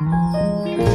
looks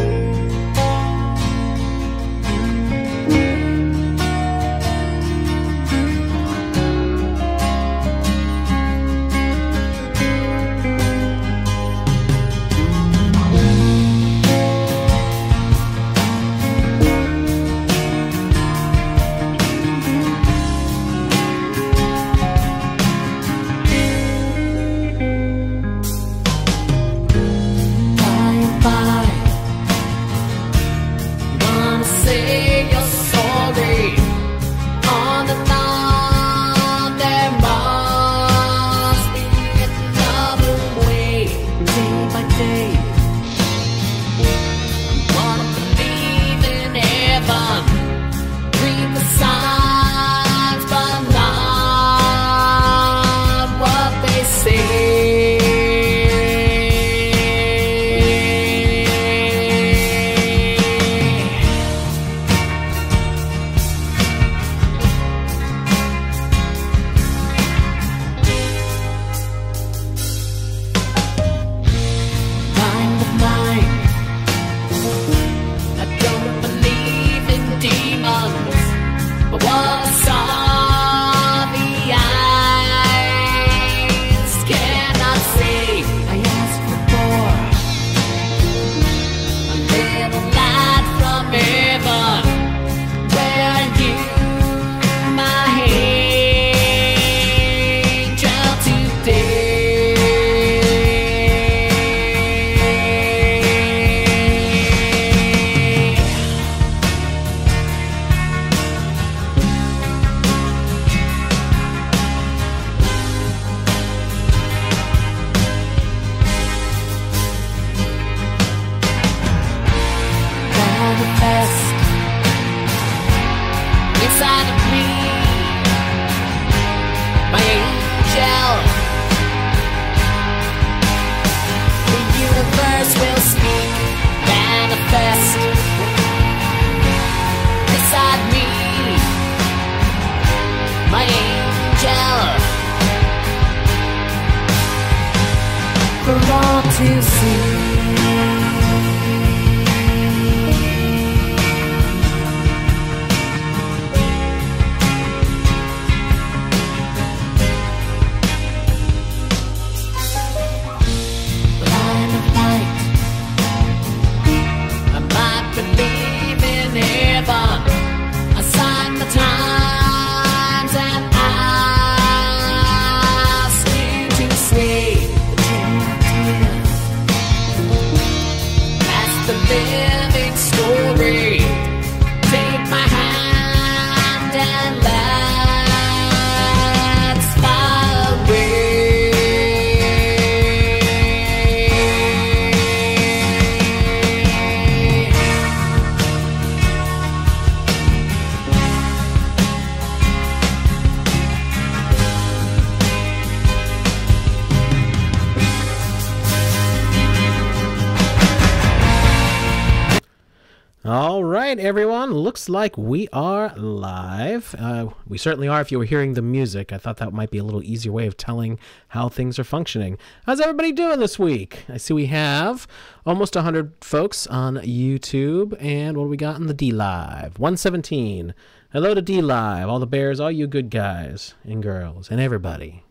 like we are live. Uh, we certainly are if you were hearing the music. I thought that might be a little easier way of telling how things are functioning. How's everybody doing this week? I see we have almost 100 folks on YouTube. And what do we got in the DLive? 117. Hello to DLive, all the bears, all you good guys and girls, and everybody.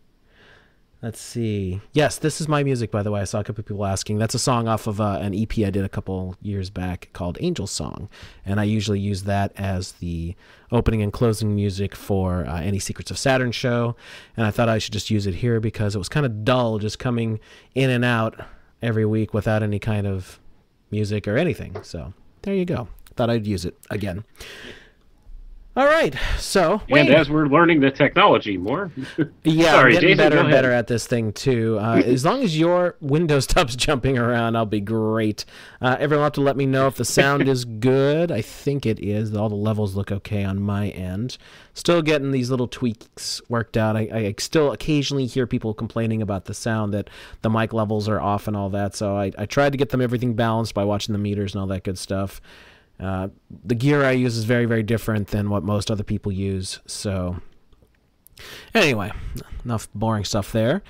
Let's see. Yes, this is my music, by the way. I saw a couple people asking. That's a song off of uh, an EP I did a couple years back called Angel Song. And I usually use that as the opening and closing music for uh, any Secrets of Saturn show. And I thought I should just use it here because it was kind of dull just coming in and out every week without any kind of music or anything. So there you go. Thought I'd use it again. All right, so and as we're learning the technology more, yeah, Sorry, getting Jason, better and better at this thing too. Uh, as long as your window stops jumping around, I'll be great. Uh, everyone will have to let me know if the sound is good. I think it is. All the levels look okay on my end. Still getting these little tweaks worked out. I, I still occasionally hear people complaining about the sound that the mic levels are off and all that. So I, I tried to get them everything balanced by watching the meters and all that good stuff. Uh, the gear I use is very, very different than what most other people use. So, anyway, enough boring stuff there.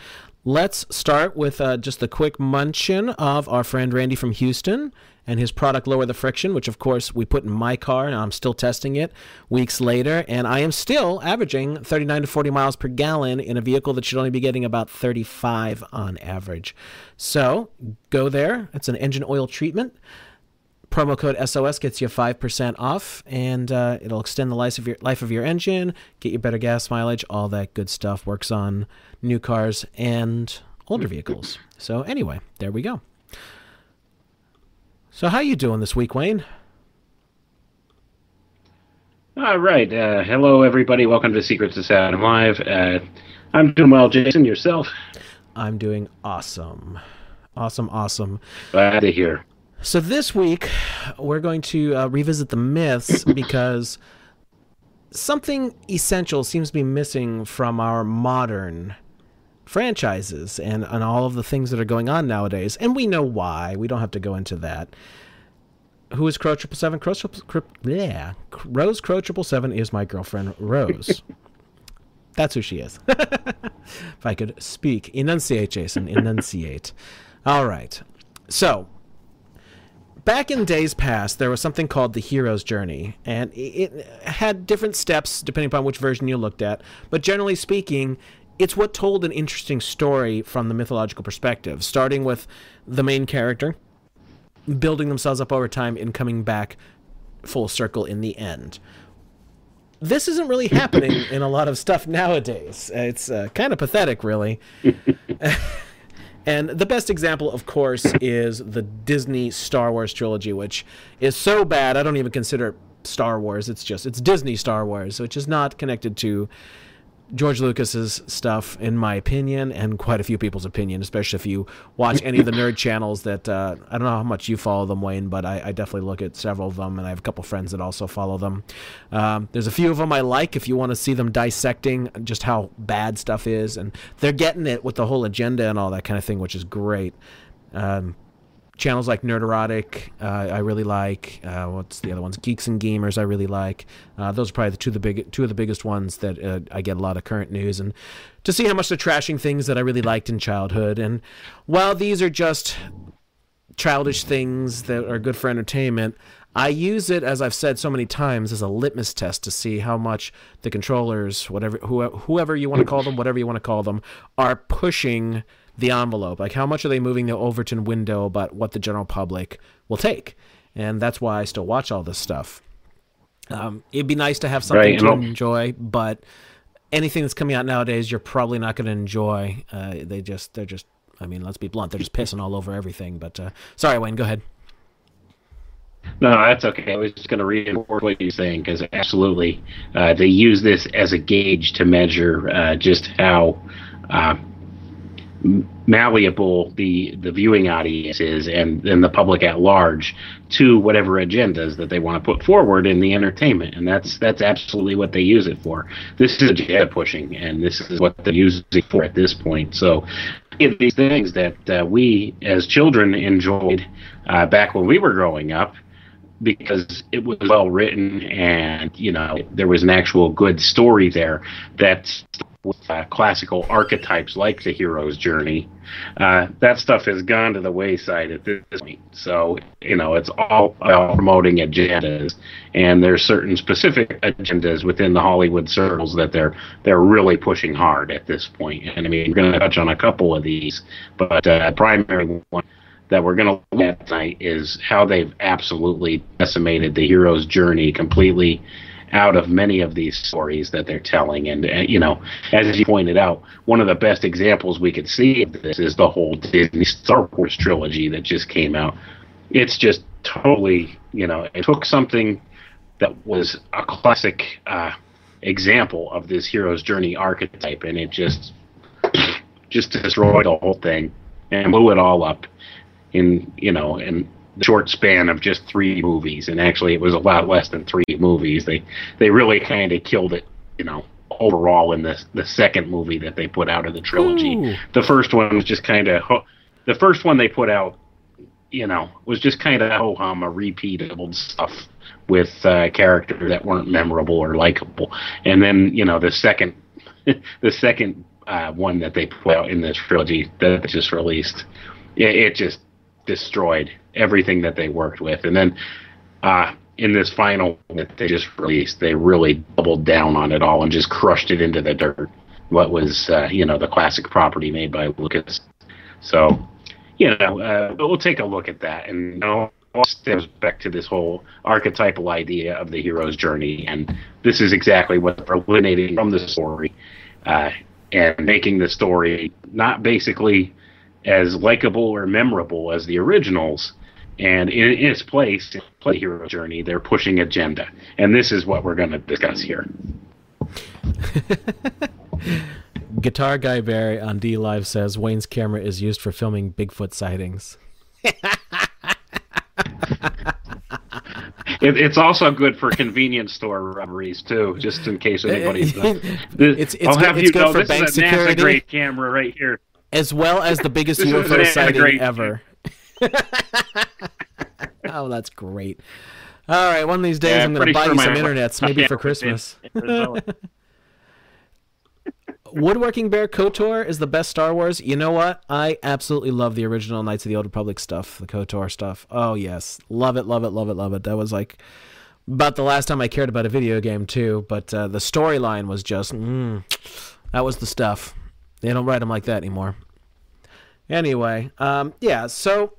Let's start with uh, just a quick munching of our friend Randy from Houston and his product Lower the Friction, which of course we put in my car and I'm still testing it weeks later. And I am still averaging 39 to 40 miles per gallon in a vehicle that should only be getting about 35 on average. So go there. It's an engine oil treatment. Promo code SOS gets you 5% off, and uh, it'll extend the life of, your, life of your engine, get you better gas mileage, all that good stuff. Works on new cars and older vehicles. So anyway, there we go. So how you doing this week, Wayne? All right. Uh, hello, everybody. Welcome to Secrets of Sound Live. Uh, I'm doing well, Jason. Yourself? I'm doing awesome. Awesome, awesome. Glad to hear. So this week, we're going to uh, revisit the myths because something essential seems to be missing from our modern franchises and, and all of the things that are going on nowadays. And we know why. We don't have to go into that. Who is Crow Triple Seven? Crow Triple yeah. Rose Crow Triple Seven is my girlfriend Rose. That's who she is. if I could speak, enunciate, Jason, enunciate. All right. So back in days past, there was something called the hero's journey, and it had different steps depending upon which version you looked at. But generally speaking, it's what told an interesting story from the mythological perspective, starting with the main character, building themselves up over time, and coming back full circle in the end. This isn't really happening in a lot of stuff nowadays. It's uh, kind of pathetic, really. And the best example, of course, is the Disney Star Wars trilogy, which is so bad I don't even consider Star Wars. It's just it's Disney Star Wars, which is not connected to George Lucas's stuff, in my opinion, and quite a few people's opinion, especially if you watch any of the nerd channels that uh, I don't know how much you follow them, Wayne, but I, I, definitely look at several of them, and I have a couple friends that also follow them. Um, there's a few of them I like if you want to see them dissecting just how bad stuff is, and they're getting it with the whole agenda and all that kind of thing, which is great. Um, channels like Nerdrotic, uh, I really like. Uh, what's the other ones? Geeks and Gamers, I really like. Uh, those are probably the two of the big two of the biggest ones that uh, I get a lot of current news and to see how much they're trashing things that I really liked in childhood. And while these are just childish things that are good for entertainment. I use it, as I've said so many times, as a litmus test to see how much the controllers, whatever, whoever you want to call them, whatever you want to call them, are pushing the envelope. Like, how much are they moving the Overton window about what the general public will take? And that's why I still watch all this stuff. Um, it'd be nice to have something right, to enjoy, but anything that's coming out nowadays, you're probably not going to enjoy. Uh, they just, they're just, I mean, let's be blunt, they're just pissing all over everything. But uh, sorry, Wayne, go ahead. No, that's okay. I was just going to reinforce what you're saying because absolutely, uh, they use this as a gauge to measure uh, just how uh, malleable the the viewing audience is and, and the public at large to whatever agendas that they want to put forward in the entertainment and that's that's absolutely what they use it for. This is agenda pushing and this is what they're using it for at this point. So these things that uh, we as children enjoyed uh, back when we were growing up because it was well written and you know there was an actual good story there that with uh, classical archetypes like the hero's journey, uh, that stuff has gone to the wayside at this point. So, you know, it's all about promoting agendas, and there's certain specific agendas within the Hollywood circles that they're they're really pushing hard at this point. And I mean, we're going to touch on a couple of these, but uh, primary one that we're going to look at tonight is how they've absolutely decimated the hero's journey completely out of many of these stories that they're telling. And, uh, you know, as you pointed out, one of the best examples we could see of this is the whole Disney Star Wars trilogy that just came out. It's just totally, you know, it took something that was a classic uh, example of this hero's journey archetype, and it just just destroyed the whole thing and blew it all up. In you know, and short span of just three movies, and actually it was a lot less than three movies. They they really kind of killed it, you know, overall in the the second movie that they put out of the trilogy. Ooh. The first one was just kind of the first one they put out, you know, was just kind of ho hum, a repeat of old stuff with uh, characters that weren't memorable or likable. And then you know the second the second uh, one that they put out in this trilogy that just released. It, it just destroyed everything that they worked with, and then uh, in this final that they just released, they really doubled down on it all and just crushed it into the dirt. What was uh, you know the classic property made by Lucas. So you know uh, we'll take a look at that and you know, stems back to this whole archetypal idea of the hero's journey, and this is exactly what they're eliminating from the story, uh, and making the story not basically as likable or memorable as the originals. And in, in its place, in play hero journey, they're pushing agenda, and this is what we're going to discuss here. Guitar Guy Barry on DLive says Wayne's camera is used for filming Bigfoot sightings. It, it's also good for convenience store robberies too, just in case anybody's. It's, it's I'll have it's you know for this bank is a security, NASA grade camera right here. As well as the biggest UFO sighting great- ever. oh, that's great. All right, one of these days Yeah, I'm going to buy sure you some internets, maybe for Christmas. Woodworking Bear KOTOR is the best Star Wars. You know what? I absolutely love the original Knights of the Old Republic stuff, the KOTOR stuff. Oh yes, love it, love it, love it, love it. That was like about the last time I cared about a video game too. But uh, the storyline was just, mm, that was the stuff. They don't write them like that anymore. Anyway, um, yeah. So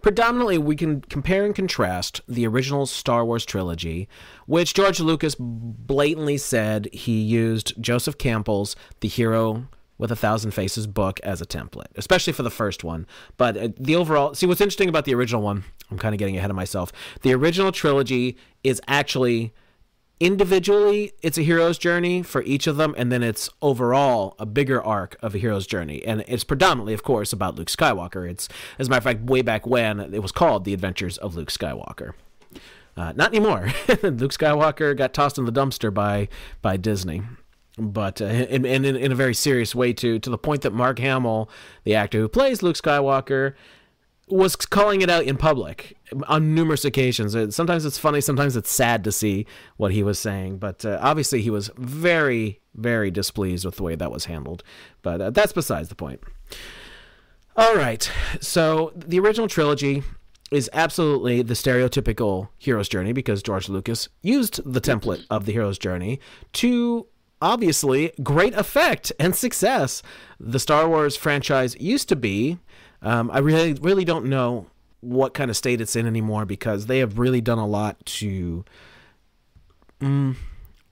predominantly we can compare and contrast the original Star Wars trilogy, which George Lucas blatantly said he used Joseph Campbell's The Hero with a Thousand Faces book as a template, especially for the first one. But uh, the overall, see what's interesting about the original one, I'm kind of getting ahead of myself. The original trilogy is actually individually it's a hero's journey for each of them and then it's overall a bigger arc of a hero's journey. And it's predominantly of course about luke skywalker. It's as a matter of fact way back when it was called the adventures of luke skywalker. Uh, not anymore. Luke skywalker got tossed in the dumpster by by disney. But uh, in, in, in a very serious way too to the point that mark hamill the actor who plays luke skywalker was calling it out in public on numerous occasions. Sometimes it's funny, sometimes it's sad to see what he was saying, but uh, obviously he was very, very displeased with the way that was handled. But uh, that's besides the point. All right, so the original trilogy is absolutely the stereotypical hero's journey because George Lucas used the template of the hero's journey to obviously great effect and success. The Star Wars franchise used to be. Um, I really, really don't know what kind of state it's in anymore because they have really done a lot to. Mm,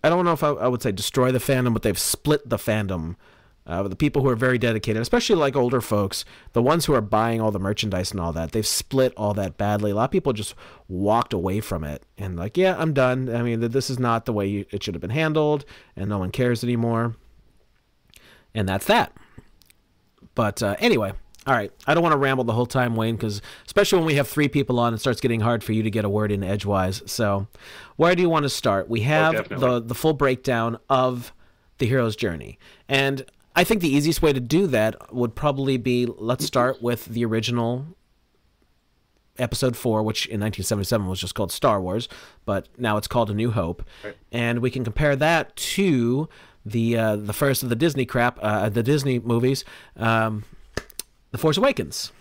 I don't know if I, I would say destroy the fandom, but they've split the fandom. Uh, the people who are very dedicated, especially like older folks, the ones who are buying all the merchandise and all that, they've split all that badly. A lot of people just walked away from it and like, yeah, I'm done. I mean, this is not the way you, it should have been handled, and no one cares anymore. And that's that. But uh, anyway, all right. I don't want to ramble the whole time, Wayne, because especially when we have three people on, it starts getting hard for you to get a word in edgewise. So, where do you want to start? We have definitely. the the full breakdown of the hero's journey, and I think the easiest way to do that would probably be let's start with the original episode 4 which in 1977 was just called Star Wars but now it's called A New Hope and we can compare that to the uh, the first of the Disney crap uh, the Disney movies um, The Force Awakens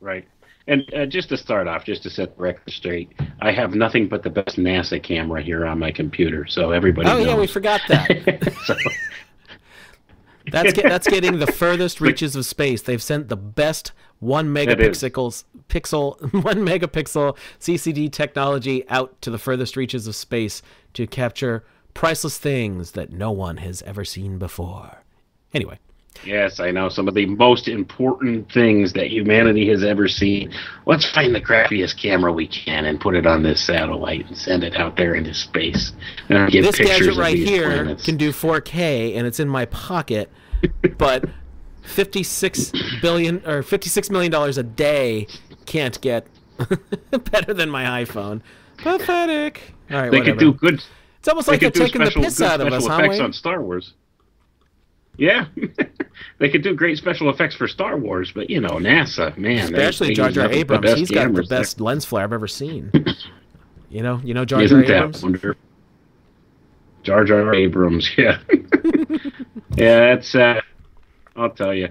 Right. And uh, just to start off, just to set the record straight, I have nothing but the best NASA camera here on my computer, so everybody. Oh yeah, we forgot that. So, That's get, that's getting the furthest reaches of space. They've sent the best one megapixels pixel one megapixel CCD technology out to the furthest reaches of space to capture priceless things that no one has ever seen before. Anyway, yes, I know some of the most important things that humanity has ever seen. Let's find the crappiest camera we can and put it on this satellite and send it out there into space. And get this pictures gadget of right these here planets. can do 4K and it's in my pocket, but 56 billion or 56 million dollars a day can't get better than my iPhone. Pathetic. All right, They whatever. could do good. It's almost like they're taking the piss out of us, huh, effects on Star Wars. Yeah, they could do great special effects for Star Wars, but you know, NASA, man, Especially they Jar Jar Abrams. He's got the cameras there. best lens flare I've ever seen. you know, you know Jar Jar Abrams. wonderful? Jar Jar Abrams. Yeah, yeah. That's. Uh, I'll tell you,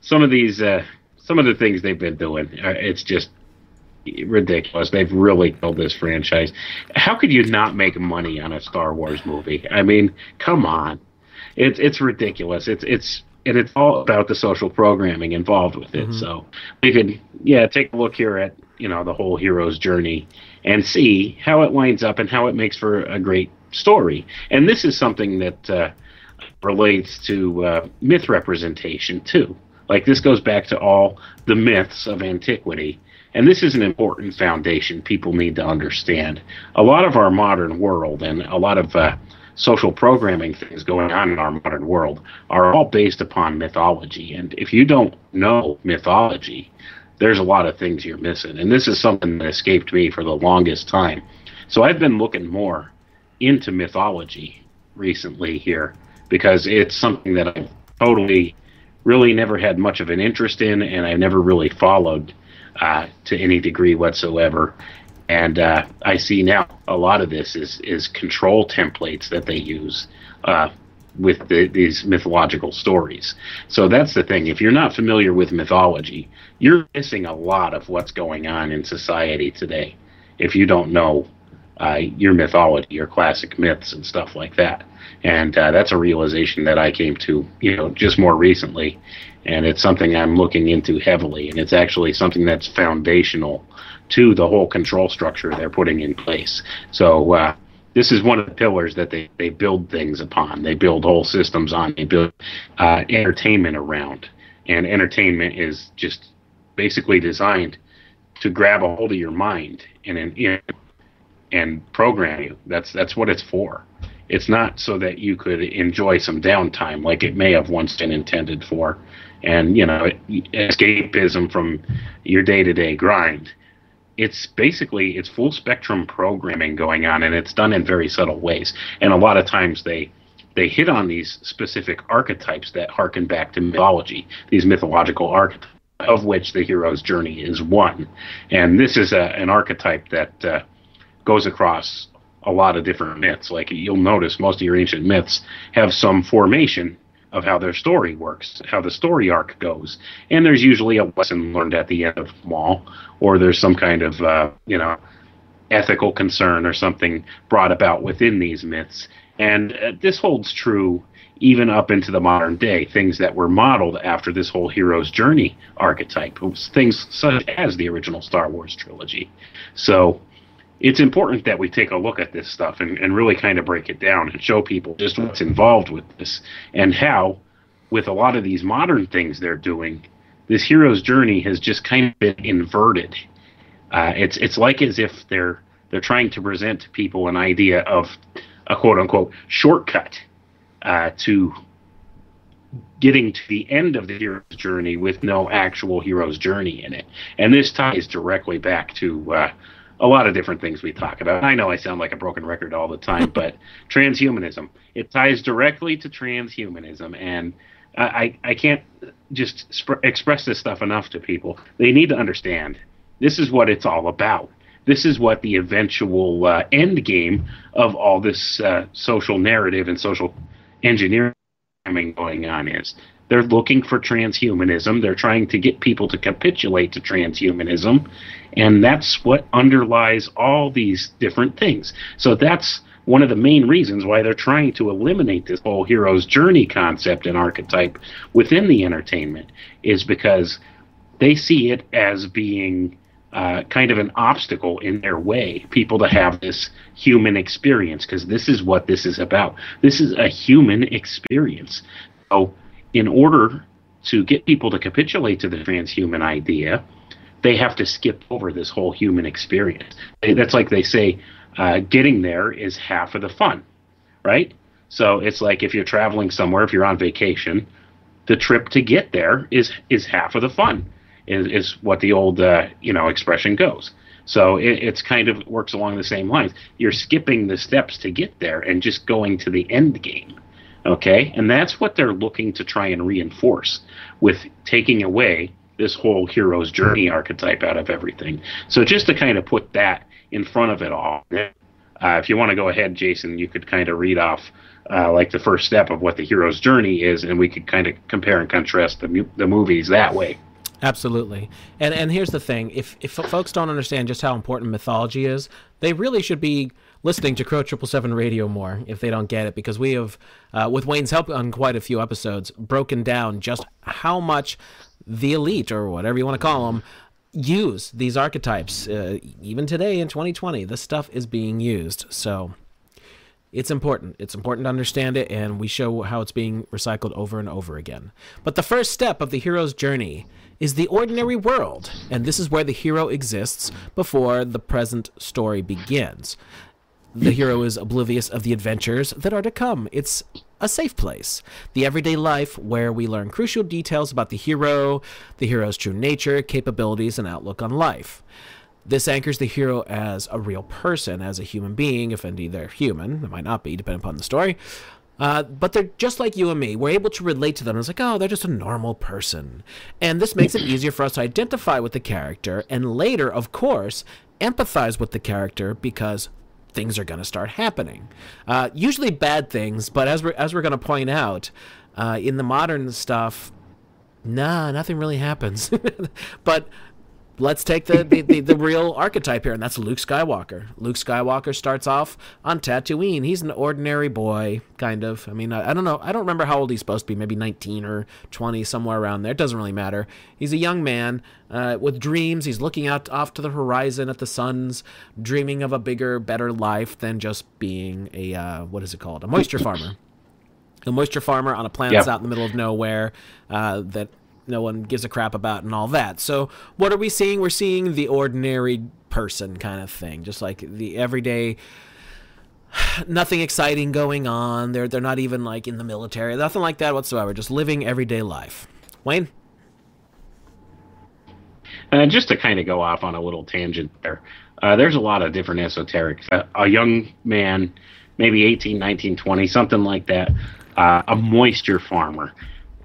some of these, uh, some of the things they've been doing, uh, it's just ridiculous. They've really killed this franchise. How could you not make money on a Star Wars movie? I mean, come on. It's it's ridiculous. It's it's and it's all about the social programming involved with it. Mm-hmm. So we could yeah take a look here at you know the whole hero's journey and see how it winds up and how it makes for a great story. And this is something that uh, relates to uh, myth representation too. Like this goes back to all the myths of antiquity. And this is an important foundation people need to understand. A lot of our modern world and a lot of uh, social programming things going on in our modern world are all based upon mythology. And if you don't know mythology, there's a lot of things you're missing. And this is something that escaped me for the longest time. So I've been looking more into mythology recently here because it's something that I've totally, really never had much of an interest in and I never really followed uh, to any degree whatsoever. And uh, I see now a lot of this is is control templates that they use uh, with the, these mythological stories. So that's the thing. If you're not familiar with mythology, you're missing a lot of what's going on in society today. If you don't know uh, your mythology, your classic myths and stuff like that, and uh, that's a realization that I came to, you know, just more recently, and it's something I'm looking into heavily, and it's actually something that's foundational to the whole control structure they're putting in place. So uh, this is one of the pillars that they, they build things upon. They build whole systems on. They build uh, entertainment around, and entertainment is just basically designed to grab a hold of your mind and and, and program you. That's that's what it's for. It's not so that you could enjoy some downtime like it may have once been intended for, and you know escapism from your day to day grind it's basically it's full spectrum programming going on and it's done in very subtle ways. And a lot of times they they hit on these specific archetypes that harken back to mythology these mythological archetypes of which the hero's journey is one. And this is a, an archetype that uh, goes across a lot of different myths. Like you'll notice most of your ancient myths have some formation of how their story works, how the story arc goes. And there's usually a lesson learned at the end of them all, or there's some kind of, uh, you know, ethical concern or something brought about within these myths. And uh, this holds true even up into the modern day, things that were modeled after this whole hero's journey archetype, things such as the original Star Wars trilogy. So, it's important that we take a look at this stuff and, and really kind of break it down and show people just what's involved with this and how, with a lot of these modern things they're doing, this hero's journey has just kind of been inverted. Uh, it's it's like as if they're they're trying to present to people an idea of a quote unquote shortcut uh, to getting to the end of the hero's journey with no actual hero's journey in it. And this ties directly back to uh, a lot of different things we talk about. I know I sound like a broken record all the time, but transhumanism it ties directly to transhumanism, and I I can't just sp- express this stuff enough to people. They need to understand this is what it's all about. This is what the eventual uh, end game of all this uh, social narrative and social engineering going on is. They're looking for transhumanism. They're trying to get people to capitulate to transhumanism. And that's what underlies all these different things. So that's one of the main reasons why they're trying to eliminate this whole hero's journey concept and archetype within the entertainment is because they see it as being uh, kind of an obstacle in their way, people to have this human experience, because this is what this is about. This is a human experience. So in order to get people to capitulate to the transhuman idea, they have to skip over this whole human experience. That's like they say, uh, getting there is half of the fun, right? So it's like if you're traveling somewhere, if you're on vacation, the trip to get there is is half of the fun, is, is what the old uh, you know expression goes. So it, it's kind of works along the same lines. You're skipping the steps to get there and just going to the end game. Okay, and that's what they're looking to try and reinforce with taking away this whole hero's journey archetype out of everything. So just to kind of put that in front of it all, uh, if you want to go ahead, Jason, you could kind of read off uh, like the first step of what the hero's journey is, and we could kind of compare and contrast the mu- the movies that way. Absolutely. And and here's the thing: if if folks don't understand just how important mythology is, they really should be listening to Crow Triple Seven Radio more if they don't get it, because we have, uh, with Wayne's help on quite a few episodes, broken down just how much the elite or whatever you want to call them use these archetypes. Uh, even today in 2020, this stuff is being used. So it's important. It's important to understand it, and we show how it's being recycled over and over again. But the first step of the hero's journey is the ordinary world, and this is where the hero exists before the present story begins. The hero is oblivious of the adventures that are to come. It's a safe place, the everyday life where we learn crucial details about the hero, the hero's true nature, capabilities, and outlook on life. This anchors the hero as a real person, as a human being, if indeed they're human. They might not be, depending upon the story. Uh, but they're just like you and me. We're able to relate to them. It's like, oh, they're just a normal person. And this makes it easier for us to identify with the character and later, of course, empathize with the character because things are going to start happening. Uh, usually bad things, but as we're, as we're going to point out, uh, in the modern stuff, nah, nothing really happens. but let's take the, the, the, the, real archetype here, and that's Luke Skywalker. Luke Skywalker starts off on Tatooine. He's an ordinary boy, kind of. I mean, I, I, don't know. I don't remember how old he's supposed to be. Maybe 19 or 20, somewhere around there. It doesn't really matter. He's a young man uh, with dreams. He's looking out off to the horizon at the suns, dreaming of a bigger, better life than just being a, uh, what is it called? A moisture farmer. A moisture farmer on a planet yep. out in the middle of nowhere uh, that no one gives a crap about and all that. So what are we seeing? We're seeing the ordinary person kind of thing, just like the everyday nothing exciting going on. They're they're not even like in the military, nothing like that whatsoever. Just living everyday life. Wayne. Uh, just to kind of go off on a little tangent there, uh, there's a lot of different esoterics. Uh, a young man, maybe 18, 19, 20, something like that, uh, a moisture farmer.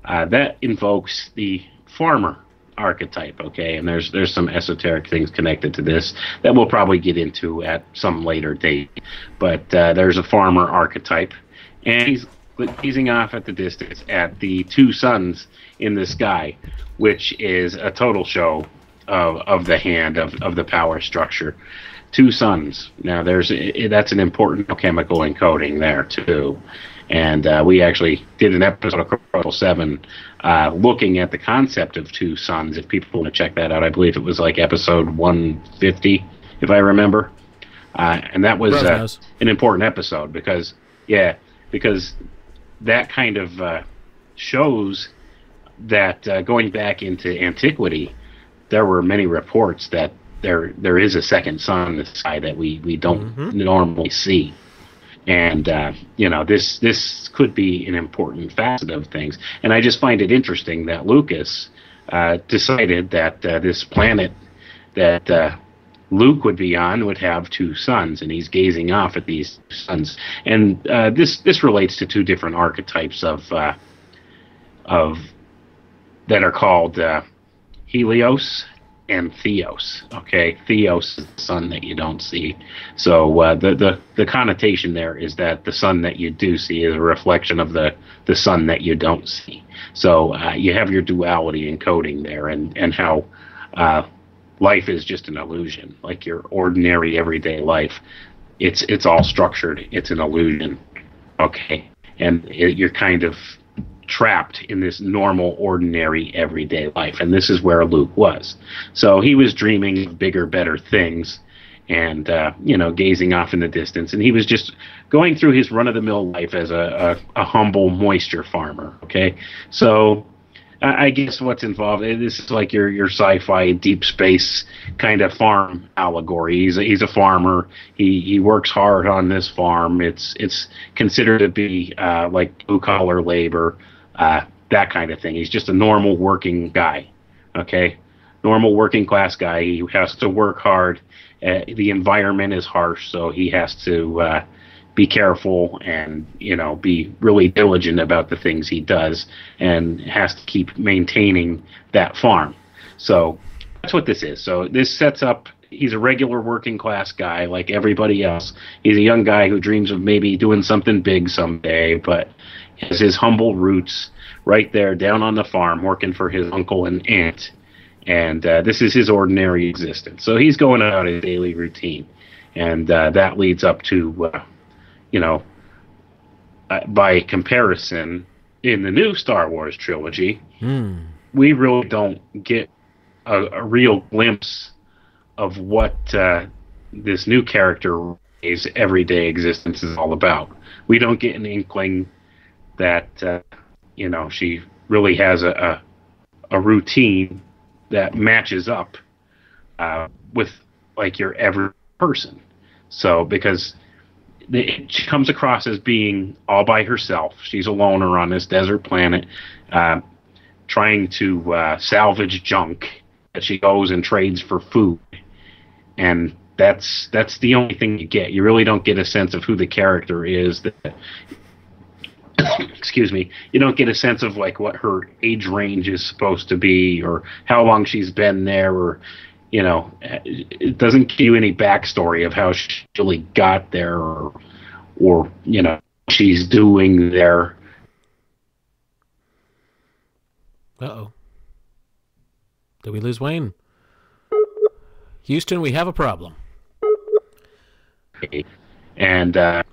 Uh, that invokes the farmer archetype, okay? And there's there's some esoteric things connected to this that we'll probably get into at some later date. But uh, there's a farmer archetype, and he's gazing off at the distance at the two suns in the sky, which is a total show of of the hand of of the power structure. Two suns. Now there's that's an important chemical encoding there too and uh, we actually did an episode of Crow Triple Seven, uh, looking at the concept of two suns. If people want to check that out, I believe it was like episode 150, if I remember. Uh, and that was uh, an important episode because, yeah, because that kind of uh, shows that uh, going back into antiquity, there were many reports that there there is a second sun in the sky that we we don't mm-hmm. normally see and uh, you know this this could be an important facet of things. And I just find it interesting that Lucas uh, decided that uh, this planet that uh, Luke would be on would have two suns, and he's gazing off at these suns. And uh, this this relates to two different archetypes of uh, of that are called Helios and Theos. Okay, Theos is the sun that you don't see. So uh, the the the connotation there is that the sun that you do see is a reflection of the the sun that you don't see. So uh, you have your duality encoding there, and and how uh, life is just an illusion, like your ordinary everyday life. It's it's all structured. It's an illusion. Okay, and it, you're kind of trapped in this normal, ordinary, everyday life. And this is where Luke was. So he was dreaming of bigger, better things and, uh, you know, gazing off in the distance. And he was just going through his run of the mill life as a, a, a, humble moisture farmer. Okay. So. I guess what's involved. Eh, this is like your your sci-fi deep space kind of farm allegory. He's a, he's a farmer. He he works hard on this farm. It's it's considered to be uh, like blue collar labor uh, that kind of thing. He's just a normal working guy, okay? Normal working class guy. He has to work hard. Uh, the environment is harsh, so he has to uh, be careful and you know be really diligent about the things he does, and has to keep maintaining that farm. So that's what this is. So this sets up he's a regular working class guy like everybody else. He's a young guy who dreams of maybe doing something big someday, but has his humble roots right there down on the farm working for his uncle and aunt. And uh, this is his ordinary existence. So he's going about his daily routine. And uh, that leads up to, uh, you know, uh, by comparison, in the new Star Wars trilogy, Hmm. we really don't get a, a real glimpse of what uh, this new character's everyday existence is all about. We don't get an inkling that uh, you know she really has a a, a routine that matches up uh, with like your every person. So because the, she comes across as being all by herself. She's a loner on this desert planet, uh, trying to uh, salvage junk that she goes and trades for food, and that's that's the only thing you get. You really don't get a sense of who the character is. That excuse me, you don't get a sense of like what her age range is supposed to be, or how long she's been there, or you know, it doesn't give you any backstory of how she really got there, or or you know, she's doing there. Uh oh. Did we lose Wayne? Houston, we have a problem. and uh,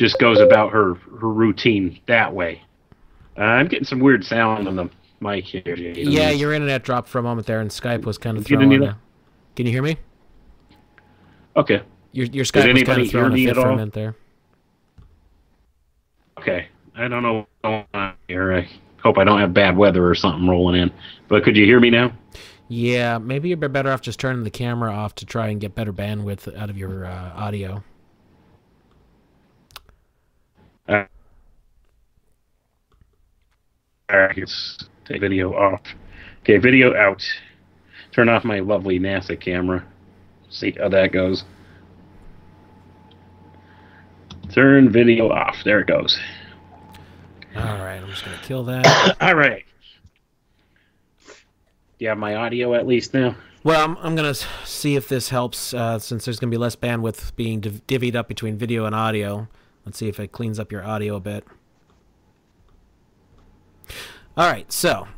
just goes about her her routine that way. Uh, I'm getting some weird sound on the mic here. Yeah, your internet dropped for a moment there, and Skype was kind of You throwing. A, can you hear me? Okay. Your your Skype was kind of throwing a fit for a minute there. Okay. I don't know what's going on here. I hope I don't have bad weather or something rolling in. But could you hear me now? Yeah, maybe you're be better off just turning the camera off to try and get better bandwidth out of your uh, audio. Let's take video off. Okay, video out. Turn off my lovely NASA camera. See how that goes. Turn video off. There it goes. All right, I'm just gonna kill that. All right. Do you have my audio at least now? Well, I'm, I'm going to see if this helps uh, since there's going to be less bandwidth being div- divvied up between video and audio. Let's see if it cleans up your audio a bit. All right, so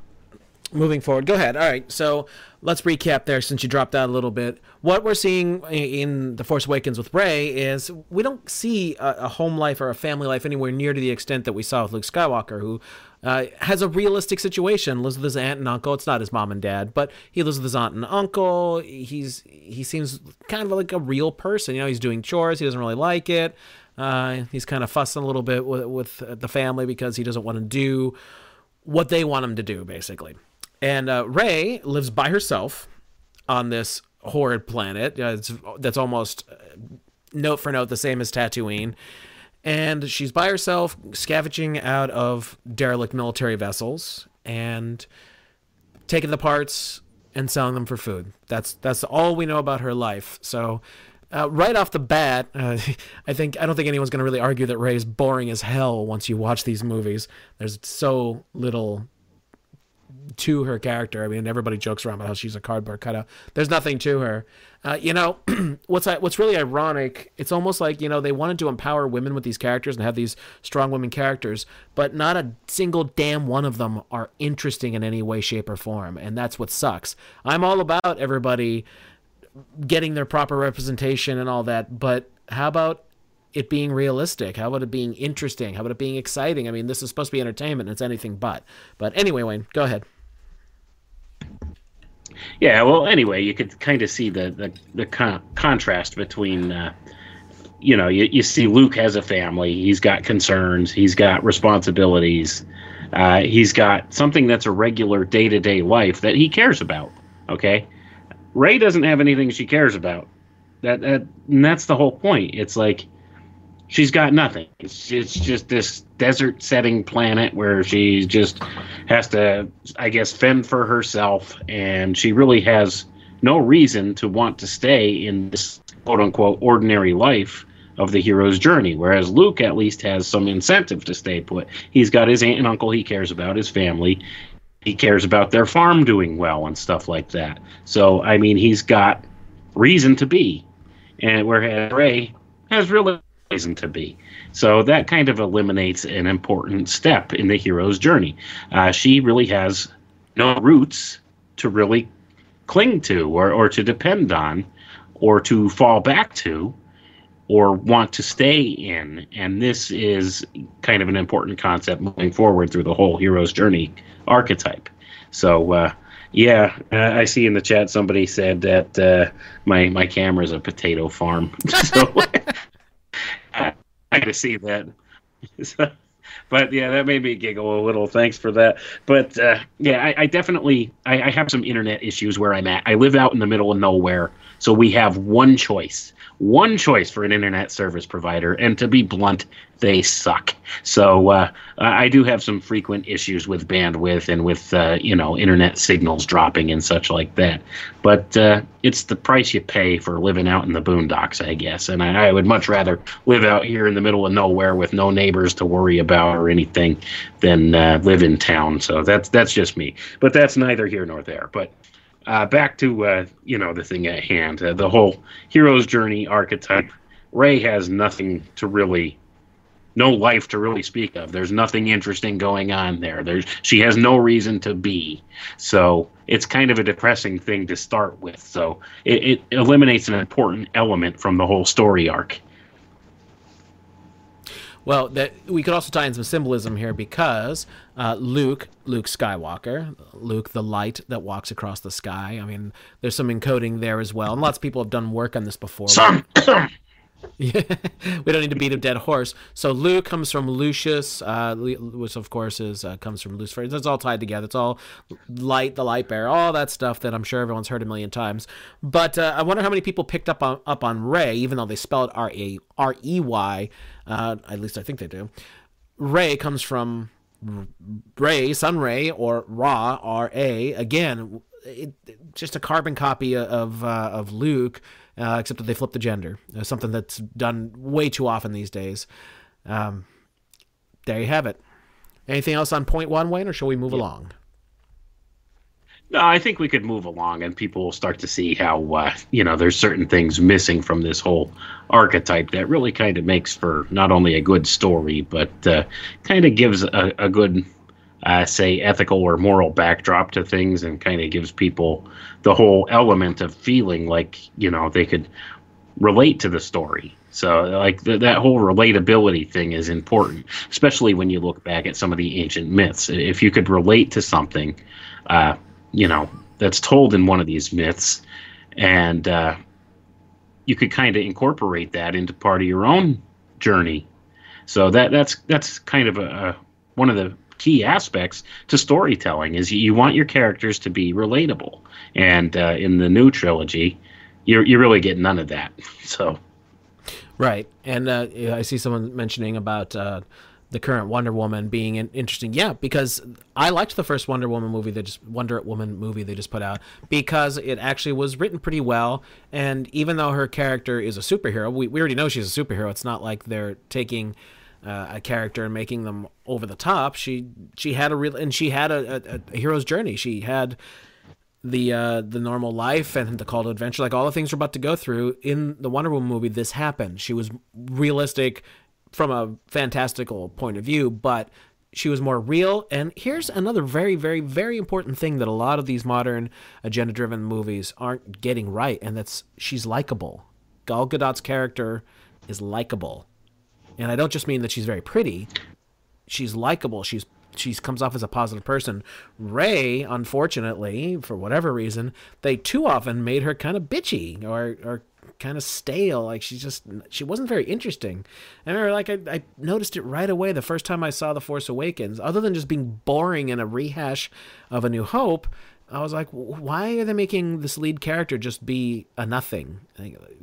moving forward, go ahead. All right, so let's recap there since you dropped out a little bit. What we're seeing in The Force Awakens with Rey is we don't see a, a home life or a family life anywhere near to the extent that we saw with Luke Skywalker, who uh, has a realistic situation. Lives with his aunt and uncle. It's not his mom and dad, but he lives with his aunt and uncle. He's he seems kind of like a real person. You know, he's doing chores. He doesn't really like it. Uh, he's kind of fussing a little bit with, with the family because he doesn't want to do what they want him to do, basically. And uh, Rey lives by herself on this horrid planet. Uh, that's almost uh, note for note the same as Tatooine. And she's by herself, scavenging out of derelict military vessels and taking the parts and selling them for food. That's that's all we know about her life. So, uh, right off the bat, uh, I think I don't think anyone's going to really argue that Rey is boring as hell once you watch these movies. There's so little to her character. I mean, everybody jokes around about how she's a cardboard cutout. There's nothing to her. Uh, you know, what's what's really ironic? It's almost like you know they wanted to empower women with these characters and have these strong women characters, but not a single damn one of them are interesting in any way, shape, or form, and that's what sucks. I'm all about everybody getting their proper representation and all that, but how about it being realistic? How about it being interesting? How about it being exciting? I mean, this is supposed to be entertainment, it's anything but. But anyway, Wayne, go ahead. Yeah, well, anyway, you could kind of see the the, the con- contrast between, uh, you know, you, you see Luke has a family, he's got concerns, he's got responsibilities, uh, he's got something that's a regular day to day life that he cares about. Okay, Rey doesn't have anything she cares about. That that and that's the whole point. It's like she's got nothing. It's, it's just this desert setting planet where she just has to, I guess, fend for herself, and she really has no reason to want to stay in this quote unquote ordinary life of the hero's journey. Whereas Luke at least has some incentive to stay put. He's got his aunt and uncle he cares about, his family. He cares about their farm doing well and stuff like that. So, I mean, he's got reason to be, and whereas Rey has really reason to be. So that kind of eliminates an important step in the hero's journey. Uh, she really has no roots to really cling to or, or to depend on or to fall back to or want to stay in. And this is kind of an important concept moving forward through the whole hero's journey archetype. So, uh, yeah, uh, I see in the chat somebody said that uh, my my camera is a potato farm. so I, I to see that. But yeah, that made me giggle a little. Thanks for that. But uh, yeah, I, I definitely I, I, have some internet issues where I'm at. I live out in the middle of nowhere, so we have one choice, one choice for an internet service provider, and to be blunt, they suck. So uh, I do have some frequent issues with bandwidth and with uh, you know internet signals dropping and such like that. But uh, it's the price you pay for living out in the boondocks, I guess. And I, I, would much rather live out here in the middle of nowhere with no neighbors to worry about or anything than uh, live in town. So that's that's just me. But that's neither here nor there. But uh, back to uh, you know the thing at hand, uh, the whole hero's journey archetype. Rey has nothing to really, no life to really speak of. There's nothing interesting going on there. There's she has no reason to be. So it's kind of a depressing thing to start with. So it, it eliminates an important element from the whole story arc. Well, that we could also tie in some symbolism here because uh, Luke, Luke Skywalker, Luke, the light that walks across the sky. I mean, there's some encoding there as well, and lots of people have done work on this before. Some. Yeah, we don't need to beat a dead horse. So Luke comes from Lucius, uh, which of course is uh, comes from Lucifer. It's all tied together. It's all light, the light bearer, all that stuff that I'm sure everyone's heard a million times. But uh, I wonder how many people picked up on up on Rey, even though they spelled R A R E Y. Uh, at least I think they do. Rey comes from Ray, Sun Ray, or Ra, R A. Again, it, just a carbon copy of uh, of Luke uh, except that they flip the gender. Uh, something that's done way too often these days. Um, there you have it. Anything else on point one, Wayne, or shall we move yeah. along? No, I think we could move along, and people will start to see how uh, you know there's certain things missing from this whole archetype that really kind of makes for not only a good story, but uh, kind of gives a, a good uh, say ethical or moral backdrop to things and kind of gives people the whole element of feeling like you know they could relate to the story. So like th- that whole relatability thing is important especially when you look back at some of the ancient myths. If you could relate to something uh, you know that's told in one of these myths. And uh, you could kind of incorporate that into part of your own journey. So that that's that's kind of a, a one of the key aspects to storytelling is you want your characters to be relatable. And uh, in the new trilogy you you really get none of that. So. Right. And uh, i see someone mentioning about uh, the current Wonder Woman being interesting. Yeah, because I liked the first Wonder Woman movie they just Wonder Woman movie they just put out because it actually was written pretty well. And even though her character is a superhero, we, we already know she's a superhero. It's not like they're taking uh, a character and making them over the top. She she had a real and she had a, a, a hero's journey. She had the uh, the normal life and the call to adventure, like all the things we're about to go through in the Wonder Woman movie. This happened. She was realistic from a fantastical point of view, but she was more real. And here's another very, very, very important thing that a lot of these modern agenda driven movies aren't getting right, and that's she's likable. Gal Gadot's character is likable and I don't just mean that she's very pretty. She's likable. She's she comes off as a positive person. Rey, unfortunately, for whatever reason, they too often made her kind of bitchy or or kind of stale. Like she's just she wasn't very interesting. I remember like I, I noticed it right away the first time I saw The Force Awakens. Other than just being boring and a rehash of A New Hope, I was like, why are they making this lead character just be a nothing?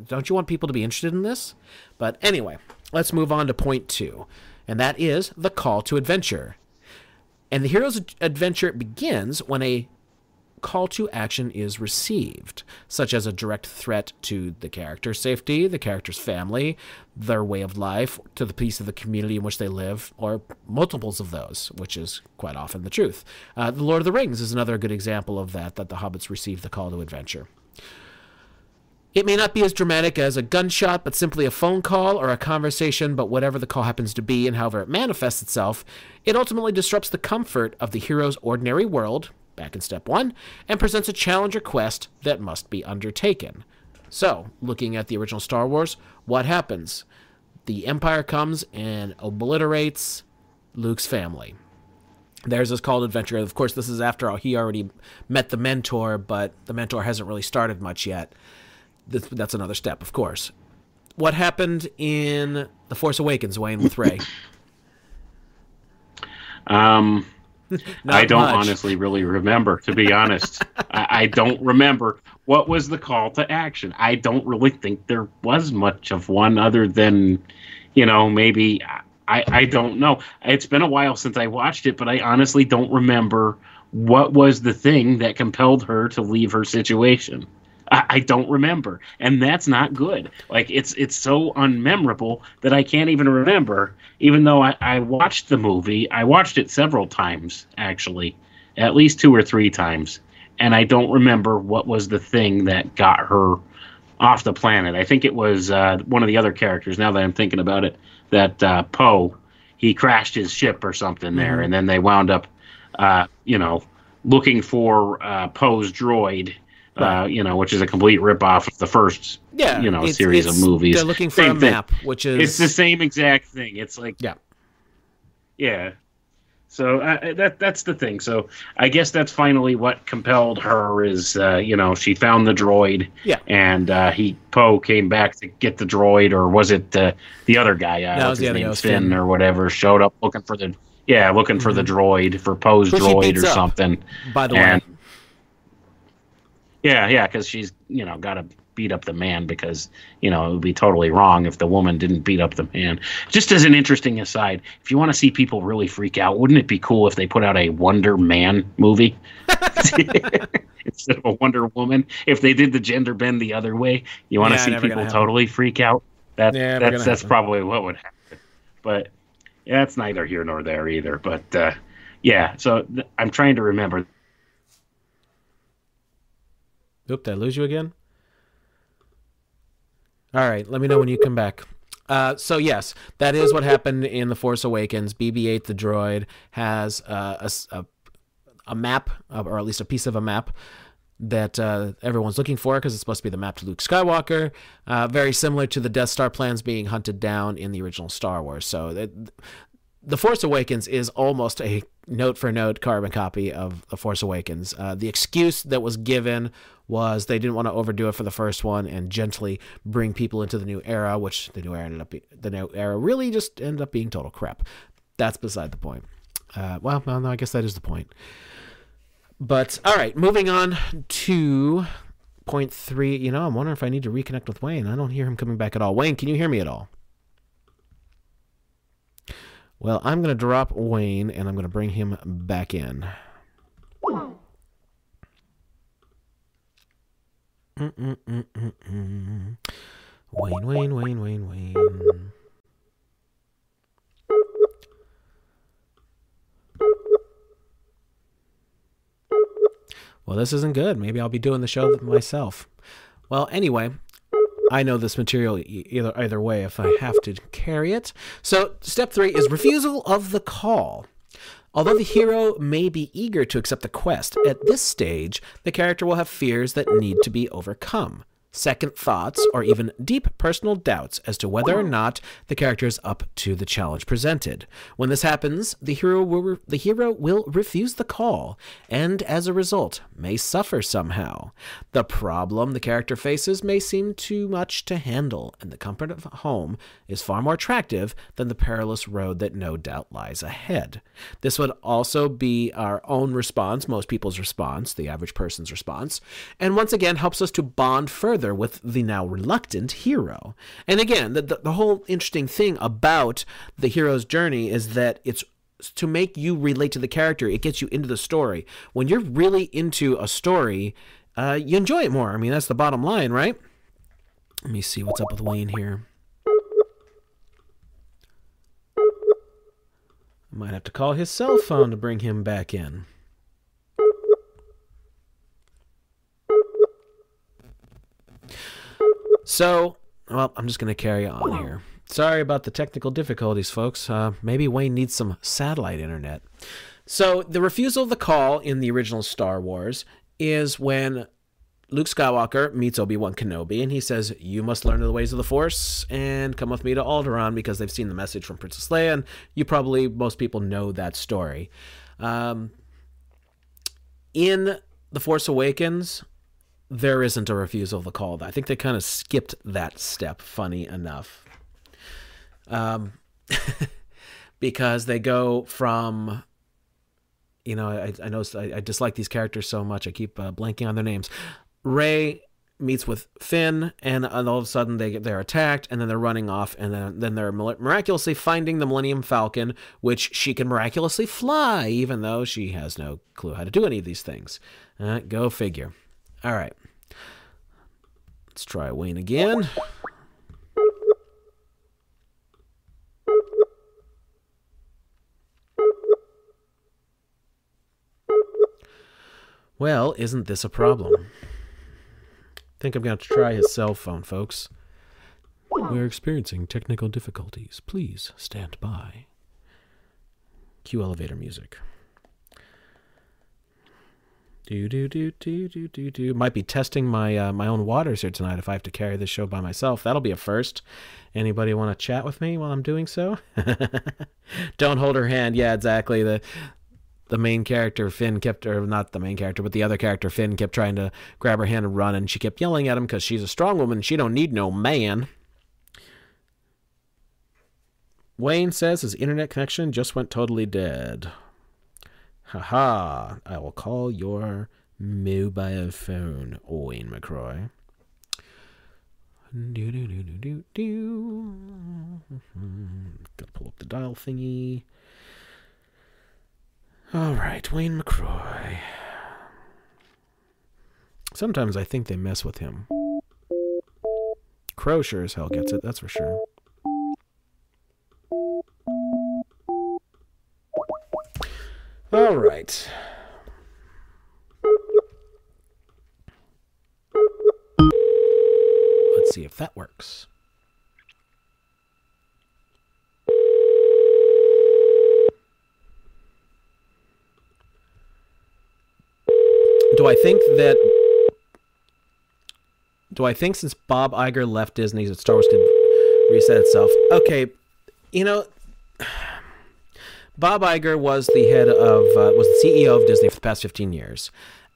Don't you want people to be interested in this? But anyway, let's move on to point two, and that is the call to adventure. And the hero's adventure begins when a call to action is received, such as a direct threat to the character's safety, the character's family, their way of life, to the peace of the community in which they live, or multiples of those, which is quite often the truth. Uh, the Lord of the Rings is another good example of that, that the hobbits received the call to adventure. It may not be as dramatic as a gunshot, but simply a phone call or a conversation, but whatever the call happens to be and however it manifests itself, it ultimately disrupts the comfort of the hero's ordinary world, back in step one, and presents a challenge or quest that must be undertaken. So, looking at the original Star Wars, what happens? The Empire comes and obliterates Luke's family. There's this called adventure. Of course, this is after all he already met the mentor, but the mentor hasn't really started much yet. That's another step, of course. What happened in The Force Awakens, Wayne, with Rey? Um, I don't much. honestly really remember, to be honest. I, I, don't remember what was the call to action. I don't really think there was much of one other than, you know, maybe I, I don't know. It's been a while since I watched it, but I honestly don't remember what was the thing that compelled her to leave her situation. I, I don't remember, and that's not good. Like it's it's so unmemorable that I can't even remember. Even though I, I watched the movie, I watched it several times actually, at least two or three times, and I don't remember what was the thing that got her off the planet. I think it was uh, one of the other characters. Now that I'm thinking about it, that uh, Poe he crashed his ship or something there, mm-hmm. and then they wound up, uh, you know, looking for uh, Poe's droid uh, you know, which is a complete ripoff of the first, yeah, you know, it's, series it's, of movies. They're looking for same a map, thing. which is it's the same exact thing. It's like yeah, yeah. So uh, that that's the thing. So I guess that's finally what compelled her is, uh, you know, she found the droid. Yeah. And uh, he Poe came back to get the droid, or was it uh, the other guy? Uh, no, was the other name, Finn, Finn, or whatever. Showed up looking for the yeah, looking mm-hmm. for the mm-hmm. droid for Poe's droid or up, something. By the and, way. Yeah, yeah, because she's you know got to beat up the man because you know it would be totally wrong if the woman didn't beat up the man. Just as an interesting aside, if you want to see people really freak out, wouldn't it be cool if they put out a Wonder Man movie instead of a Wonder Woman? If they did the gender bend the other way, you want yeah, to see people totally freak out. That yeah, that's that's probably what would happen. But yeah, it's neither here nor there either. But uh, yeah, so th- I'm trying to remember Oop, did I lose you again? All right, let me know when you come back. Uh, so yes, that is what happened in the Force Awakens. BB-8, the droid, has uh, a, a, a map, uh, or at least a piece of a map that uh, everyone's looking for because it's supposed to be the map to Luke Skywalker. Uh, very similar to the Death Star plans being hunted down in the original Star Wars. So it, the Force Awakens is almost a note for note carbon copy of The Force Awakens. Uh, the excuse that was given was they didn't want to overdo it for the first one and gently bring people into the new era, which the new era ended up be, the new era really just ended up being total crap. That's beside the point. Uh, well, no, no, I guess that is the point. But all right, moving on to point three. You know, I'm wondering if I need to reconnect with Wayne. I don't hear him coming back at all. Wayne, can you hear me at all? Well, I'm going to drop Wayne and I'm going to bring him back in. Wayne, Wayne, Wayne, Wayne, Wayne. Well, this isn't good. Maybe I'll be doing the show myself. Well, anyway, I know this material either either way if I have to carry it. So, step 3 is refusal of the call. Although the hero may be eager to accept the quest, at this stage, the character will have fears that need to be overcome second thoughts, or even deep personal doubts as to whether or not the character is up to the challenge presented. When this happens, the hero will re- the hero will refuse the call and as a result may suffer somehow. The problem the character faces may seem too much to handle, and the comfort of home is far more attractive than the perilous road that no doubt lies ahead. This would also be our own response, most people's response, the average person's response, and once again helps us to bond further further with the now reluctant hero. And again, the, the, the whole interesting thing about the hero's journey is that it's to make you relate to the character, it gets you into the story. When you're really into a story, uh, you enjoy it more. I mean, that's the bottom line, right? Let me see what's up with Wayne here. I might have to call his cell phone to bring him back in. So, well, I'm just going to carry on here. Sorry about the technical difficulties, folks. Uh, maybe Wayne needs some satellite internet. So, the refusal of the call in the original Star Wars is when Luke Skywalker meets Obi Wan Kenobi, and he says, "You must learn the ways of the Force and come with me to Alderaan," because they've seen the message from Princess Leia, and you probably most people know that story. Um, in the Force Awakens, there isn't a refusal the call. I think they kind of skipped that step. Funny enough, um, because they go from you know, I, I know I, I, dislike these characters so much. I keep uh, blanking on their names. Rey meets with Finn, and, all of a sudden they they're attacked, and then they're running off, and then then they're miraculously finding the Millennium Falcon, which she can miraculously fly, even though she has no clue how to do any of these things. Uh, go figure. All right, let's try Wayne again. Well, isn't this a problem? think I'm going to try his cell phone, folks. We're experiencing technical difficulties. Please stand by. Cue elevator music. Do do do do do do do. Might be testing my uh, my own waters here tonight if I have to carry this show by myself. That'll be a first. Anybody want to chat with me while I'm doing so? Don't hold her hand. Yeah, exactly. The the main character Finn kept, or not the main character, but the other character Finn kept trying to grab her hand and run, and she kept yelling at him because she's a strong woman. She don't need no man. Wayne says his internet connection just went totally dead. Haha! I will call your mobile phone, Wayne McRoy. Do do do do do do. Gotta pull up the dial thingy. All right, Wayne McRoy. Sometimes I think they mess with him. Crow sure as hell gets it, that's for sure. All right. Let's see if that works. do I think that do I think since Bob Iger left Disney that Star Wars could reset itself? Okay, you know, Bob Iger was the head of uh, was the CEO of Disney for the past 15 years.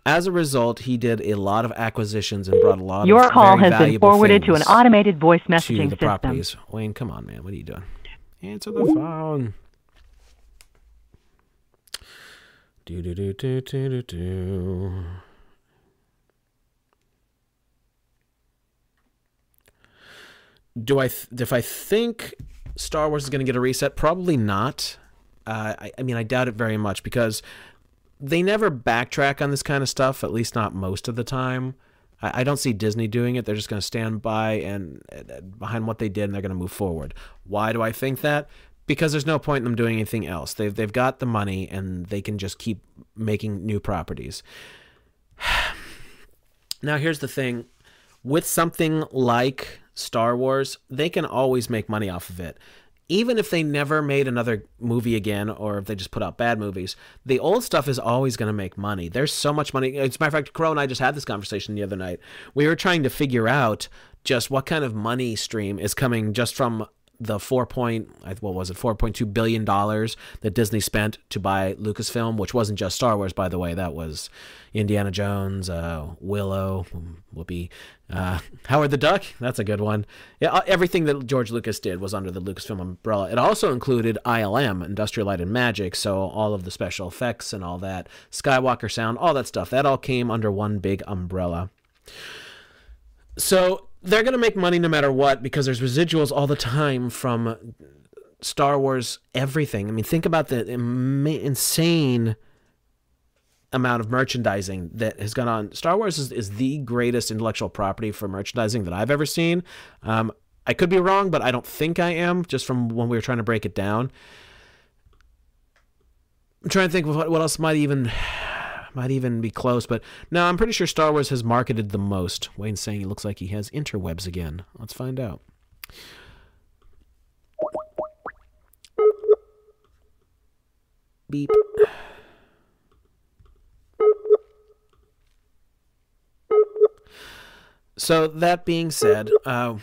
As a result, he did a lot of acquisitions and brought a lot Your of Your call has been forwarded to an automated voice messaging system. Properties. Wayne, come on, man. What are you doing? Answer the phone. Do do do do do do do. Do I th- if I think Star Wars is going to get a reset? Probably not. Uh, I, I mean, I doubt it very much because they never backtrack on this kind of stuff. At least not most of the time. I, I don't see Disney doing it. They're just going to stand by and behind what they did, and they're going to move forward. Why do I think that? because there's no point in them doing anything else. They've they've got the money and they can just keep making new properties. now here's the thing, with something like Star Wars, they can always make money off of it. Even if they never made another movie again, or if they just put out bad movies, the old stuff is always going to make money. There's so much money. As a matter of fact, Crow and I just had this conversation the other night. We were trying to figure out just what kind of money stream is coming just from the four point what was it four point two billion dollars that Disney spent to buy Lucasfilm, which wasn't just Star Wars, by the way. That was Indiana Jones, uh, Willow, Whoopi, uh, Howard the Duck. That's a good one. Yeah, uh, everything that George Lucas did was under the Lucasfilm umbrella. It also included ILM, Industrial Light and Magic, so all of the special effects and all that, Skywalker Sound, all that stuff. That all came under one big umbrella. So they're going to make money no matter what because there's residuals all the time from Star Wars everything. I mean, think about the insane amount of merchandising that has gone on. Star Wars is, is the greatest intellectual property for merchandising that I've ever seen. Um, I could be wrong, but I don't think I am, just from when we were trying to break it down. I'm trying to think of what, what else might even might even be close, but no, I'm pretty sure Star Wars has marketed the most. Wayne's saying it looks like he has interwebs again. Let's find out. Beep. So that being said, uh,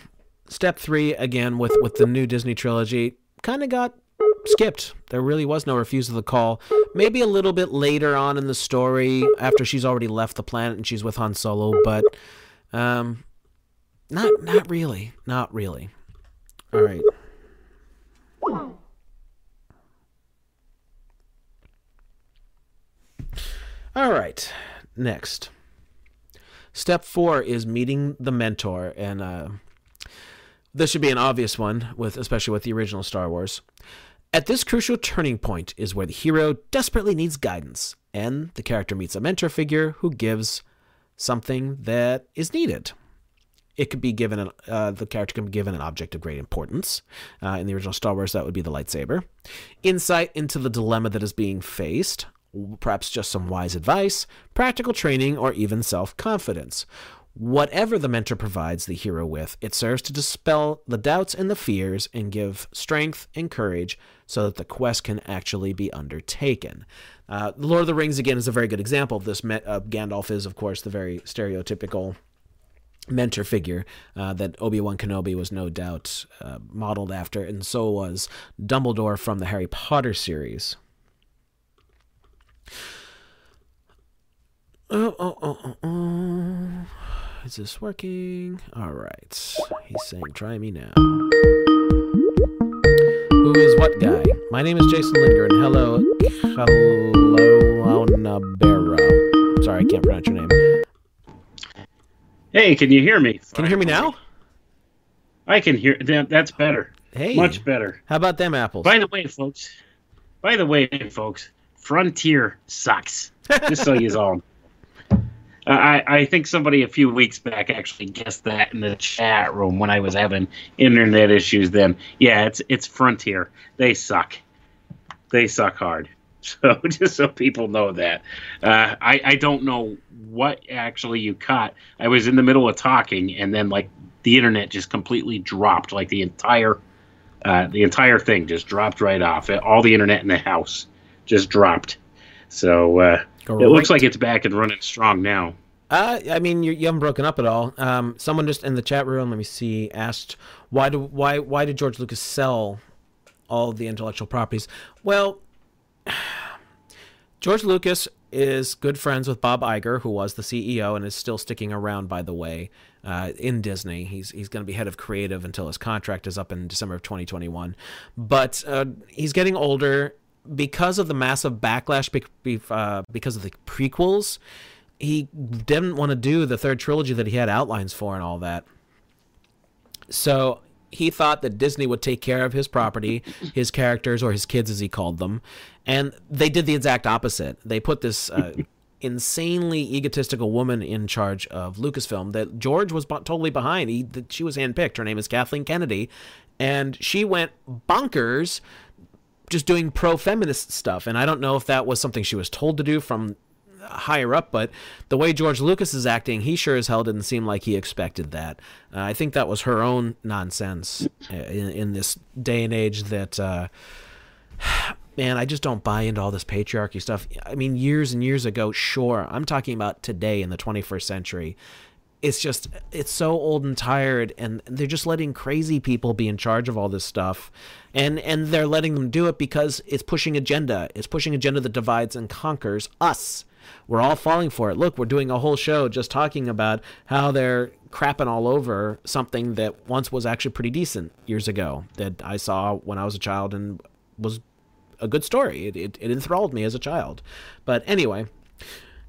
step three again with with the new Disney trilogy kind of got skipped. There really was no refusal to the call. Maybe a little bit later on in the story, after she's already left the planet and she's with Han Solo, but um, not not really, not really. All right. All right. Next. Step four is meeting the mentor, and uh, this should be an obvious one, with especially with the original Star Wars. At this crucial turning point is where the hero desperately needs guidance, and the character meets a mentor figure who gives something that is needed. It could be given an, uh, the character can be given an object of great importance. Uh, in the original Star Wars, that would be the lightsaber. Insight into the dilemma that is being faced, perhaps just some wise advice, practical training, or even self confidence. Whatever the mentor provides the hero with, it serves to dispel the doubts and the fears and give strength and courage so that the quest can actually be undertaken. Uh, Lord of the Rings, again, is a very good example of this. Uh, Gandalf is, of course, the very stereotypical mentor figure uh, that Obi-Wan Kenobi was no doubt uh, modeled after, and so was Dumbledore from the Harry Potter series. Oh, oh, oh, oh, oh. Is this working? All right. He's saying, try me now. Who is what guy? My name is Jason Linger, and hello, hello, Nabero. Sorry, I can't pronounce your name. Hey, can you hear me? Can you hear me now? I can hear. That, That's better. Hey, much better. How about them apples? By the way, folks. By the way, folks. Frontier sucks. Just so you all. I, I think somebody a few weeks back actually guessed that in the chat room when I was having internet issues. Then, yeah, it's it's Frontier. They suck. They suck hard. So just so people know that, uh, I I don't know what actually you caught. I was in the middle of talking, and then like the internet just completely dropped. Like the entire uh, the entire thing just dropped right off. All the internet in the house just dropped. So uh, it looks like it's back and running strong now. Uh, I mean, you, you haven't broken up at all. Um, someone just in the chat room, let me see, asked why do why why did George Lucas sell all the intellectual properties? Well, George Lucas is good friends with Bob Iger, who was the CEO and is still sticking around, by the way, uh, in Disney. He's he's going to be head of creative until his contract is up in December of 2021. But uh, he's getting older because of the massive backlash be, uh, because of the prequels, he didn't want to do the third trilogy that he had outlines for and all that. So he thought that Disney would take care of his property, his characters, or his kids, as he called them. And they did the exact opposite. They put this uh, insanely egotistical woman in charge of Lucasfilm that George was totally behind. He, she was handpicked. Her name is Kathleen Kennedy. And she went bonkers just doing pro feminist stuff. And I don't know if that was something she was told to do from higher up, but the way George Lucas is acting, he sure as hell didn't seem like he expected that. Uh, I think that was her own nonsense in, in this day and age that. Uh, man, I just don't buy into all this patriarchy stuff. I mean, years and years ago, sure. I'm talking about today in the 21st century it's just it's so old and tired and they're just letting crazy people be in charge of all this stuff. And and they're letting them do it because it's pushing agenda. It's pushing agenda that divides and conquers us. We're all falling for it. Look we're doing a whole show just talking about how they're crapping all over something that once was actually pretty decent years ago that i saw when i was a child and was a good story. It, it, it enthralled me as a child. But anyway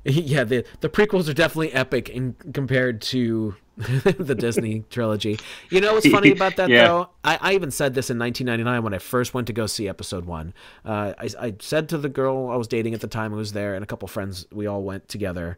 yeah, the the prequels are definitely epic in compared to the Disney trilogy. You know what's funny about that yeah. though? I, I even said this in 1999 when I first went to go see Episode One. Uh, I I said to the girl I was dating at the time who was there, and a couple friends, we all went together.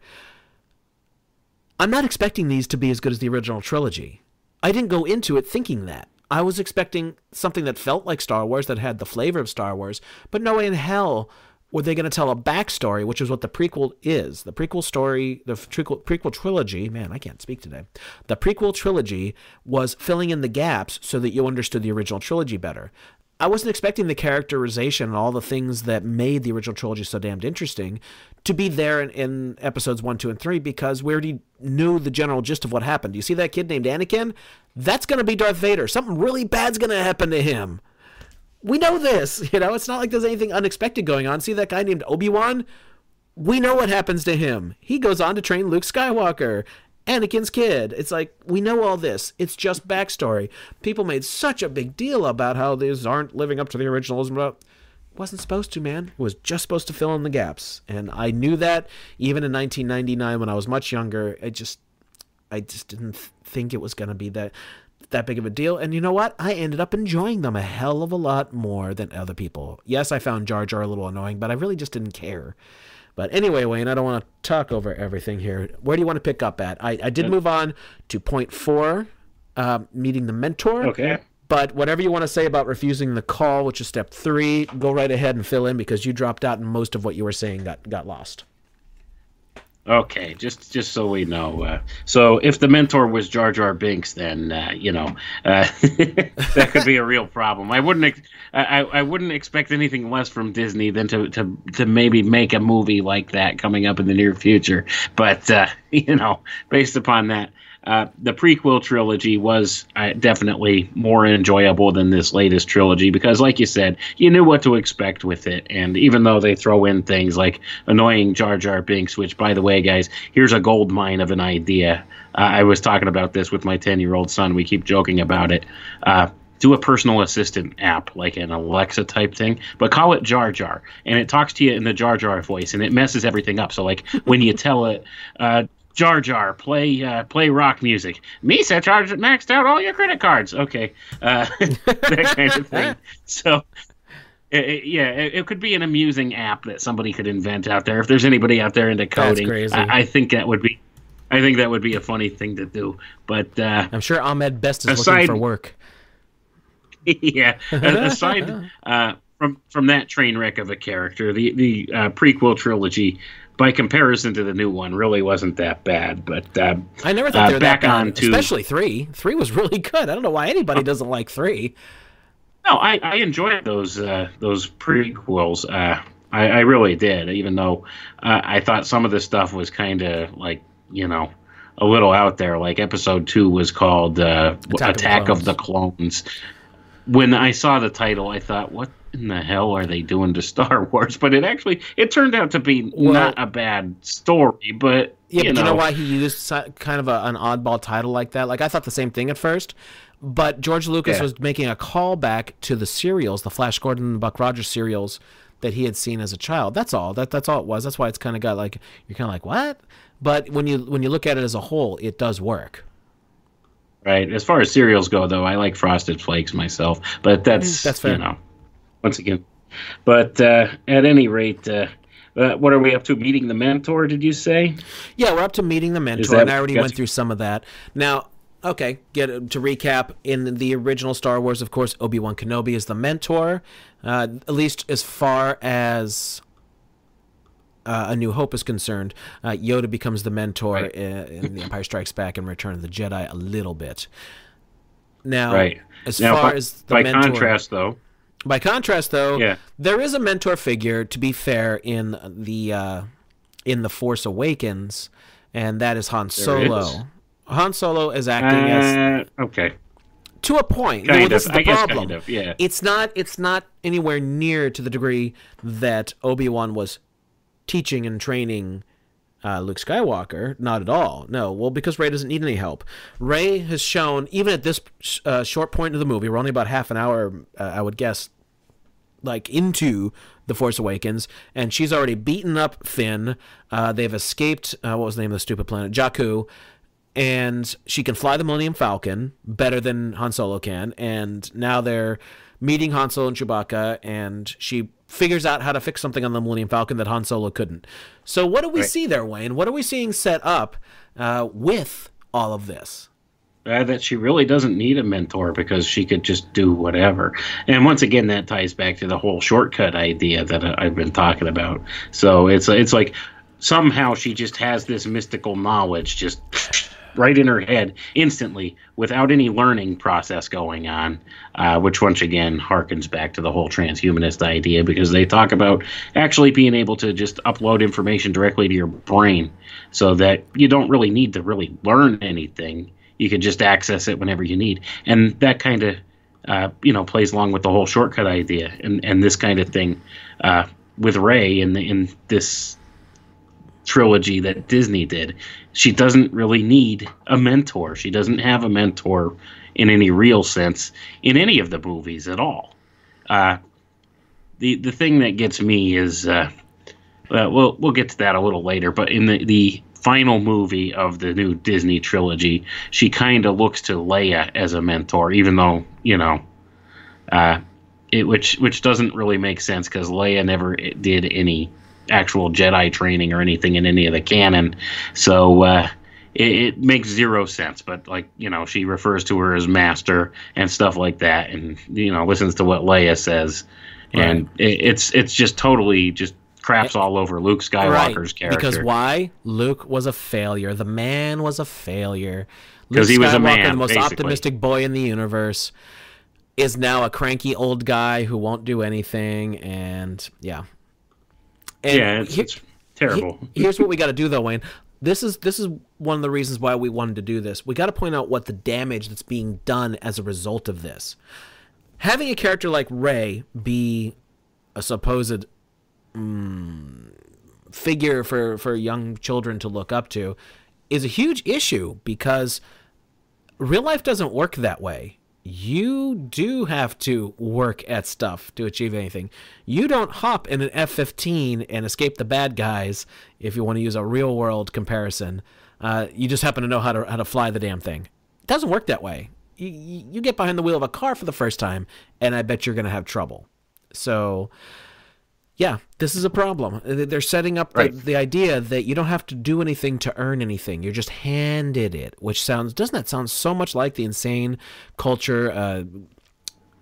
I'm not expecting these to be as good as the original trilogy. I didn't go into it thinking that. I was expecting something that felt like Star Wars, that had the flavor of Star Wars, but no way in hell were they going to tell a backstory, which is what the prequel is? The prequel story, the prequel, prequel trilogy, man, I can't speak today. The prequel trilogy was filling in the gaps so that you understood the original trilogy better. I wasn't expecting the characterization and all the things that made the original trilogy so damned interesting to be there in, in, episodes one, two, and three because we already knew the general gist of what happened. You see that kid named Anakin? That's going to be Darth Vader. Something really bad's going to happen to him we know this. You know, it's not like there's anything unexpected going on. See that guy named Obi Wan? We know what happens to him. He goes on to train Luke Skywalker, Anakin's kid. It's like we know all this. It's just backstory. People made such a big deal about how these aren't living up to the originals, but wasn't supposed to, man. It was just supposed to fill in the gaps, and I knew that even in 1999 when I was much younger. I just, I just didn't think it was going to be that that big of a deal. And you know what? I ended up enjoying them a hell of a lot more than other people. Yes, I found Jar Jar a little annoying, but I really just didn't care. But anyway, Wayne, I don't want to talk over everything here. Where do you want to pick up at? I, I did move on to point four, uh, meeting the mentor. Okay. But whatever you want to say about refusing the call, which is step three, go right ahead and fill in because you dropped out and most of what you were saying got, got lost. Okay, just just so we know. Uh, so if the mentor was Jar Jar Binks, then uh, you know uh, that could be a real problem. I wouldn't ex- I, I wouldn't expect anything less from Disney than to, to to maybe make a movie like that coming up in the near future. But uh, you know, based upon that, uh, the prequel trilogy was uh, definitely more enjoyable than this latest trilogy because, like you said, you knew what to expect with it. And even though they throw in things like annoying Jar Jar Binks, which, by the way, guys, here's a gold mine of an idea. Uh, I was talking about this with my 10 year old son. We keep joking about it uh, do a personal assistant app like an Alexa type thing, but call it Jar Jar, and it talks to you in the Jar Jar voice, and it messes everything up. So like when you tell it, uh, Jar Jar, play uh, play rock music. Misa charged maxed out all your credit cards. Okay, uh, that kind of thing. So, it, it, yeah, it, it, could be an amusing app that somebody could invent out there. If there's anybody out there into coding, I, I, think that would be, I think that would be a funny thing to do. But uh, I'm sure Ahmed Best is aside, looking for work. yeah, aside uh, from from that train wreck of a character, the the uh, prequel trilogy by comparison to the new one, really wasn't that bad. But uh, I never thought uh, they were back that bad, on to especially three. Three was really good. I don't know why anybody oh. doesn't like three. No, I, I enjoyed those uh, those prequels. Uh, I, I really did, even though uh, I thought some of the stuff was kind of like you know a little out there. Like episode two was called uh, Attack, Attack of, the of the Clones. When I saw the title, I thought, "What in the hell are they doing to Star Wars? But it actually it turned out to be well, not a bad story. But yeah, you but know. you know why he used kind of a, an oddball title like that? Like I thought the same thing at first, but George Lucas yeah. was making a callback to the serials, the Flash Gordon and Buck Rogers serials that he had seen as a child. That's all. That that's all it was. That's why it's kind of got like you're kind of like what? But when you when you look at it as a whole, it does work. Right. As far as cereals go, though, I like Frosted Flakes myself. But that's mm, that's fair. You know, once again. But uh, at any rate, uh, uh, what are we up to? Meeting the mentor? Did you say? Yeah, we're up to meeting the mentor, and I already went through some of that. Now, okay, get to recap. In the original Star Wars, of course, Obi Wan Kenobi is the mentor, uh, at least as far as uh, A New Hope is concerned, uh, Yoda becomes the mentor right. in, in, The Empire Strikes Back and Return of the Jedi a little bit. Now, right. as now, far by, as the by mentor, contrast, though, by contrast, though, yeah. there is a mentor figure. To be fair, in the uh, in the Force Awakens, and that is Han Solo. Is. Han Solo is acting uh, as okay to a point. Kind no, of. the I problem. Kind of, yeah. It's not. It's not anywhere near to the degree that Obi Wan was teaching and training uh, Luke Skywalker. Not at all. No. Well, because Rey doesn't need any help. Rey has shown, even at this uh, short point of the movie, we're only about half an hour, uh, I would guess, like into the Force Awakens, and she's already beaten up Finn. Uh, they've escaped. Uh, what was the name of the stupid planet? Jakku. And she can fly the Millennium Falcon better than Han Solo can. And now they're meeting Han Solo and Chewbacca, and she figures out how to fix something on the Millennium Falcon that Han Solo couldn't. So what do we right. see there, Wayne? What are we seeing set up uh, with all of this? uh, that she really doesn't need a mentor because she could just do whatever. And once again, that ties back to the whole shortcut idea that I've been talking about. So it's it's like somehow she just has this mystical knowledge just right in her head instantly without any learning process going on, uh, which once again harkens back to the whole transhumanist idea because they talk about actually being able to just upload information directly to your brain so that you don't really need to really learn anything. You can just access it whenever you need. And that kind of, uh, you know, plays along with the whole shortcut idea and, and this kind of thing uh, with Rey in, the, in this trilogy that Disney did. She doesn't really need a mentor. She doesn't have a mentor in any real sense in any of the movies at all. Uh, the the thing that gets me is uh, we'll we'll get to that a little later. But in the the final movie of the new Disney trilogy, she kind of looks to Leia as a mentor, even though you know. Uh, it, which which doesn't really make sense because Leia never did any actual Jedi training or anything in any of the canon. So uh, it, it, makes zero sense. But like you know, she refers to her as master and stuff like that, and you know listens to what Leia says, right. and it, it's it's just totally just craps all over Luke Skywalker's right. character. Because why? Luke was a failure. The man was a failure. Because he was a man, the most basically. optimistic boy in the universe, is now a cranky old guy who won't do anything, and yeah, and yeah, it's, it's terrible. here's what we got to do though, Wayne. This is this is one of the reasons why we wanted to do this. We got to point out what the damage that's being done as a result of this. Having a character like Rey be a supposed mm, figure for for young children to look up to is a huge issue because real life doesn't work that way you do have to work at stuff to achieve anything. You don't hop in an F 15 and escape the bad guys if you want to use a real world comparison. Uh, you just happen to know how to, how to fly the damn thing. It doesn't work that way. You, you get behind the wheel of a car for the first time, and I bet you're going to have trouble. So, yeah, this is a problem. They're setting up right. the, the, idea that you don't have to do anything to earn anything. You're just handed it, which sounds doesn't that sound so much like the insane culture, uh,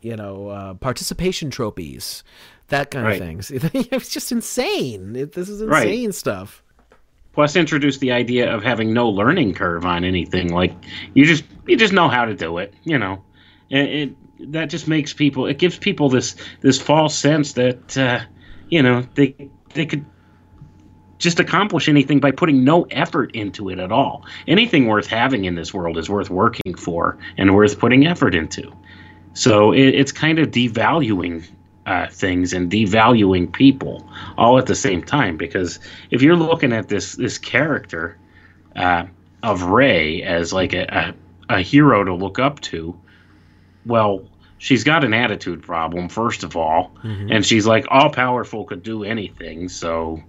you know, uh, participation trophies, that kind right. of things. it's just insane. It, this is insane right. stuff. Plus, introduce the idea of having no learning curve on anything. Like you just you just know how to do it. You know, it, it that just makes people. It gives people this this false sense that. Uh, you know they they could just accomplish anything by putting no effort into it at all. Anything worth having in this world is worth working for and worth putting effort into. So it, it's kind of devaluing uh, things and devaluing people all at the same time. Because if you're looking at this this character uh, of Rey as like a, a, a hero to look up to, well, she's got an attitude problem first of all. Mm-hmm. and she's like all powerful could do anything. So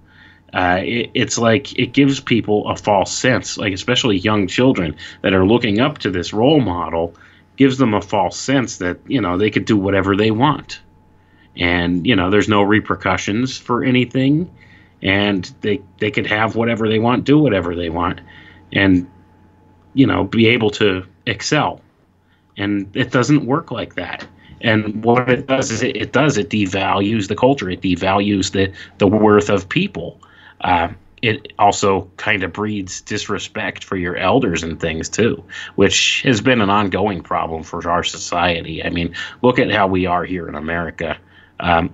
uh, it, it's like it gives people a false sense like especially young children that are looking up to this role model gives them a false sense that you know they could do whatever they want. And you know there's no repercussions for anything. And they they could have whatever they want do whatever they want and you know be able to excel and it doesn't work like that. And what it does is it, it does it devalues the culture. It devalues the the worth of people. Uh, it also kind of breeds disrespect for your elders and things too which has been an ongoing problem for our society. I mean look at how we are here in america. Um,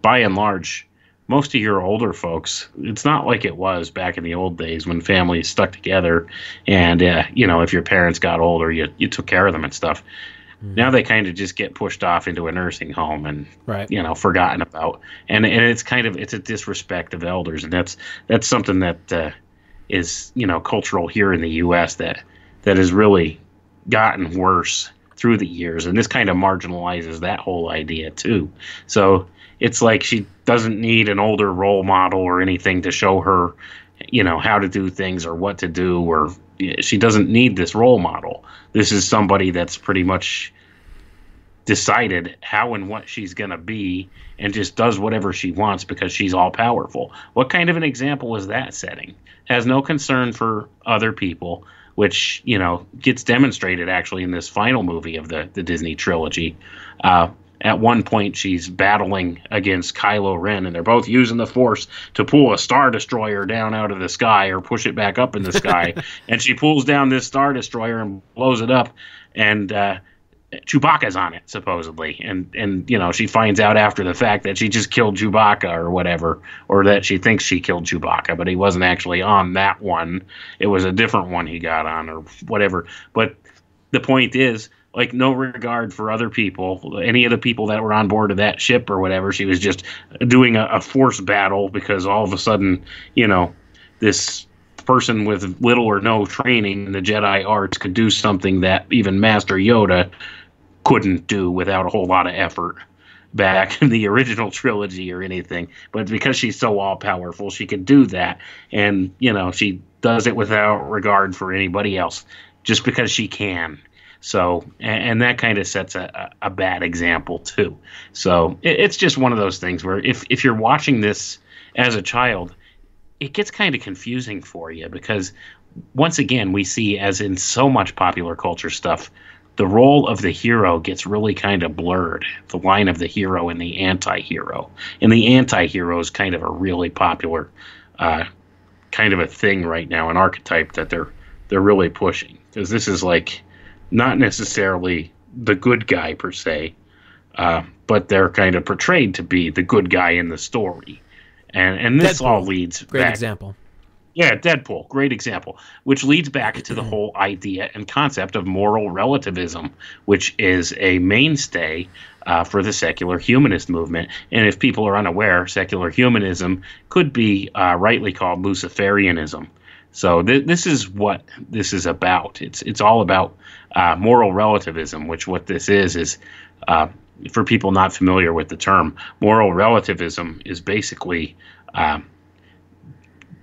by and large most of your older folks, it's not like it was back in the old days when families stuck together, and uh, you know if your parents got older, you you took care of them and stuff. Mm-hmm. Now they kind of just get pushed off into a nursing home and right. you know forgotten about, and and it's kind of it's a disrespect of elders, and that's that's something that uh, is you know cultural here in the U.S. that that has really gotten worse through the years, and this kind of marginalizes that whole idea too. So it's like she doesn't need an older role model or anything to show her, you know, how to do things or what to do, or she doesn't need this role model. This is somebody that's pretty much decided how and what she's going to be and just does whatever she wants because she's all powerful. What kind of an example is that setting? Has no concern for other people, which you know gets demonstrated actually in this final movie of the the Disney trilogy. Uh, at one point, she's battling against Kylo Ren, and they're both using the Force to pull a Star Destroyer down out of the sky or push it back up in the sky. and she pulls down this Star Destroyer and blows it up, and uh, Chewbacca's on it supposedly, and and you know she finds out after the fact that she just killed Chewbacca or whatever, or that she thinks she killed Chewbacca, but he wasn't actually on that one. It was a different one he got on or whatever. But the point is, like no regard for other people, any of the people that were on board of that ship or whatever. She was just doing a, a force battle because all of a sudden, you know, this person with little or no training in the Jedi arts could do something that even Master Yoda couldn't do without a whole lot of effort back in the original trilogy or anything. But because she's so all powerful, she can do that. And, you know, she does it without regard for anybody else just because she can. So, and, that kind of sets a, a, bad example too. So it's just one of those things where if, if you're watching this as a child, it gets kind of confusing for you because once again, we see, as in so much popular culture stuff, the role of the hero gets really kind of blurred. The line of the hero and the anti-hero, and the anti-hero is kind of a really popular uh, kind of a thing right now, an archetype that they're they're really pushing. Because this is like not necessarily the good guy per se, uh, but they're kind of portrayed to be the good guy in the story, and and this Deadpool. all leads great back, example yeah, Deadpool, great example, which leads back to the whole idea and concept of moral relativism, which is a mainstay uh, for the secular humanist movement. And if people are unaware, secular humanism could be uh, rightly called Luciferianism. So th- this is what this is about. It's it's all about uh, moral relativism, which what this is is. For people not familiar with the term, moral relativism is basically um,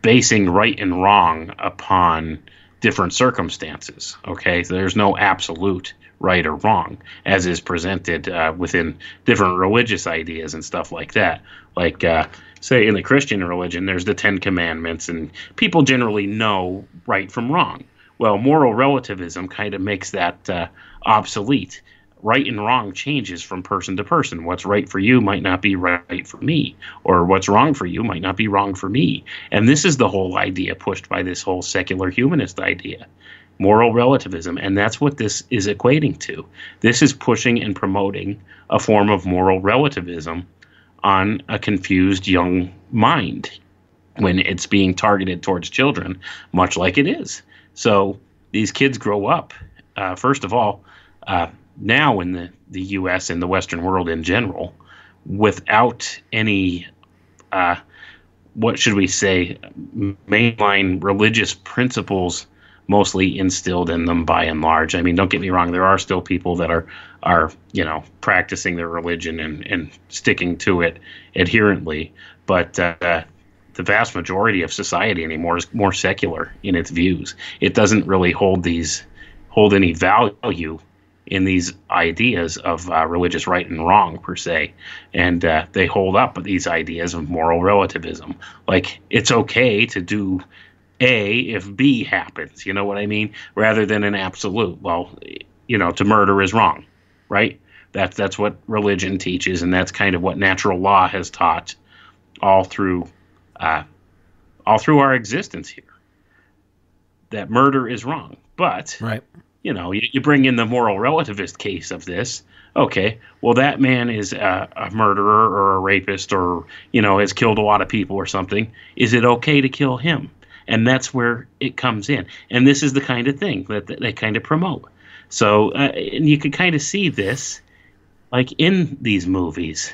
basing right and wrong upon different circumstances. Okay, so there's no absolute right or wrong as is presented uh, within different religious ideas and stuff like that. Like, uh, say, in the Christian religion, there's the Ten Commandments, and people generally know right from wrong. Well, moral relativism kind of makes that uh, obsolete right and wrong changes from person to person. What's right for you might not be right for me, or what's wrong for you might not be wrong for me. And this is the whole idea pushed by this whole secular humanist idea moral relativism. And that's what this is equating to. This is pushing and promoting a form of moral relativism on a confused young mind when it's being targeted towards children, much like it is. So these kids grow up, uh, first of all, uh, now in the, the U.S. and the Western world in general without any, uh, what should we say, mainline religious principles mostly instilled in them by and large. I mean, don't get me wrong, there are still people that are are you know practicing their religion and and sticking to it adherently, but. Uh, the vast majority of society anymore is more secular in its views. It doesn't really hold these hold any value in these ideas of uh, religious right and wrong per se and uh, they hold up these ideas of moral relativism. Like it's okay to do a if b happens you know what i mean? Rather than an absolute well you know to murder is wrong right? That's that's what religion teaches and that's kind of what natural law has taught all through uh, all through our existence here that murder is wrong. But right you know, you, bring in the moral relativist case of this. Okay, well, that man is a, a, murderer or a rapist or, you know, has killed a lot of people or something. Is it okay to kill him? And that's where it comes in. And this is the kind of thing that, that they kind of promote. So, uh, and you can kind of see this like in these movies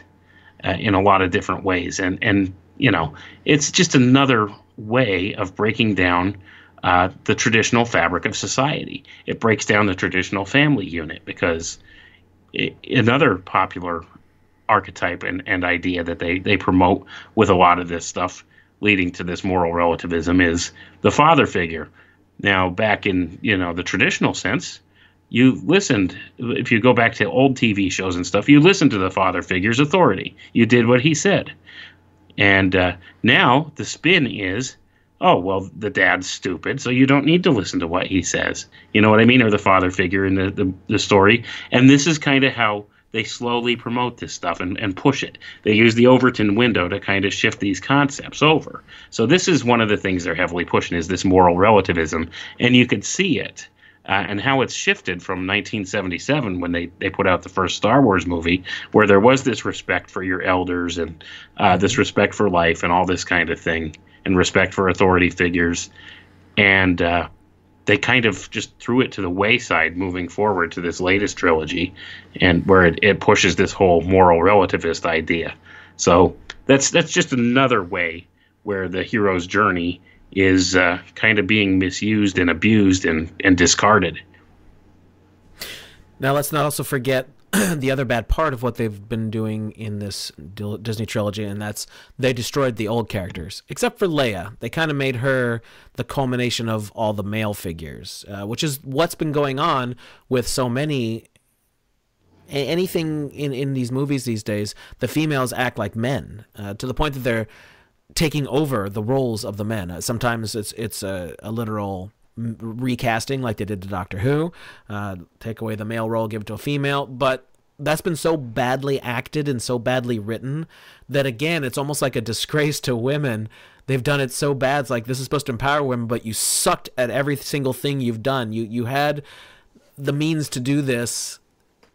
uh, in a lot of different ways. And, and, you know, it's just another way of breaking down uh, the traditional fabric of society. It breaks down the traditional family unit because it, another popular archetype and, and idea that they, they promote with a lot of this stuff leading to this moral relativism is the father figure. Now, back in you know the traditional sense, you listened. If you go back to old TV shows and stuff, you listened to the father figure's authority. You did what he said. And uh, now the spin is oh well the dad's stupid so you don't need to listen to what he says. You know what i mean? Or the father figure in the, the, the story. And this is kind of how they slowly promote this stuff and, and push it. They use the overton window to kind of shift these concepts over. So this is one of the things they're heavily pushing is this moral relativism. And you could see it uh, and how it's shifted from 1977 when they, they put out the first Star Wars movie, where there was this respect for your elders and uh, this respect for life and all this kind of thing, and respect for authority figures. And uh, they kind of just threw it to the wayside moving forward to this latest trilogy, and where it, it pushes this whole moral relativist idea. So that's that's just another way where the hero's journey is uh, kind of being misused and abused and, and discarded. Now, let's not also forget the other bad part of what they've been doing in this Disney trilogy, and that's they destroyed the old characters, except for Leia. They kind of made her the culmination of all the male figures, uh, which is what's been going on with so many. Anything in, in these movies these days, the females act like men uh, to the point that they're taking over the roles of the men. Uh, sometimes it's it's a, a literal recasting, like they did to Doctor Who. Uh, take away the male role, give it to a female, but that's been so badly acted and so badly written that again, it's almost like a disgrace to women. They've done it so bad. It's like this is supposed to empower women, but you sucked at every single thing you've done. You you had the means to do this,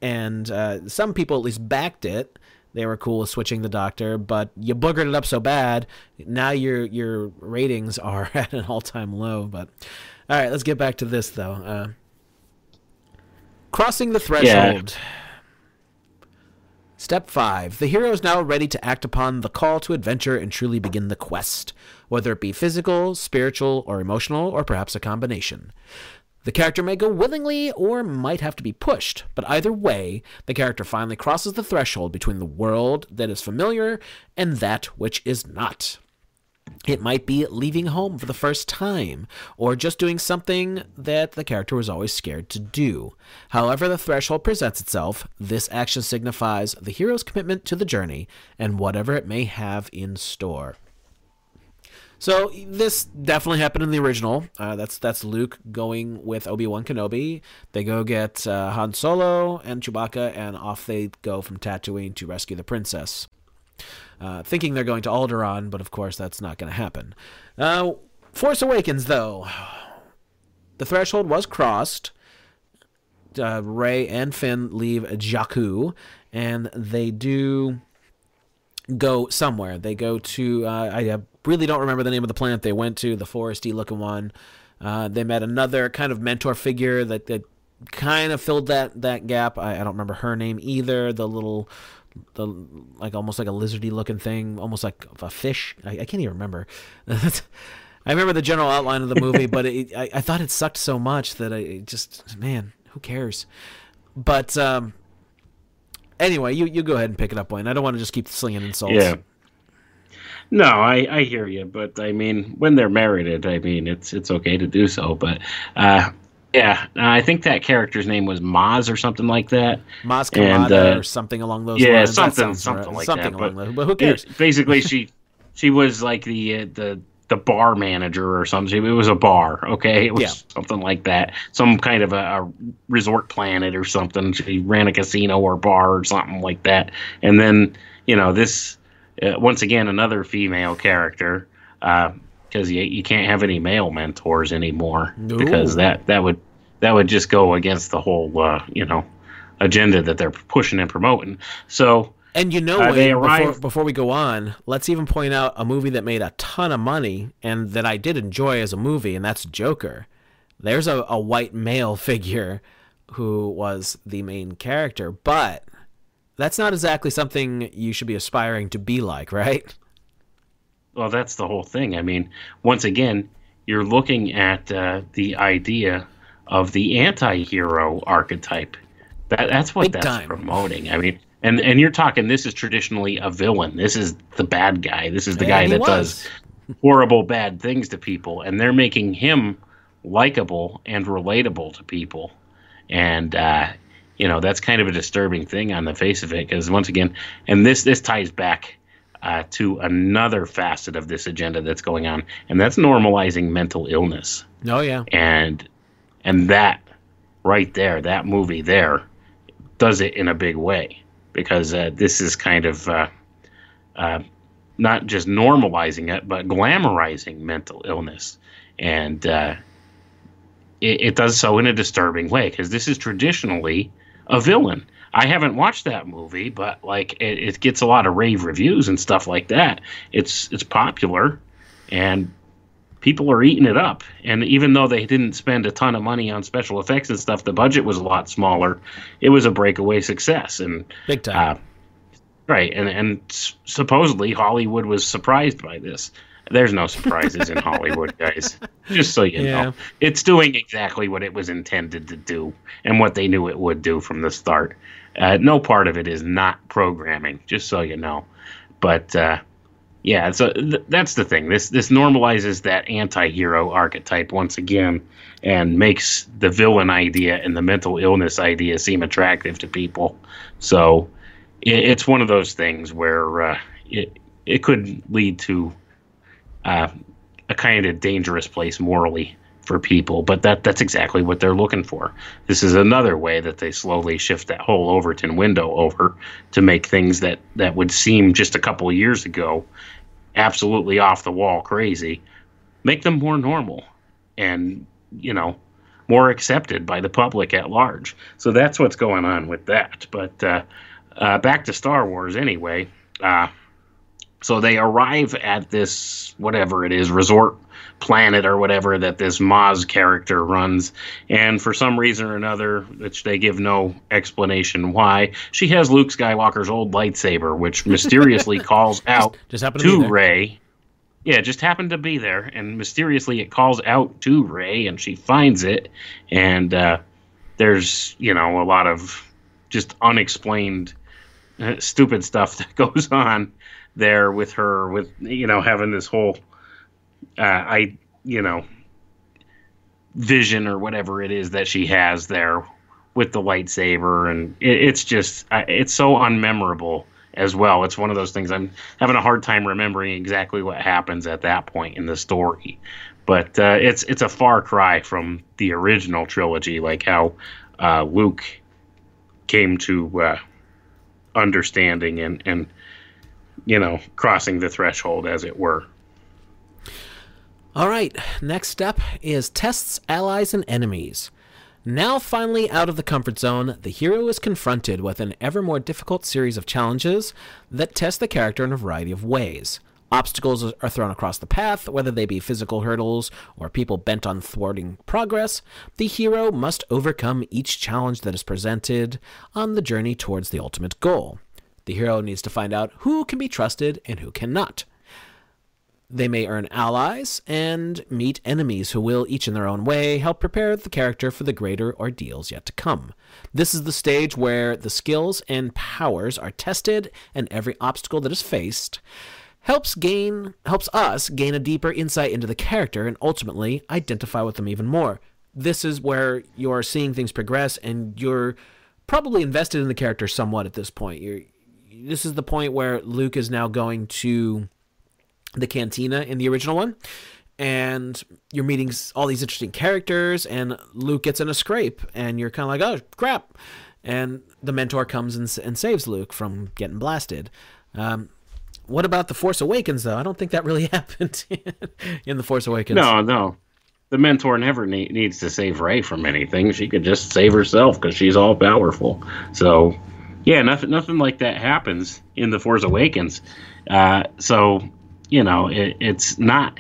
and uh, some people at least backed it they were cool with switching the doctor, but you boogered it up so bad. Now your your ratings are at an all time low. But all right, let's get back to this though. Uh, crossing the threshold. Yeah. Step 5. The hero is now ready to act upon the call to adventure and truly begin the quest, whether it be physical, spiritual, or emotional, or perhaps a combination. The character may go willingly or might have to be pushed, but either way, the character finally crosses the threshold between the world that is familiar and that which is not. It might be leaving home for the first time, or just doing something that the character was always scared to do. However, the threshold presents itself, this action signifies the hero's commitment to the journey and whatever it may have in store. So this definitely happened in the original. Uh, that's that's Luke going with Obi Wan Kenobi. They go get uh, Han Solo and Chewbacca, and off they go from Tatooine to rescue the princess. Uh, thinking they're going to Alderaan, but of course that's not going to happen. Uh, Force Awakens, though, the threshold was crossed. Uh, Rey and Finn leave Jakku, and they do go somewhere. They go to uh, I really don't remember the name of the planet they went to, the foresty looking one. Uh, they met another kind of mentor figure that, that kind of filled that that gap. I, I don't remember her name either. The little the like almost like a lizardy looking thing, almost like a fish. I, I can't even remember. I remember the general outline of the movie, but it, I, I thought it sucked so much that I just man, who cares? But um, anyway, you you go ahead and pick it up, Wayne. I don't want to just keep slinging insults. Yeah. No, I, I hear you, but I mean, when they're merited, I mean, it's it's okay to do so. But uh, yeah, I think that character's name was Maz or something like that. Maz Kanata uh, or something along those yeah, lines. Yeah, something something right. like something that. Along but, those, but who cares? basically, she she was like the uh, the the bar manager or something. It was a bar, okay? It was yeah. something like that. Some kind of a, a, resort planet or something. She ran a casino or bar or something like that. And then, you know, this, uh, once again, another female character, because uh, you, you can't have any male mentors anymore no. because that, that would that would just go against the whole, uh, you know, agenda that they're pushing and promoting. So, and you know, uh, Wayne, before, before we go on, let's even point out a movie that made a ton of money and that I did enjoy as a movie, and that's Joker. There's a, a white male figure who was the main character, but that's not exactly something you should be aspiring to be like, right? Well, that's the whole thing. I mean, once again, you're looking at uh, the idea of the anti-hero archetype. That that's what Big that's time. promoting. I mean, and and you're talking this is traditionally a villain. This is the bad guy. This is the guy that was. does horrible bad things to people and they're making him likable and relatable to people. And uh you know, that's kind of a disturbing thing on the face of it because once again, and this this ties back uh, to another facet of this agenda that's going on, and that's normalizing mental illness. Oh yeah, and and that right there, that movie there, does it in a big way because uh, this is kind of uh, uh, not just normalizing it, but glamorizing mental illness, and uh, it, it does so in a disturbing way because this is traditionally a villain. I haven't watched that movie, but like it, it, gets a lot of rave reviews and stuff like that. It's it's popular, and people are eating it up. And even though they didn't spend a ton of money on special effects and stuff, the budget was a lot smaller. It was a breakaway success, and big time. Uh, right, and and supposedly Hollywood was surprised by this. There's no surprises in Hollywood, guys. Just so you yeah. know, it's doing exactly what it was intended to do and what they knew it would do from the start. Uh, no part of it is not programming, just so you know. But uh, yeah, so th- that's the thing. This this normalizes that anti-hero archetype once again, and makes the villain idea and the mental illness idea seem attractive to people. So it, it's one of those things where uh, it it could lead to uh, a kind of dangerous place morally for people, but that that's exactly what they're looking for. This is another way that they slowly shift that whole Overton window over to make things that that would seem just a couple years ago absolutely off the wall crazy, make them more normal and you know more accepted by the public at large. So that's what's going on with that. But uh, uh, back to Star Wars anyway. Uh, so they arrive at this whatever it is resort planet or whatever that this Maz character runs, and for some reason or another, which they give no explanation why, she has Luke Skywalker's old lightsaber, which mysteriously calls out just, just to, to Rey. Yeah, just happened to be there, and mysteriously it calls out to Rey, and she finds it, and uh, there's you know a lot of just unexplained uh, stupid stuff that goes on there with her with you know having this whole uh, I you know vision or whatever it is that she has there with the lightsaber. And it, it's just it's so unmemorable as well. It's one of those things i'm having a hard time remembering exactly what happens at that point in the story. But uh, it's it's a far cry from the original trilogy like how uh, luke came to uh, understanding and and you know, crossing the threshold, as it were. All right, next step is tests allies and enemies. Now, finally out of the comfort zone, the hero is confronted with an ever more difficult series of challenges that test the character in a variety of ways. Obstacles are thrown across the path, whether they be physical hurdles or people bent on thwarting progress. The hero must overcome each challenge that is presented on the journey towards the ultimate goal. The hero needs to find out who can be trusted and who cannot. They may earn allies and meet enemies who will, each in their own way, help prepare the character for the greater ordeals yet to come. This is the stage where the skills and powers are tested, and every obstacle that is faced helps gain helps us gain a deeper insight into the character and ultimately identify with them even more. This is where you're seeing things progress and you're probably invested in the character somewhat at this point. You're this is the point where Luke is now going to the cantina in the original one and you're meeting all these interesting characters and Luke gets in a scrape and you're kind of like oh crap. And the mentor comes and, and saves Luke from getting blasted. Um, what about the Force Awakens though? I don't think that really happened in the Force Awakens. No no. The mentor never ne- needs to save Rey from anything. She could just save herself because she's all powerful. So yeah, nothing nothing like that happens in the Force Awakens. Uh, so you know, it, it's not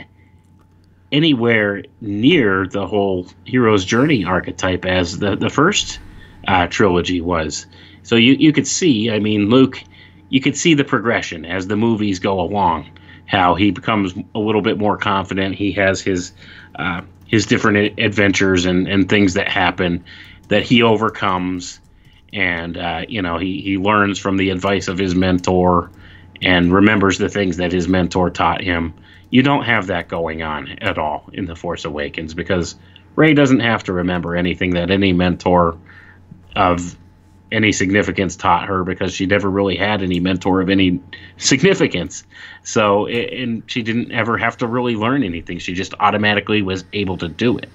anywhere near the whole hero's journey archetype as the the first uh, trilogy was. So you you could see, I mean, Luke, you could see the progression as the movies go along. How he becomes a little bit more confident. He has his uh, his different adventures and, and things that happen that he overcomes and uh, you know he he learns from the advice of his mentor and remembers the things that his mentor taught him. You don't have that going on at all in the Force Awakens because Rey doesn't have to remember anything that any mentor of any significance taught her because she never really had any mentor of any significance. So, and she didn't ever have to really learn anything. She just automatically was able to do it.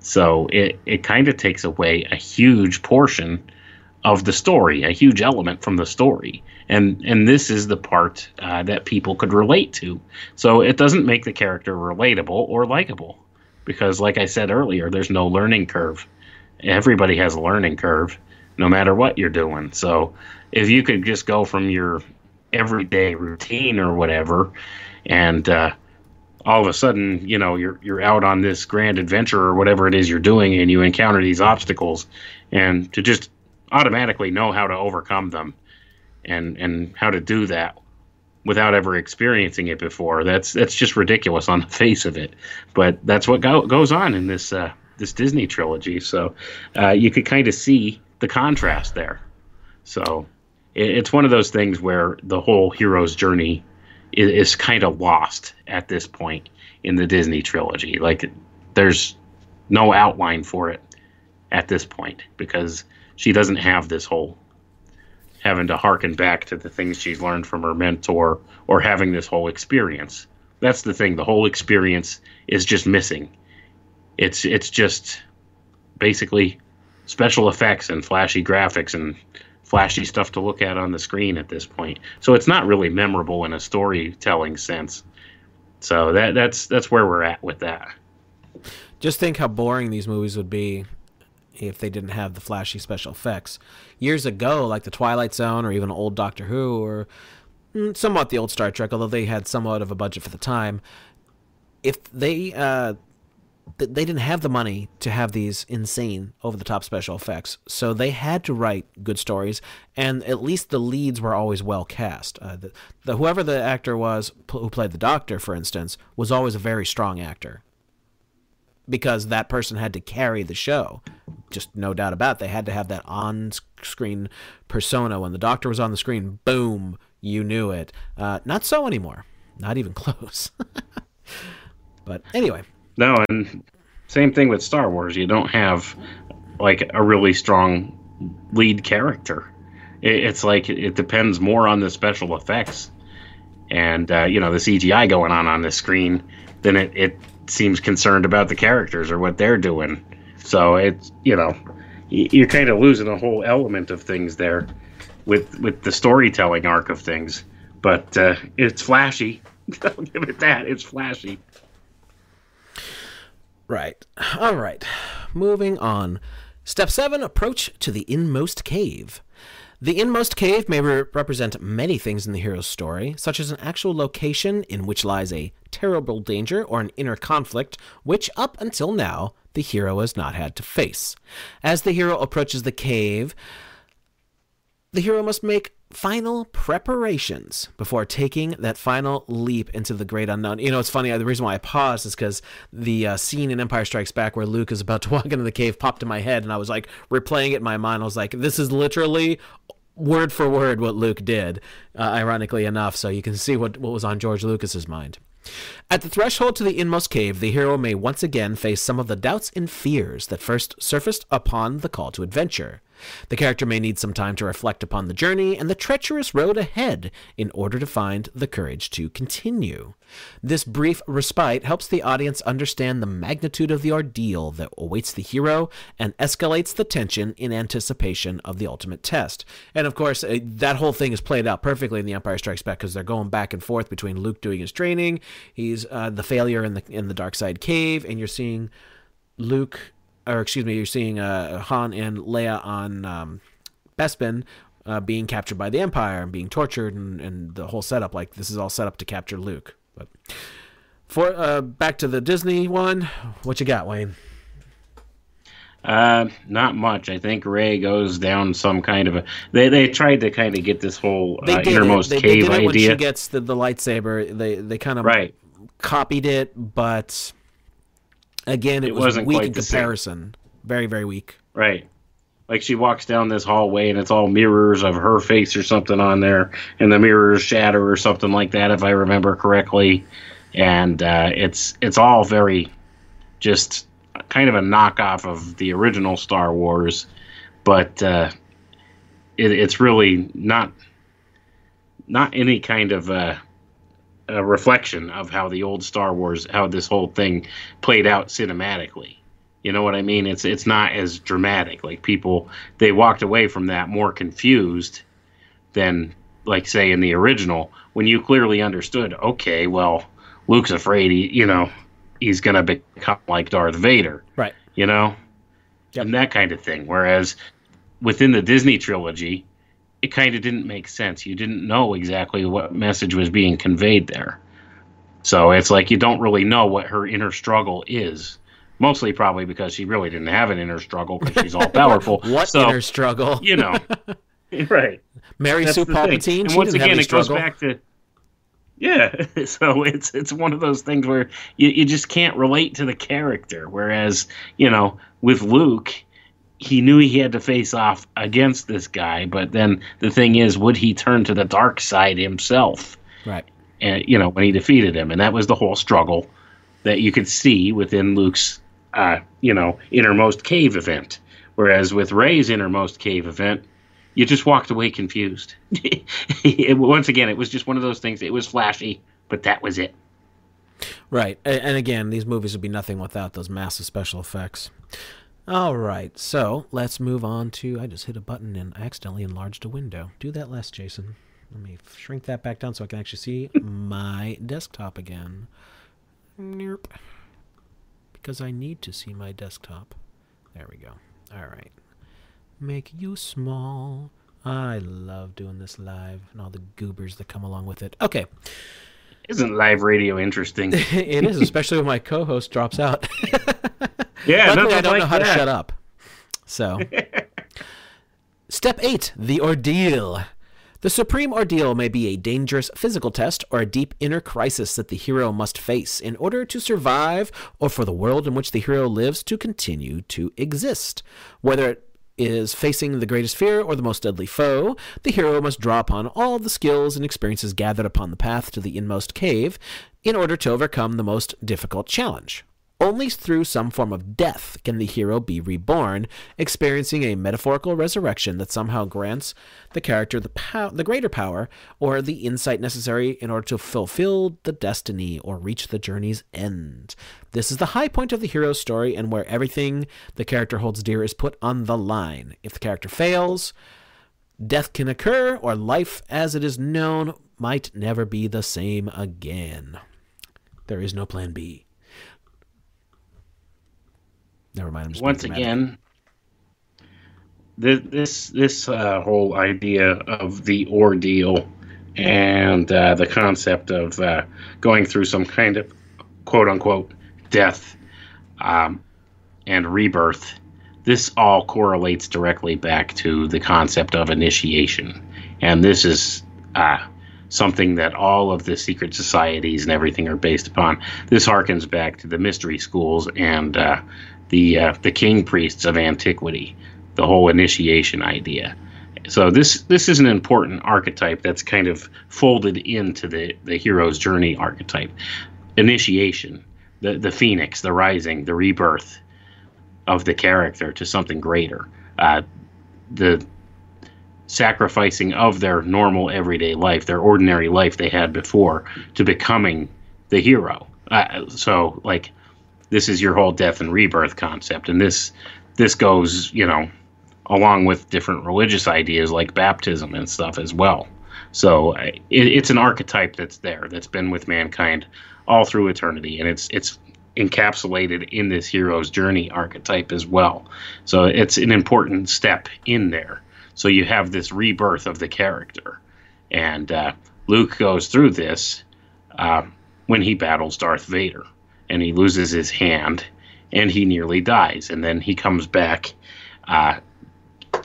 So it, it kind of takes away a huge portion of the story, a huge element from the story. And and this is the part uh, that people could relate to. So it doesn't make the character relatable or likable because, like I said earlier, there's no learning curve. Everybody has a learning curve, no matter what you're doing. So if you could just go from your everyday routine or whatever, and uh, all of a sudden, you know, you're you're out on this grand adventure or whatever it is you're doing, and you encounter these obstacles, and to just automatically know how to overcome them, and and how to do that without ever experiencing it before. That's that's just ridiculous on the face of it, but that's what go, goes on in this uh, this Disney trilogy. So uh, you could kind of see the contrast there. So it, it's one of those things where the whole hero's journey is, is kind of lost at this point in the Disney trilogy. Like there's no outline for it at this point because she doesn't have this whole having to harken back to the things she's learned from her mentor or having this whole experience. That's the thing. The whole experience is just missing. It's it's just basically special effects and flashy graphics and flashy stuff to look at on the screen at this point. So it's not really memorable in a storytelling sense. So that that's that's where we're at with that. Just think how boring these movies would be if they didn't have the flashy special effects. Years ago, like the Twilight Zone or even old Doctor Who or mm, somewhat the old Star Trek, although they had somewhat of a budget for the time, if they uh, they didn't have the money to have these insane over the top special effects. So they had to write good stories and at least the leads were always well cast. Uh, the, the, whoever the actor was who played the doctor for instance was always a very strong actor because that person had to carry the show just no doubt about it. they had to have that on-screen persona when the doctor was on the screen boom you knew it uh, not so anymore not even close but anyway no, and same thing with Star Wars. You don't have like a really strong lead character. it's like it depends more on the special effects and uh, you know the CGI going on on the screen than it, it seems concerned about the characters or what they're doing. So it's you know you're kind of losing a whole element of things there with with the storytelling arc of things. But uh, it's flashy. I'll give it that. It's flashy. Right. All right. Moving on. Step 7 Approach to the Inmost Cave. The Inmost Cave may re- represent many things in the hero's story, such as an actual location in which lies a terrible danger or an inner conflict, which, up until now, the hero has not had to face. As the hero approaches the cave, the hero must make final preparations before taking that final leap into the great unknown. You know, it's funny. The reason why I paused is because the uh, scene in Empire Strikes Back where Luke is about to walk into the cave popped in my head, and I was like replaying it in my mind. I was like, this is literally word for word what Luke did, uh, ironically enough. So you can see what, what was on George Lucas's mind. At the threshold to the inmost cave, the hero may once again face some of the doubts and fears that first surfaced upon the call to adventure. The character may need some time to reflect upon the journey and the treacherous road ahead in order to find the courage to continue. This brief respite helps the audience understand the magnitude of the ordeal that awaits the hero and escalates the tension in anticipation of the ultimate test. And of course, uh, that whole thing is played out perfectly in The Empire Strikes Back because they're going back and forth between Luke doing his training, he's uh, the failure in the in the dark side cave, and you're seeing Luke or excuse me, you're seeing uh, Han and Leia on um, Bespin uh, being captured by the Empire and being tortured, and, and the whole setup. Like this is all set up to capture Luke. But for uh, back to the Disney one, what you got, Wayne? Uh, not much. I think Rey goes down some kind of a. They they tried to kind of get this whole uh, innermost they, cave they idea. When she gets the, the lightsaber, they they kind of right. copied it, but Again, it, it was weak in comparison. Very, very weak. Right. Like she walks down this hallway and it's all mirrors of her face or something on there, and the mirrors shatter or something like that, if I remember correctly. And uh, it's it's all very just kind of a knockoff of the original Star Wars, but uh, it, it's really not not any kind of uh, a reflection of how the old Star Wars, how this whole thing played out cinematically. You know what I mean? It's it's not as dramatic. Like people, they walked away from that more confused than, like, say, in the original, when you clearly understood. Okay, well, Luke's afraid. He, you know, he's gonna become like Darth Vader. Right. You know, yep. and that kind of thing. Whereas within the Disney trilogy, it kind of didn't make sense. You didn't know exactly what message was being conveyed there. So it's like you don't really know what her inner struggle is. Mostly probably because she really didn't have an inner struggle because she's all powerful. what so, inner struggle? You know. right. Mary That's Sue Palpatine. And once again, it struggle. goes back to yeah, so it's it's one of those things where you, you just can't relate to the character. Whereas, you know, with Luke, he knew he had to face off against this guy, but then the thing is, would he turn to the dark side himself? Right. And you know, when he defeated him, and that was the whole struggle that you could see within Luke's, uh, you know, innermost cave event. Whereas with Rey's innermost cave event, you just walked away confused. it, once again, it was just one of those things. It was flashy, but that was it. Right, and again, these movies would be nothing without those massive special effects. All right, so let's move on to. I just hit a button and accidentally enlarged a window. Do that less, Jason. Let me shrink that back down so I can actually see my desktop again. Nope. Because I need to see my desktop. There we go. All right. Make you small. I love doing this live and all the goobers that come along with it. Okay. Isn't live radio interesting? it is, especially when my co-host drops out. Yeah, Luckily, I don't like know how that. to shut up. So, step eight: the ordeal. The supreme ordeal may be a dangerous physical test or a deep inner crisis that the hero must face in order to survive or for the world in which the hero lives to continue to exist. Whether it is facing the greatest fear or the most deadly foe, the hero must draw upon all the skills and experiences gathered upon the path to the inmost cave in order to overcome the most difficult challenge. Only through some form of death can the hero be reborn, experiencing a metaphorical resurrection that somehow grants the character the, pow- the greater power or the insight necessary in order to fulfill the destiny or reach the journey's end. This is the high point of the hero's story and where everything the character holds dear is put on the line. If the character fails, death can occur, or life as it is known might never be the same again. There is no plan B. Never mind. Once again, this this, this uh, whole idea of the ordeal and uh, the concept of uh, going through some kind of quote unquote death um, and rebirth. This all correlates directly back to the concept of initiation, and this is uh, something that all of the secret societies and everything are based upon. This harkens back to the mystery schools and uh, the uh, the king priests of antiquity, the whole initiation idea. So this this is an important archetype that's kind of folded into the the hero's journey archetype. Initiation, the the phoenix, the rising, the rebirth of the character to something greater. Uh, the sacrificing of their normal everyday life, their ordinary life they had before, to becoming the hero. Uh, so like this is your whole death and rebirth concept, and this this goes you know along with different religious ideas like baptism and stuff as well. So it, it's an archetype that's there that's been with mankind all through eternity, and it's it's encapsulated in this hero's journey archetype as well. So it's an important step in there. So you have this rebirth of the character, and uh, Luke goes through this uh, when he battles Darth Vader and he loses his hand and he nearly dies. And then he comes back uh,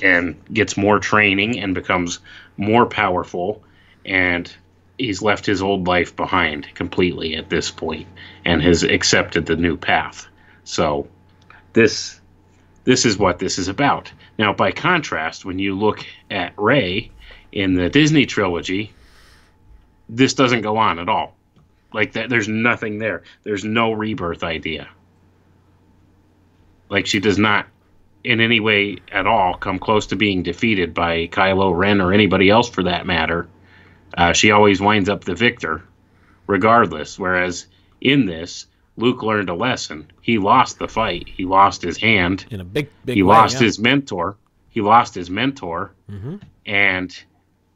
and gets more training and becomes more powerful. And he's left his old life behind completely at this point and has accepted the new path. So this this is what this is about. Now, by contrast, when you look at Rey in the Disney trilogy, this doesn't go on at all. Like that, there's nothing there. There's no rebirth idea. Like she does not in any way at all come close to being defeated by Kylo Ren or anybody else for that matter. Uh, she always winds up the victor, regardless. Whereas in this, Luke learned a lesson. He lost the fight. He lost his hand. In a big, big he way, lost yeah. his mentor. He lost his mentor, Mhm. and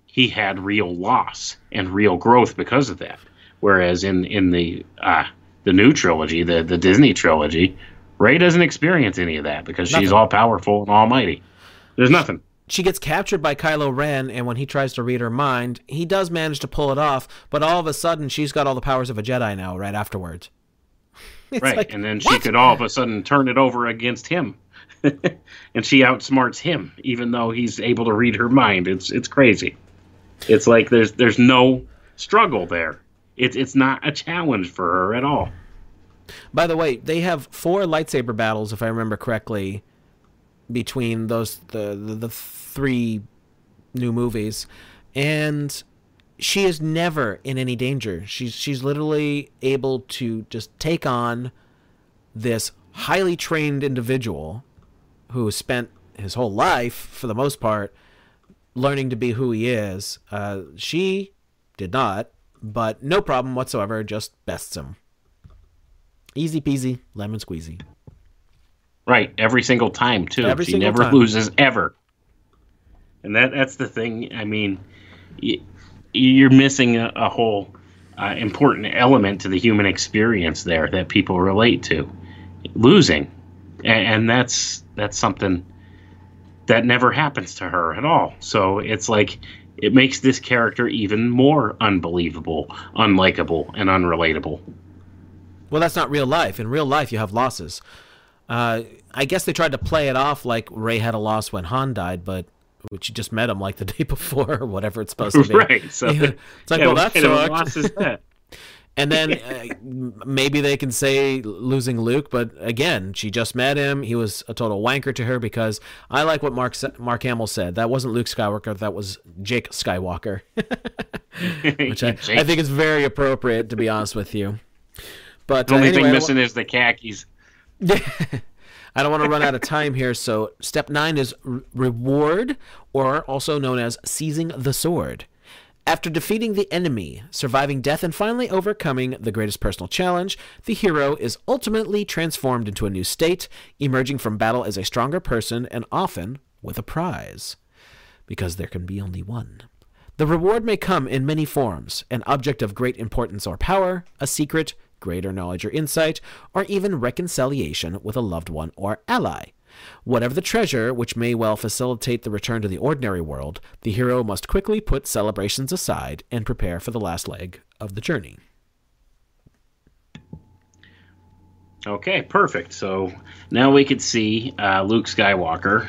he had real loss and real growth because of that. Whereas in in the uh, the new trilogy, the the Disney trilogy, Rey doesn't experience any of that because she's all powerful and almighty. There's nothing. she gets captured by Kylo Ren, and when he tries to read her mind, he does manage to pull it off. But all of a sudden, she's got all the powers of a Jedi now. Right afterwards, It's right. like, and then she could all of a sudden turn it over against him. and she outsmarts him, even though he's able to read her mind. It's it's crazy. It's like there's there's no struggle there. It's it's not a challenge for her at all. By the way, they have four lightsaber battles, if I remember correctly, between those the the, the three new movies, and she is never in any danger. She's she's literally able to just take on this highly trained individual who spent his whole life, for the most part, learning to be who he is. Uh, she did not, but no problem whatsoever. Just bests him. Easy peasy, lemon squeezy. Right, every single time too. Every she never time. loses ever. And that that's the thing. I mean, you're missing a, a whole uh, important element to the human experience there that people relate to, losing, and, and that's that's something that never happens to her at all. So it's like it makes this character even more unbelievable, unlikable, and unrelatable. Well, that's not real life. In real life, you have losses. Uh, I guess they tried to play it off like Rey had a loss when Han died, but which you just met him like the day before or whatever it's supposed to be. right. So Yeah. It's like, yeah, well, what that kind of a loss is that? And then uh, maybe they can say losing Luke, but again, she just met him. He was a total wanker to her because I like what Mark Mark Hamill said. That wasn't Luke Skywalker. That was Jake Skywalker, which I, I think is very appropriate to be honest with you. But The uh, only anyway, I thing missing is the khakis. I don't want to run out of time here. So, step nine is r- reward, or also known as seizing the sword. After defeating the enemy, surviving death, and finally overcoming the greatest personal challenge, the hero is ultimately transformed into a new state, emerging from battle as a stronger person and often with a prize. Because there can be only one. The reward may come in many forms an object of great importance or power, a secret, greater knowledge or insight, or even reconciliation with a loved one or ally. Whatever the treasure, which may well facilitate the return to the ordinary world, the hero must quickly put celebrations aside and prepare for the last leg of the journey. Okay, perfect. So now we could see uh, Luke Skywalker.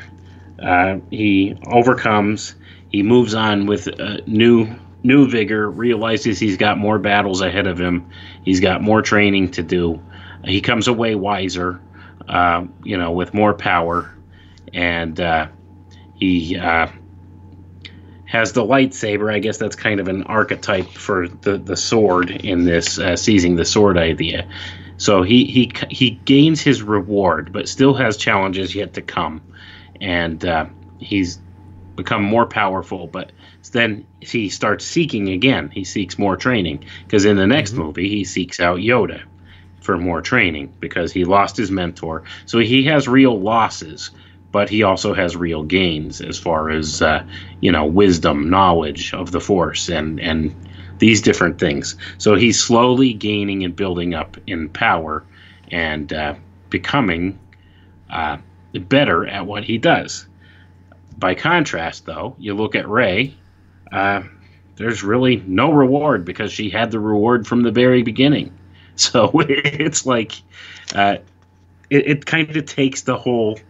Uh, he overcomes. He moves on with uh, new new vigor. Realizes he's got more battles ahead of him. He's got more training to do. He comes away wiser. Uh, you know, with more power, and uh, he uh, has the lightsaber. I guess that's kind of an archetype for the the sword in this uh, seizing the sword idea. So he he he gains his reward, but still has challenges yet to come, and uh, he's become more powerful. But then he starts seeking again. He seeks more training because in the next movie he seeks out Yoda for more training because he lost his mentor. So he has real losses, but he also has real gains as far as uh, you know wisdom, knowledge of the Force, and and these different things. So he's slowly gaining and building up in power and uh, becoming uh, better at what he does. By contrast, though, you look at Rey. Uh, there's really no reward because she had the reward from the very beginning. So it's like uh, it, it kind of takes the whole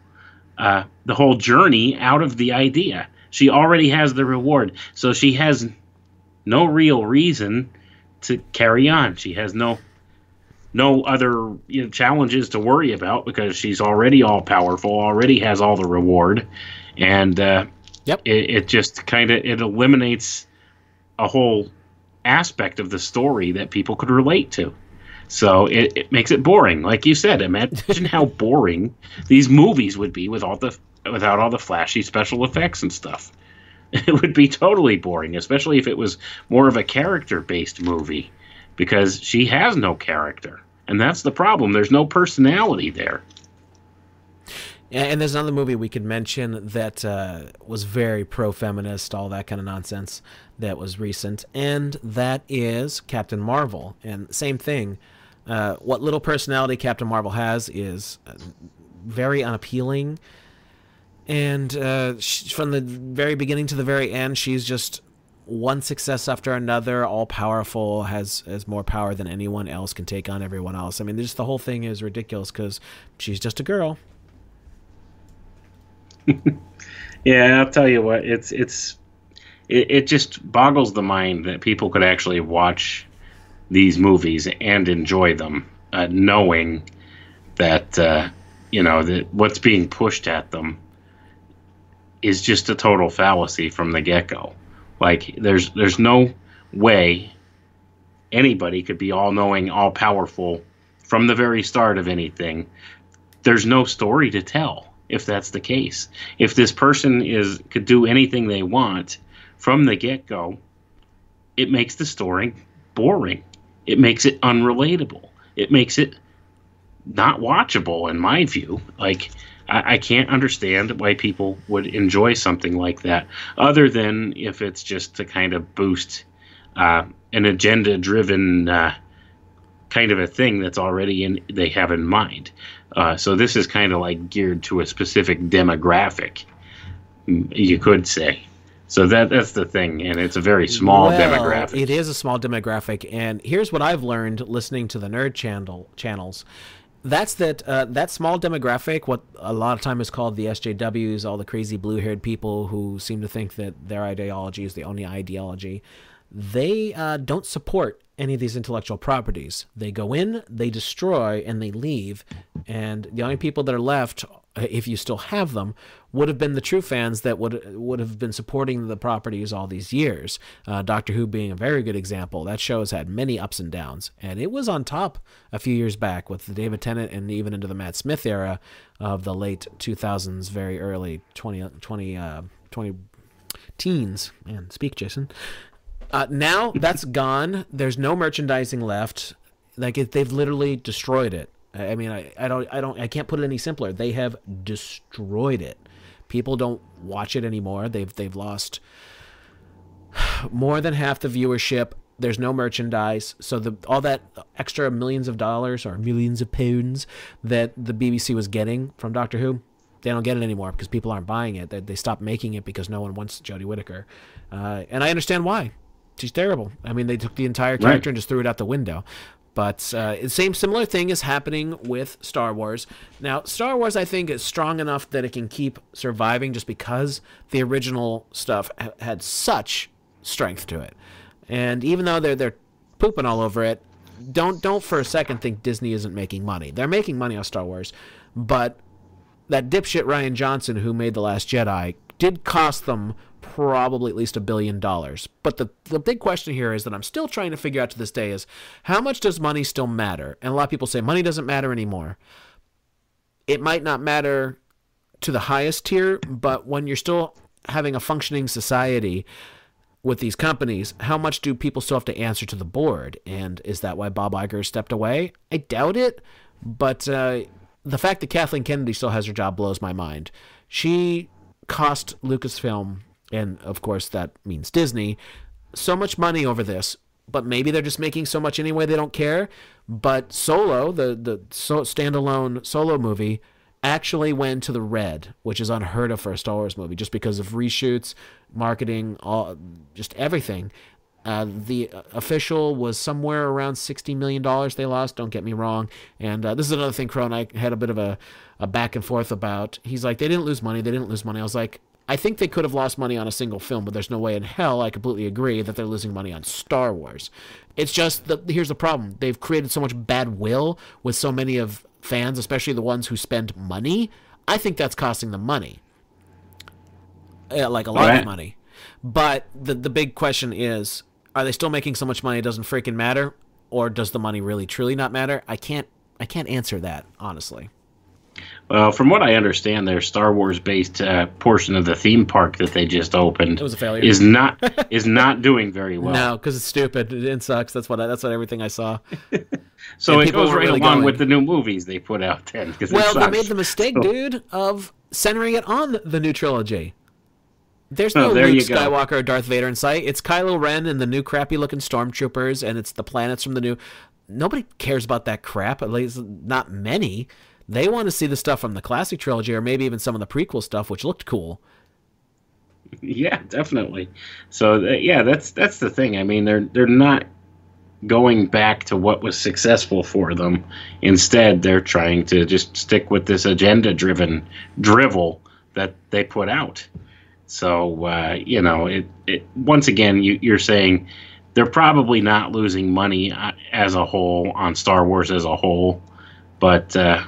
uh, the whole journey out of the idea. She already has the reward, so she has no real reason to carry on. She has no no other you know, challenges to worry about because she's already all powerful, already has all the reward, and uh, Yep. it, it just kind of it eliminates a whole aspect of the story that people could relate to. So it, it makes it boring. Like you said, imagine how boring these movies would be with all the without all the flashy special effects and stuff. It would be totally boring, especially if it was more of a character based movie, because she has no character. And that's the problem. There's no personality there. And there's another movie we could mention that uh, was very pro feminist, all that kind of nonsense that was recent, and that is Captain Marvel. And same thing. Uh, what little personality Captain Marvel has is uh, very unappealing. And uh, she, from the very beginning to the very end, she's just one success after another, all powerful, has has more power than anyone else can take on everyone else. I mean, just the whole thing is ridiculous because she's just a girl. yeah, I'll tell you what, it's it's it, it just boggles the mind that people could actually watch these movies and enjoy them, uh, knowing that uh, you know that what's being pushed at them is just a total fallacy from the get go. Like there's there's no way anybody could be all knowing, all powerful from the very start of anything. There's no story to tell if that's the case. If this person is could do anything they want from the get-go, it makes the story boring. It makes it unrelatable. It makes it not watchable in my view. Like I, I can't understand why people would enjoy something like that, other than if it's just to kind of boost uh, an agenda-driven uh, kind of a thing that's already in they have in mind. Uh, so this is kind of like geared to a specific demographic, you could say. So that that's the thing, and it's a very small well, demographic. It is a small demographic, and here's what I've learned listening to the nerd channel channels. That's that uh, that small demographic. What a lot of time is called the SJWs, all the crazy blue-haired people who seem to think that their ideology is the only ideology. They uh, don't support any of these intellectual properties. They go in, they destroy, and they leave. And the only people that are left, if you still have them, would have been the true fans that would would have been supporting the properties all these years. Uh, Doctor Who being a very good example. That show has had many ups and downs, and it was on top a few years back with the David Tennant and even into the Matt Smith era of the late 2000s, very early 20, 20, uh, 20 teens. Man, speak, Jason. Uh, now that's gone. There's no merchandising left. Like it, they've literally destroyed it. I mean, I, I don't, I don't, I can't put it any simpler. They have destroyed it. People don't watch it anymore. They've, they've lost more than half the viewership. There's no merchandise, so the all that extra millions of dollars or millions of pounds that the BBC was getting from Doctor Who, they don't get it anymore because people aren't buying it. They, they stopped making it because no one wants Jodie Whittaker, uh, and I understand why she's terrible. I mean, they took the entire character right. and just threw it out the window. But uh, same similar thing is happening with Star Wars. Now, Star Wars, I think, is strong enough that it can keep surviving just because the original stuff ha- had such strength to it. And even though they're they're pooping all over it, don't don't for a second think Disney isn't making money. They're making money on Star Wars, but that dipshit Rian Johnson who made the Last Jedi did cost them probably at least a billion dollars. But the, the big question here is that I'm still trying to figure out to this day is how much does money still matter? And a lot of people say money doesn't matter anymore. It might not matter to the highest tier, but when you're still having a functioning society with these companies, how much do people still have to answer to the board? And is that why Bob Iger stepped away? I doubt it. But uh, the fact that Kathleen Kennedy still has her job blows my mind. She cost Lucasfilm and of course that means Disney, so much money over this. But maybe they're just making so much anyway they don't care. But Solo, the the so standalone Solo movie, actually went to the red, which is unheard of for a Star Wars movie, just because of reshoots, marketing, all just everything. Uh, the official was somewhere around sixty million dollars they lost. Don't get me wrong. And uh, this is another thing Crone I had a bit of a, a back and forth about. He's like, they didn't lose money. They didn't lose money. I was like, I think they could have lost money on a single film, but there's no way in hell I completely agree that they're losing money on Star Wars. It's just that here's the problem. They've created so much bad will with so many of fans, especially the ones who spend money. I think that's costing them money. Uh, like a lot right. of money. But the the big question is, are they still making so much money it doesn't freaking matter? or does the money really truly not matter? I can't I can't answer that honestly. Well, from what I understand, their Star Wars based uh, portion of the theme park that they just opened it was a failure. is not is not doing very well. No, because it's stupid. It sucks. That's what I, that's what everything I saw. so and it goes right really along going. with the new movies they put out then. Well, they made the mistake, so. dude, of centering it on the new trilogy. There's no oh, Luke Skywalker or Darth Vader in sight. It's Kylo Ren and the new crappy looking stormtroopers, and it's the planets from the new. Nobody cares about that crap. At least not many. They want to see the stuff from the classic trilogy or maybe even some of the prequel stuff, which looked cool. Yeah, definitely. So uh, yeah, that's that's the thing. I mean, they're they're not going back to what was successful for them. Instead, they're trying to just stick with this agenda-driven drivel that they put out. So uh, you know, it, it once again, you, you're saying they're probably not losing money uh, as a whole on Star Wars as a whole, but uh,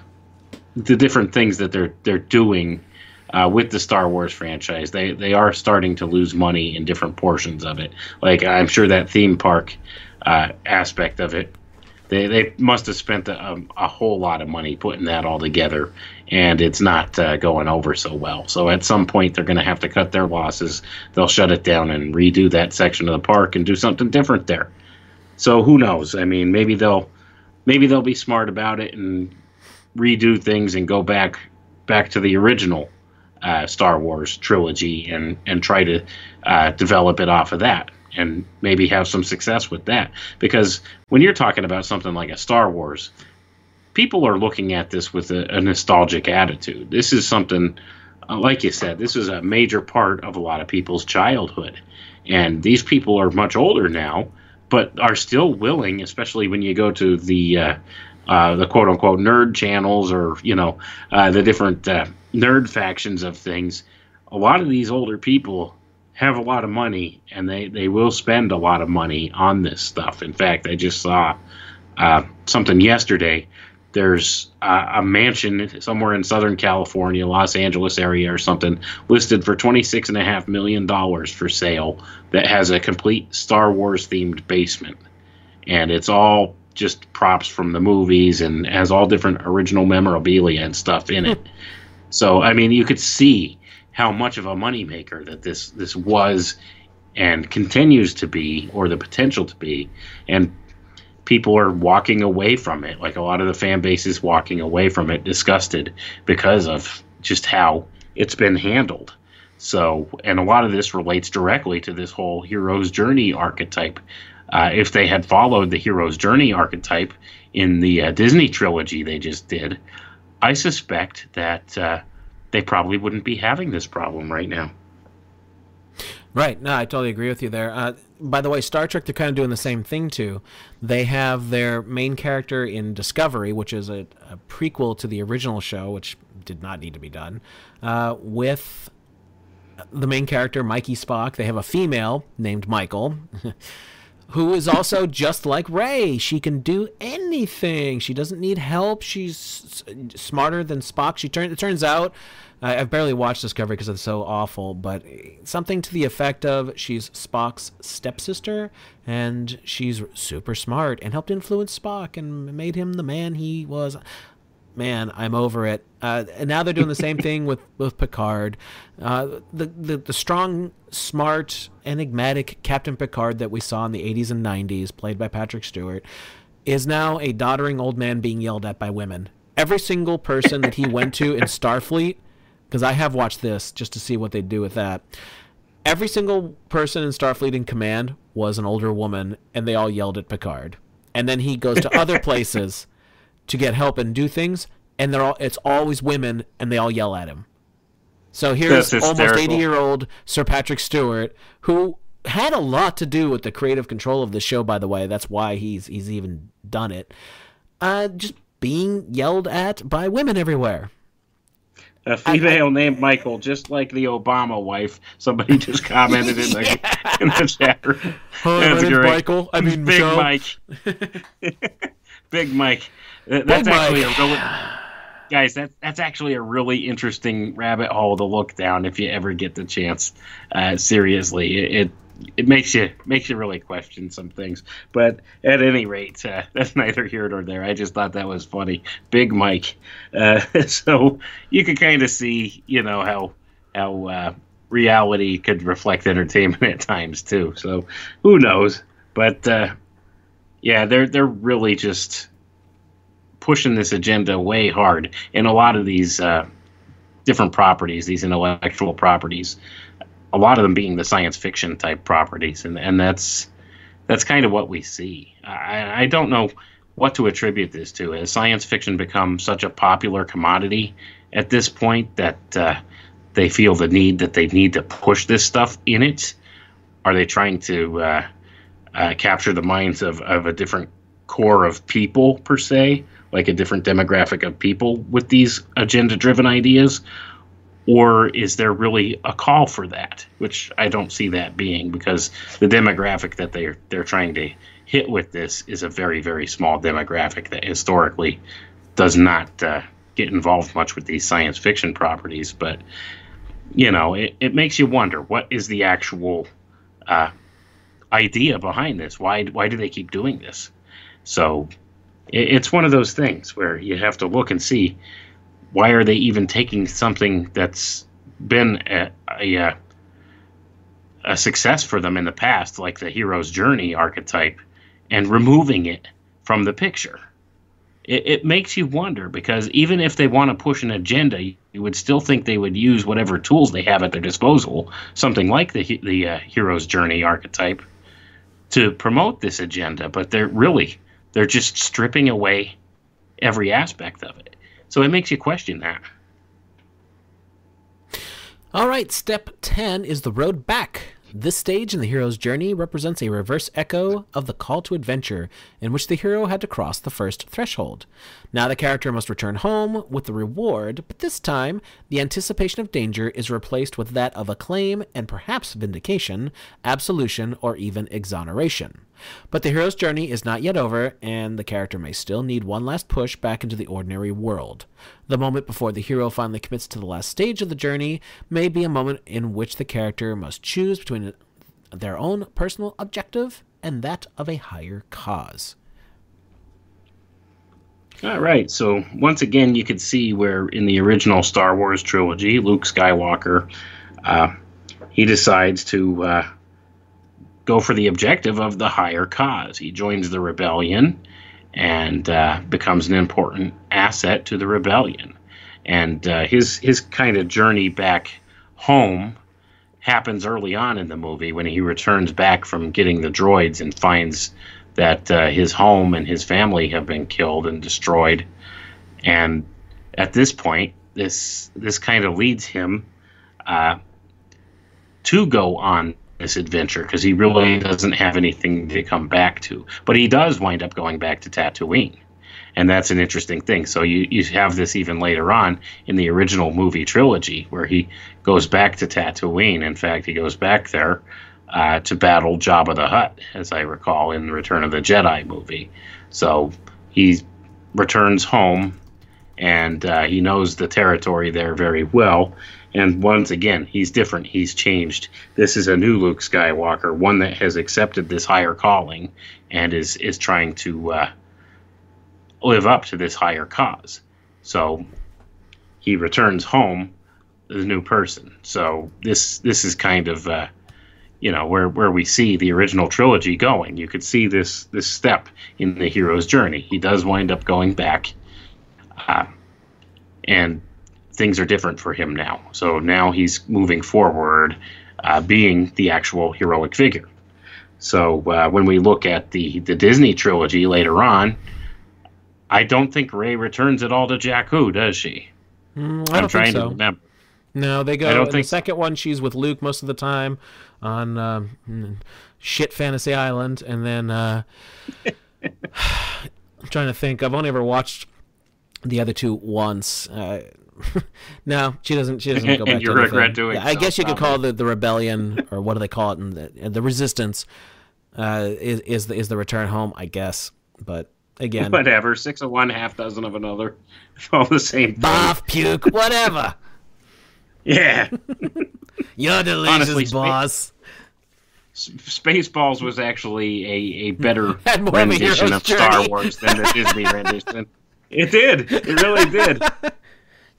the different things that they're they're doing uh, with the Star Wars franchise. They they are starting to lose money in different portions of it. Like I'm sure that theme park uh, aspect of it, they they must have spent a, a, whole lot of money putting that all together, and it's not uh, going over so well. So at some point they're going to have to cut their losses. They'll shut it down and redo that section of the park and do something different there. So who knows? I mean, maybe they'll maybe they'll be smart about it and redo things and go back back to the original uh, Star Wars trilogy and and try to uh, develop it off of that and maybe have some success with that. Because when you're talking about something like a Star Wars people are looking at this with a, a nostalgic attitude. This is something uh, like you said this is a major part of a lot of people's childhood. And these people are much older now but are still willing especially when you go to the uh, uh, the quote unquote nerd channels or you know uh, the different uh, nerd factions of things. A lot of these older people have a lot of money and they, they will spend a lot of money on this stuff. In fact, I just saw uh, something yesterday. There's a mansion somewhere in Southern California, Los Angeles area or something, listed for $26.5 million for sale that has a complete Star Wars themed basement. And it's all just props from the movies and has all different original memorabilia and stuff in it. so I mean, you could see how much of a moneymaker that this this was and continues to be, or the potential to be, and people are walking away from it. Like a lot of the fan base is walking away from it, disgusted because of just how it's been handled. So, and a lot of this relates directly to this whole hero's journey archetype uh, if they had followed the hero's journey archetype in the uh, Disney trilogy they just did, I suspect that uh, they probably wouldn't be having this problem right now. Right. No, I totally agree with you there. Uh, by the way, Star Trek, they're kind of doing the same thing too. They have their main character in Discovery, which is a, a prequel to the original show, which did not need to be done, uh, with the main character, Mikey Spock. They have a female named Michael. who is also just like Rey. She can do anything. She doesn't need help. She's smarter than Spock. She turn, it turns out I've barely watched Discovery because it's so awful, but something to the effect of she's Spock's stepsister and she's super smart and helped influence Spock and made him the man he was man, I'm over it. Uh, and now they're doing the same thing with with Picard. Uh, the, the the strong, smart, enigmatic Captain Picard that we saw in the 80s and 90s, played by Patrick Stewart, is now a doddering old man being yelled at by women. Every single person that he went to in Starfleet, because I have watched this just to see what they do with that. Every single person in Starfleet in command was an older woman, and they all yelled at Picard. And then he goes to other places to get help and do things, and they're all it's always women, and they all yell at him. So here's almost 80 year old Sir Patrick Stewart, who had a lot to do with the creative control of the show. By the way, that's why he's he's even done it. Uh, just being yelled at by women everywhere. A female I, named Michael, just like the Obama wife. Somebody just commented in the yeah. in the chat room. Hi, my name's Michael. I mean, Big Michelle. Mike. Big Mike. That's oh actually a really guys. That that's actually a really interesting rabbit hole to look down if you ever get the chance. Uh, seriously, it, it it makes you makes you really question some things. But at any rate, uh, that's neither here nor there. I just thought that was funny, Big Mike. Uh, so you could kind of see, you know, how how uh, reality could reflect entertainment at times too. So who knows? But uh, yeah, they're they're really just pushing this agenda way hard in a lot of these uh, different properties, these intellectual properties a lot of them being the science fiction type properties, and and that's that's kind of what we see. I, I don't know what to attribute this to. Has science fiction become such a popular commodity at this point that uh, they feel the need that they need to push this stuff in it? Are they trying to uh, uh, capture the minds of, of a different core of people per se, like a different demographic of people with these agenda driven ideas? or is there really a call for that? Which I don't see that being because the demographic that they're they're trying to hit with this is a very very small demographic that historically does not uh, get involved much with these science fiction properties. But you know, it, it makes you wonder what is the actual uh, idea behind this? Why why do they keep doing this? So it, it's one of those things where you have to look and see why are they even taking something that's been a, a, a success for them in the past, like the hero's journey archetype, and removing it from the picture? It, it makes you wonder because even if they want to push an agenda, you would still think they would use whatever tools they have at their disposal, something like the the uh, hero's journey archetype, to promote this agenda. But they're really they're just stripping away every aspect of it. So it makes you question that. All right, step 10 is the road back. This stage in the hero's journey represents a reverse echo of the call to adventure, in which the hero had to cross the first threshold. Now the character must return home with the reward, but this time the anticipation of danger is replaced with that of acclaim and perhaps vindication, absolution, or even exoneration. But the hero's journey is not yet over, and the character may still need one last push back into the ordinary world. The moment before the hero finally commits to the last stage of the journey may be a moment in which the character must choose between their own personal objective and that of a higher cause. All right. So once again, you could see where in the original Star Wars trilogy, Luke Skywalker, uh, he decides to uh, go for the objective of the higher cause. He joins the rebellion and uh, becomes an important asset to the rebellion. And uh, his his kind of journey back home happens early on in the movie when he returns back from getting the droids and finds that uh, his home and his family have been killed and destroyed. And at this point, this this kind of leads him uh, to go on this adventure because he really doesn't have anything to come back to. But he does wind up going back to Tatooine. And that's an interesting thing. So you, you have this even later on in the original movie trilogy where he goes back to Tatooine. In fact, he goes back there uh, to battle Jabba the Hutt, as I recall in the Return of the Jedi movie. So he returns home and uh, he knows the territory there very well. And once again, he's different. He's changed. This is a new Luke Skywalker, one that has accepted this higher calling and is is trying to uh, live up to this higher cause. So he returns home as a new person. So this this is kind of uh, you know where where we see the original trilogy going. You could see this this step in the hero's journey. He does wind up going back, uh, and things are different for him now. So now he's moving forward, uh, being the actual heroic figure. So uh, when we look at the the Disney trilogy later on, I don't think Rey returns at all to Jakku, does she? Mm, I am trying so. to remember. No, they go. I don't in think the second one, she's with Luke most of the time on uh, shit Fantasy Island, and then uh, I'm trying to think. I've only ever watched the other two once. Uh, no, she doesn't. She doesn't go back. and you regret doing. I so, guess you probably. could call the the rebellion, or what do they call it? And the, the resistance uh, is is the is the return home, I guess. But again, whatever. Six of one, half dozen of another. All the same. Boff, puke, whatever. yeah. You're delicious, Honestly, boss. Spaceballs was actually a, a better rendition of journey. Star Wars than the Disney rendition. It did. It really did.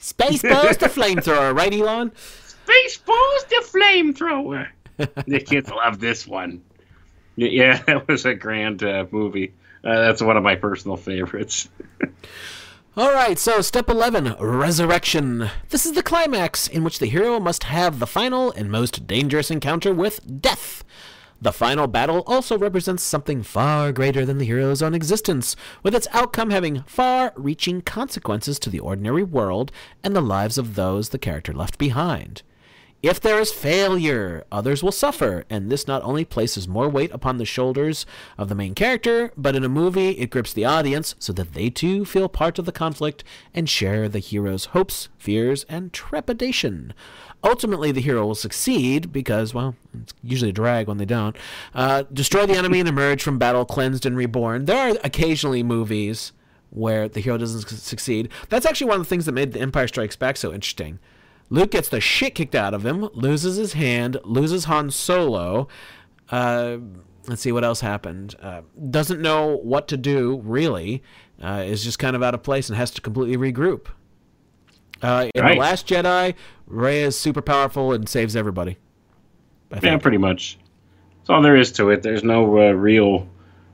Spaceballs the flamethrower, right, Elon? Spaceballs the flamethrower. the kids love this one. Yeah, that was a grand uh, movie. Uh, that's one of my personal favorites. All right, so step 11 Resurrection. This is the climax in which the hero must have the final and most dangerous encounter with death. The final battle also represents something far greater than the hero's own existence, with its outcome having far reaching consequences to the ordinary world and the lives of those the character left behind. If there is failure, others will suffer, and this not only places more weight upon the shoulders of the main character, but in a movie it grips the audience so that they too feel part of the conflict and share the hero's hopes, fears, and trepidation. Ultimately, the hero will succeed because, well, it's usually a drag when they don't. Uh, destroy the enemy and emerge from battle cleansed and reborn. There are occasionally movies where the hero doesn't succeed. That's actually one of the things that made The Empire Strikes Back so interesting. Luke gets the shit kicked out of him, loses his hand, loses Han Solo. Uh, let's see what else happened. Uh, doesn't know what to do, really. Uh, is just kind of out of place and has to completely regroup. Uh, in right. the Last Jedi, Rey is super powerful and saves everybody. Yeah, pretty much. That's all there is to it. There's no uh, real,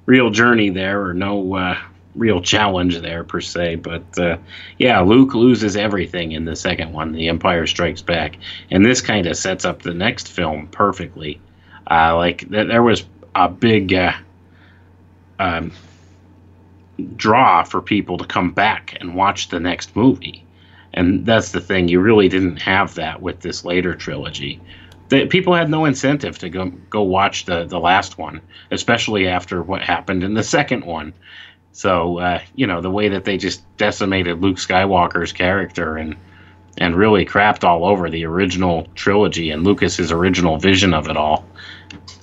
real journey there, or no uh, real challenge there per se. But uh, yeah, Luke loses everything in the second one, The Empire Strikes Back, and this kind of sets up the next film perfectly. Uh, like th- there was a big uh, um, draw for people to come back and watch the next movie and that's the thing you really didn't have that with this later trilogy the, people had no incentive to go go watch the the last one especially after what happened in the second one so uh, you know the way that they just decimated luke skywalker's character and and really crapped all over the original trilogy and lucas's original vision of it all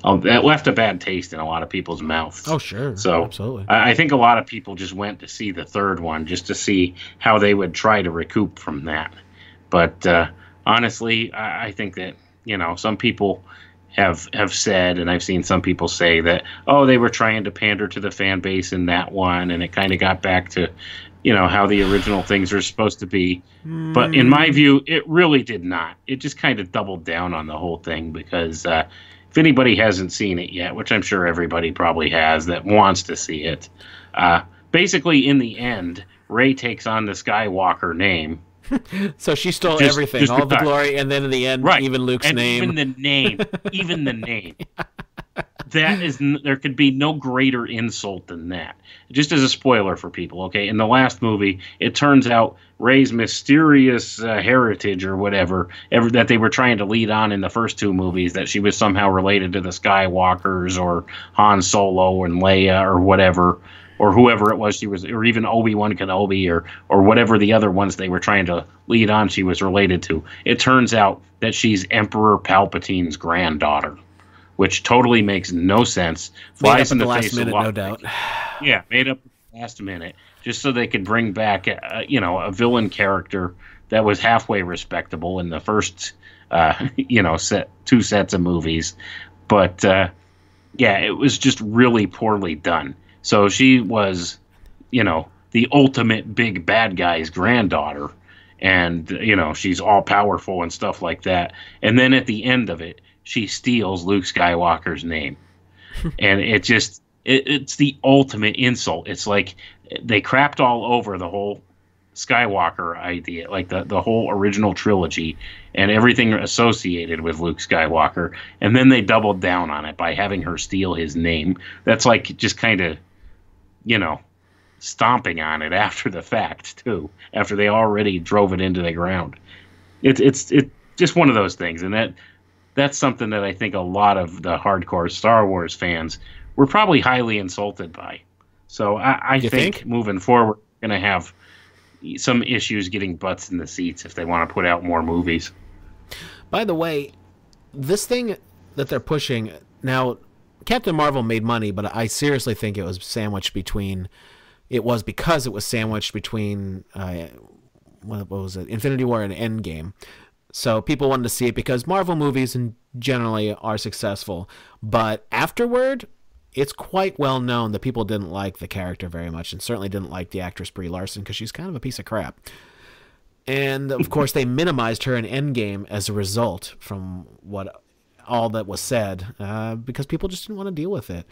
um, that left a bad taste in a lot of people's mouths. Oh, sure. So absolutely, I, I think a lot of people just went to see the third one just to see how they would try to recoup from that. But uh, honestly, I, I think that you know some people have have said, and I've seen some people say that oh they were trying to pander to the fan base in that one, and it kind of got back to you know how the original things are supposed to be. Mm. But in my view, it really did not. It just kind of doubled down on the whole thing because uh, if anybody hasn't seen it yet, which I'm sure everybody probably has that wants to see it, uh, basically in the end, Rey takes on the Skywalker name. so she stole just, everything, just all the glory, and then in the end, right. even Luke's and name. Even the name, even the name. that is there could be no greater insult than that. Just as a spoiler for people, okay? In the last movie, it turns out Rey's mysterious uh, heritage or whatever ever, that they were trying to lead on in the first two movies that she was somehow related to the Skywalkers or Han Solo and Leia or whatever or whoever it was she was or even Obi-Wan Kenobi or or whatever the other ones they were trying to lead on she was related to. It turns out that she's Emperor Palpatine's granddaughter which totally makes no sense. Flies in the, the last minute, no doubt. Yeah, made up last minute just so they could bring back, a, you know, a villain character that was halfway respectable in the first, uh, you know, set two sets of movies, but uh, yeah, it was just really poorly done. So she was, you know, the ultimate big bad guy's granddaughter and you know she's all powerful and stuff like that and then at the end of it she steals Luke Skywalker's name, and it just it, it's the ultimate insult. It's like they crapped all over the whole Skywalker idea, like the the whole original trilogy and everything associated with Luke Skywalker, and then they doubled down on it by having her steal his name. That's like just kind of, you know, stomping on it after the fact too, after they already drove it into the ground. It's it's it's just one of those things, and that that's something that I think a lot of the hardcore Star Wars fans were probably highly insulted by. So I, I think, think, moving forward, we're going to have some issues getting butts in the seats if they want to put out more movies. By the way, this thing that they're pushing now, Captain Marvel made money, but I seriously think it was sandwiched between. It was because it was sandwiched between uh, what was it, Infinity War and Endgame. So people wanted to see it because Marvel movies and generally are successful. But afterward, it's quite well known that people didn't like the character very much and certainly didn't like the actress Brie Larson because she's kind of a piece of crap. And of course, they minimized her in Endgame as a result from what all that was said uh, because people just didn't want to deal with it.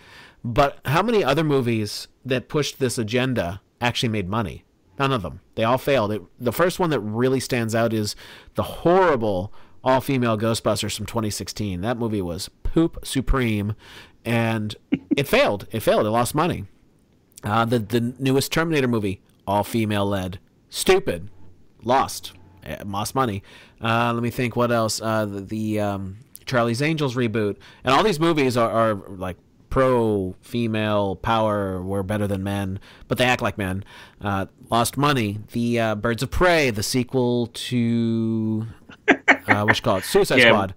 But how many other movies that pushed this agenda actually made money? None of them. They all failed. It, the first one that really stands out is the horrible all female Ghostbusters from 2016. That movie was poop supreme, and it failed. It failed. It lost money. Uh, the the newest Terminator movie, all female led, stupid, lost, eh, lost money. Uh, let me think. What else? Uh, the, the um, Charlie's Angels reboot, and all these movies are, are like pro female power. We're better than men, but they act like men. Uh, lost money. The uh, Birds of Prey, the sequel to uh, what you call it, Suicide yeah. Squad.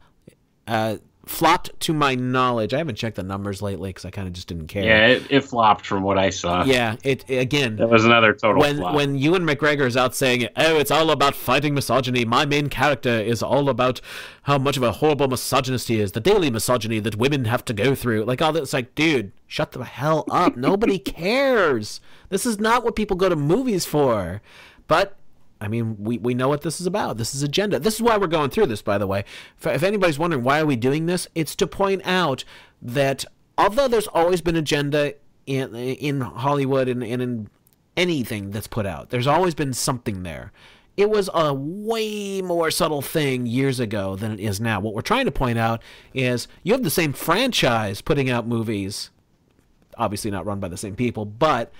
Flopped to my knowledge. I haven't checked the numbers lately because I kind of just didn't care. Yeah, it, it, flopped from what I saw. Yeah, it, it again. That was another total when flop. when Ewan McGregor is out saying, "Oh, it's all about fighting misogyny. My main character is all about how much of a horrible misogynist he is, the daily misogyny that women have to go through." Like all that, it's like, dude, shut the hell up. Nobody cares. This is not what people go to movies for. But I mean, we, we know what this is about. This is agenda. This is why we're going through this, by the way. If, if anybody's wondering why are we doing this, it's to point out that although there's always been agenda in in Hollywood and, and in anything that's put out, there's always been something there. It was a way more subtle thing years ago than it is now. What we're trying to point out is you have the same franchise putting out movies, obviously not run by the same people, but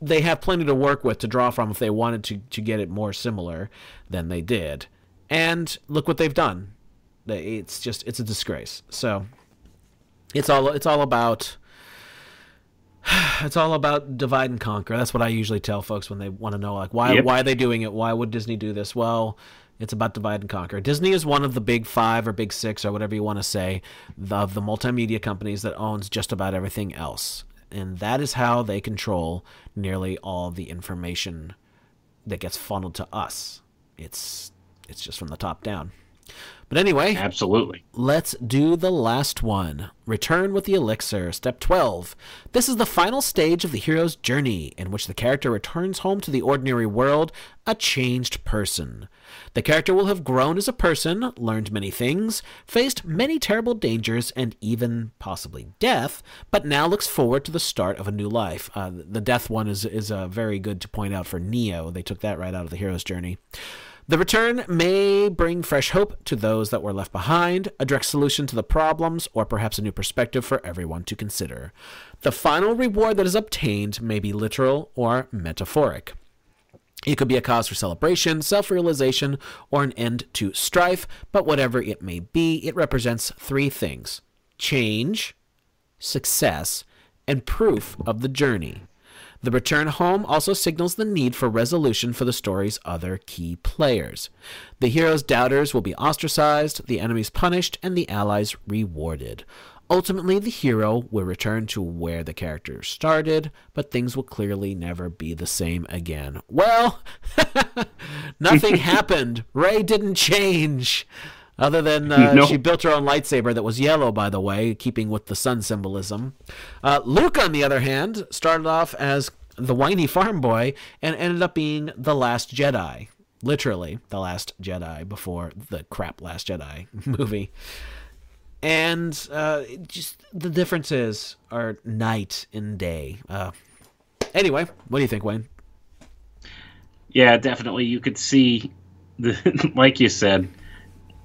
they have plenty to work with to draw from if they wanted to, to get it more similar than they did. And look what they've done. It's just it's a disgrace. So it's all it's all about it's all about divide and conquer. That's what I usually tell folks when they want to know like why yep. why are they doing it? Why would Disney do this? Well, it's about divide and conquer. Disney is one of the big five or big six or whatever you want to say of the multimedia companies that owns just about everything else and that is how they control nearly all the information that gets funneled to us. It's it's just from the top down. But anyway, absolutely. Let's do the last one. Return with the elixir, step 12. This is the final stage of the hero's journey in which the character returns home to the ordinary world a changed person. The character will have grown as a person, learned many things, faced many terrible dangers, and even possibly death, but now looks forward to the start of a new life. Uh, the death one is, is uh, very good to point out for Neo. They took that right out of the hero's journey. The return may bring fresh hope to those that were left behind, a direct solution to the problems, or perhaps a new perspective for everyone to consider. The final reward that is obtained may be literal or metaphoric. It could be a cause for celebration, self realization, or an end to strife, but whatever it may be, it represents three things change, success, and proof of the journey. The return home also signals the need for resolution for the story's other key players. The hero's doubters will be ostracized, the enemies punished, and the allies rewarded. Ultimately, the hero will return to where the character started, but things will clearly never be the same again. Well, nothing happened. Rey didn't change. Other than uh, nope. she built her own lightsaber that was yellow, by the way, keeping with the sun symbolism. Uh, Luke, on the other hand, started off as the whiny farm boy and ended up being the last Jedi. Literally, the last Jedi before the crap Last Jedi movie. And uh, just the differences are night and day. Uh, anyway, what do you think, Wayne? Yeah, definitely. You could see, the, like you said,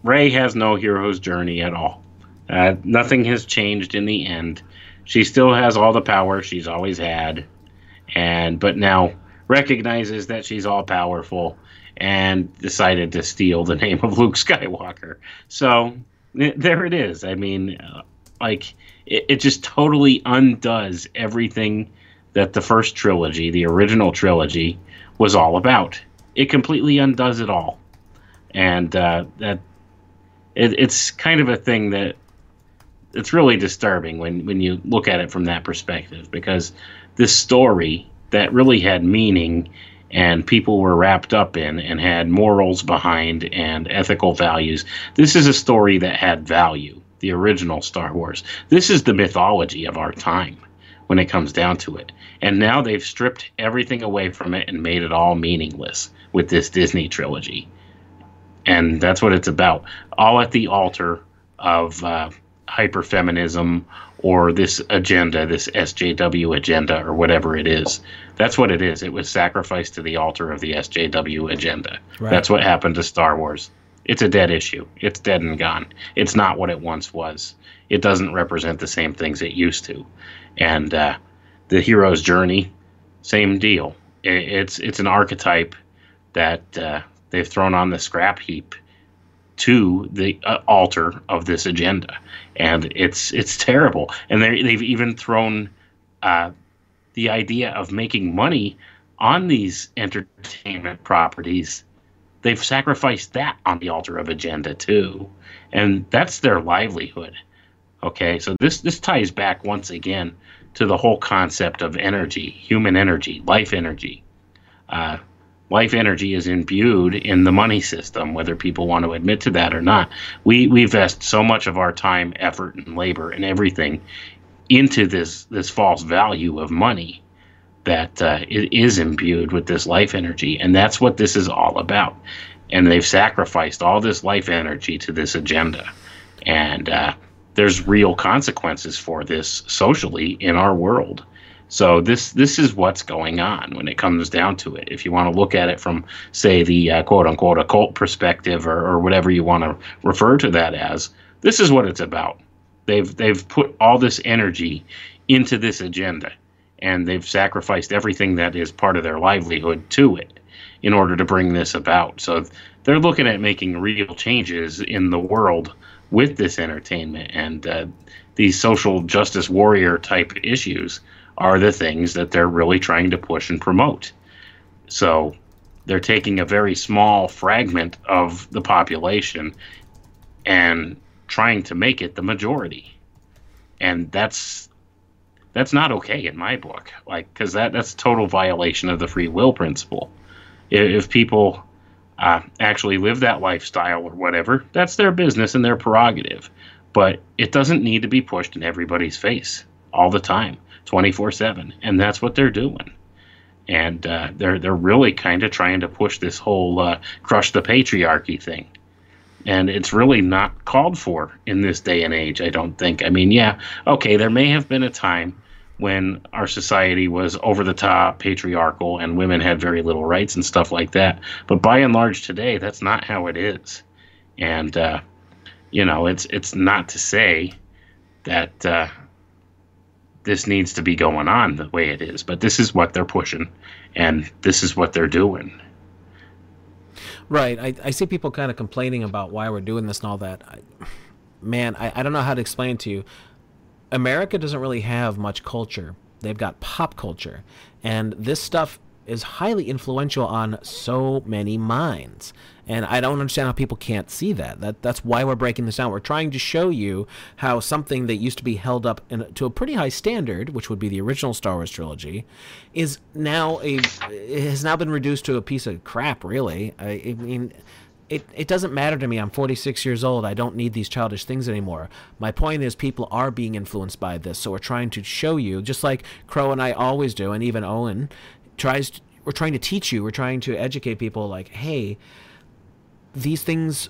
Rey has no hero's journey at all. Uh, nothing has changed in the end. She still has all the power she's always had, and but now recognizes that she's all powerful and decided to steal the name of Luke Skywalker. So there it is. I mean, uh, like it, it just totally undoes everything that the first trilogy, the original trilogy, was all about. It completely undoes it all, and uh, that it, it's kind of a thing that it's really disturbing when when you look at it from that perspective because this story that really had meaning and people were wrapped up in and had morals behind and ethical values. This is a story that had value, the original Star Wars. This is the mythology of our time when it comes down to it. And now they've stripped everything away from it and made it all meaningless with this Disney trilogy. And that's what it's about. All at the altar of uh, hyperfeminism or this agenda, this SJW agenda, or whatever it is. That's what it is. It was sacrificed to the altar of the SJW agenda. Right. That's what happened to Star Wars. It's a dead issue. It's dead and gone. It's not what it once was. It doesn't represent the same things it used to. And uh, the hero's journey, same deal. It's it's an archetype that uh, they've thrown on the scrap heap to the uh, altar of this agenda, and it's it's terrible. And they they've even thrown uh, the idea of making money on these entertainment properties. They've sacrificed that on the altar of agenda too, and that's their livelihood. Okay, so this this ties back once again to the whole concept of energy, human energy, life energy. Uh, life energy is imbued in the money system, whether people want to admit to that or not. We we invest so much of our time, effort, and labor and everything into this this false value of money that uh, it is imbued with this life energy, and that's what this is all about. And they've sacrificed all this life energy to this agenda, and uh, there's real consequences for this socially in our world. So this this is what's going on when it comes down to it. If you want to look at it from, say, the uh, quote unquote occult perspective or, or whatever you want to refer to that as, this is what it's about. They've they've put all this energy into this agenda, and they've sacrificed everything that is part of their livelihood to it in order to bring this about. So they're looking at making real changes in the world with this entertainment and uh, these social justice warrior type issues are the things that they're really trying to push and promote. So they're taking a very small fragment of the population and trying to make it the majority. And that's that's not okay in my book. Like cuz that that's total violation of the free will principle. If, people uh, actually live that lifestyle or whatever, that's their business and their prerogative. But it doesn't need to be pushed in everybody's face all the time. 24 7. And that's what they're doing. And uh, they're, they're really kind of trying to push this whole uh, crush the patriarchy thing. And it's really not called for in this day and age, I don't think. I mean, yeah, okay, there may have been a time when our society was over the top patriarchal and women had very little rights and stuff like that. But by and large today, that's not how it is. And, uh, you know, it's, it's not to say that uh, this needs to be going on the way it is. But this is what they're pushing, and this is what they're doing. Right. I, I see people kind of complaining about why we're doing this and all that. I, man, I, I don't know how to explain to you. America doesn't really have much culture. They've got pop culture. And this stuff is highly influential on so many minds. And I don't understand how people can't see that. That that's why we're breaking this down. We're trying to show you how something that used to be held up in, to a pretty high standard, which would be the original Star Wars trilogy, is now a has now been reduced to a piece of crap. Really, I, I mean. It, it doesn't matter to me. I'm 46 years old. I don't need these childish things anymore. My point is, people are being influenced by this. So we're trying to show you, just like Crow and I always do, and even Owen tries. To, we're trying to teach you. We're trying to educate people. Like, hey, these things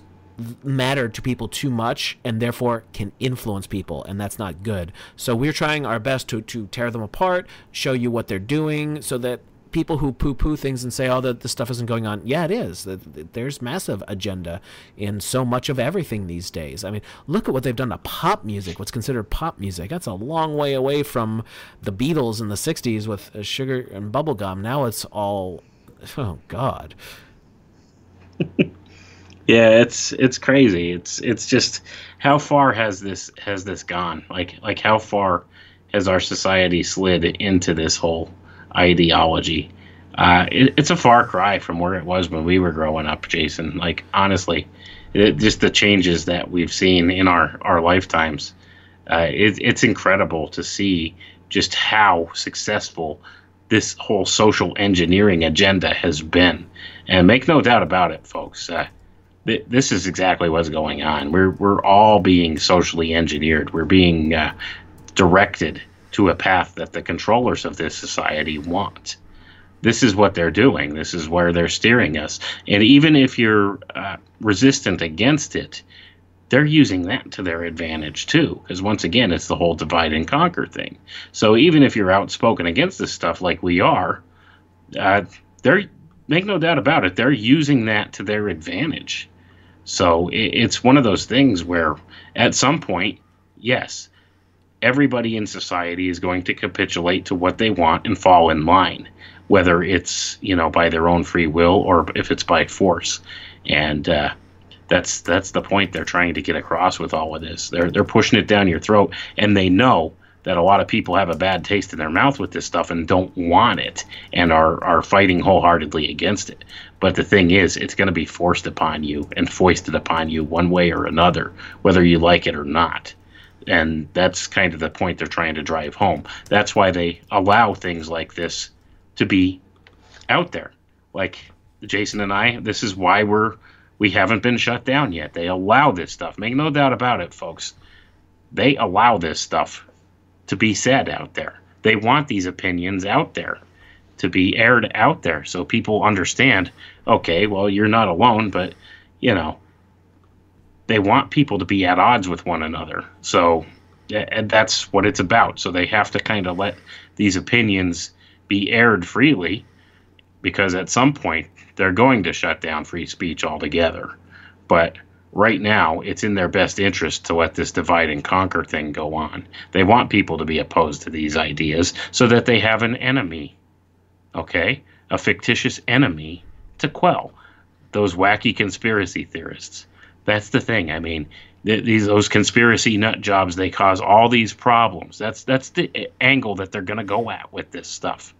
matter to people too much and therefore can influence people and that's not good so we're trying our best to, to tear them apart show you what they're doing so that people who poo-poo things and say oh that this stuff isn't going on. Yeah it is. There's massive agenda in so much of everything these days. I mean look at what they've done to pop music what's considered pop music. That's a long way away from the beatles in the 60s with uh, sugar and bubblegum now it's all oh god. Yeah, it's it's crazy. It's it's just how far has this has this gone? Like like how far has our society slid into this whole ideology? Uh, it, it's a far cry from where it was when we were growing up, Jason. Like honestly, it, just the changes that we've seen in our our lifetimes. Uh, it, it's incredible to see just how successful this whole social engineering agenda has been. And make no doubt about it, folks. Uh, th- this is exactly what's going on. We're we're all being socially engineered. We're being uh, directed to a path that the controllers of this society want. This is what they're doing. This is where they're steering us. And even if you're uh, resistant against it, they're using that to their advantage too. Because once again, it's the whole divide and conquer thing. So even if you're outspoken against this stuff like we are, uh, they're make no doubt about it, they're using that to their advantage. So it, it's one of those things where at some point, yes, everybody in society is going to capitulate to what they want and fall in line, whether it's you know by their own free will or if it's by force. And uh, that's that's the point they're trying to get across with all of this. They're they're pushing it down your throat, and they know that a lot of people have a bad taste in their mouth with this stuff and don't want it and are are fighting wholeheartedly against it. But the thing is, it's going to be forced upon you and foisted upon you one way or another, whether you like it or not. And that's kind of the point they're trying to drive home. That's why they allow things like this to be out there. Like Jason and I, this is why we're we haven't been shut down yet. They allow this stuff. Make no doubt about it, folks. They allow this stuff to be said out there. They want these opinions out there to be aired out there so people understand okay, well, you're not alone, but, you know, they want people to be at odds with one another. So and that's what it's about. So they have to kind of let these opinions be aired freely because at some point they're going to shut down free speech altogether. But right now, it's in their best interest to let this divide and conquer thing go on. They want people to be opposed to these ideas so that they have an enemy, okay? A fictitious enemy to quell those wacky conspiracy theorists. That's the thing. I mean, these those conspiracy nut jobs they cause all these problems. That's that's the angle that they're going to go at with this stuff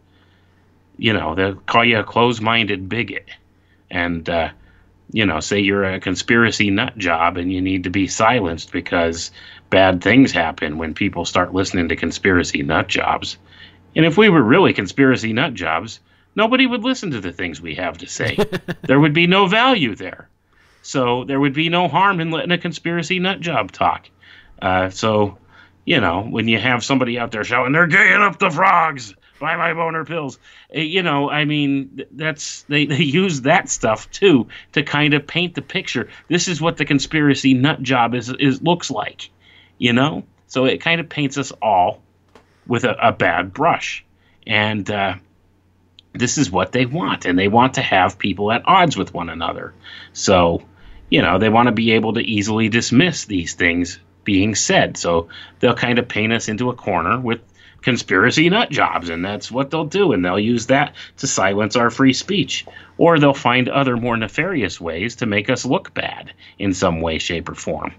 you know, they'll call you a closed minded bigot and, uh, you know, say you're a conspiracy nut job and you need to be silenced because bad things happen when people start listening to conspiracy nut jobs. And if we were really conspiracy nut jobs, nobody would listen to the things we have to say. there would be no value there. So there would be no harm in letting a conspiracy nut job talk. Uh, so, you know, when you have somebody out there shouting, they're gaying up the frogs, buy my boner pills. Eh, you know, I mean, that's they, they use that stuff too to kind of paint the picture. This is what the conspiracy nut job is is looks like, you know. So it kind of paints us all with a, a bad brush, and uh, this is what they want, and they want to have people at odds with one another. So, you know, they want to be able to easily dismiss these things being said. So they'll kind of paint us into a corner with conspiracy nut jobs, and that's what they'll do, and they'll use that to silence our free speech. Or they'll find other more nefarious ways to make us look bad in some way, shape, or form.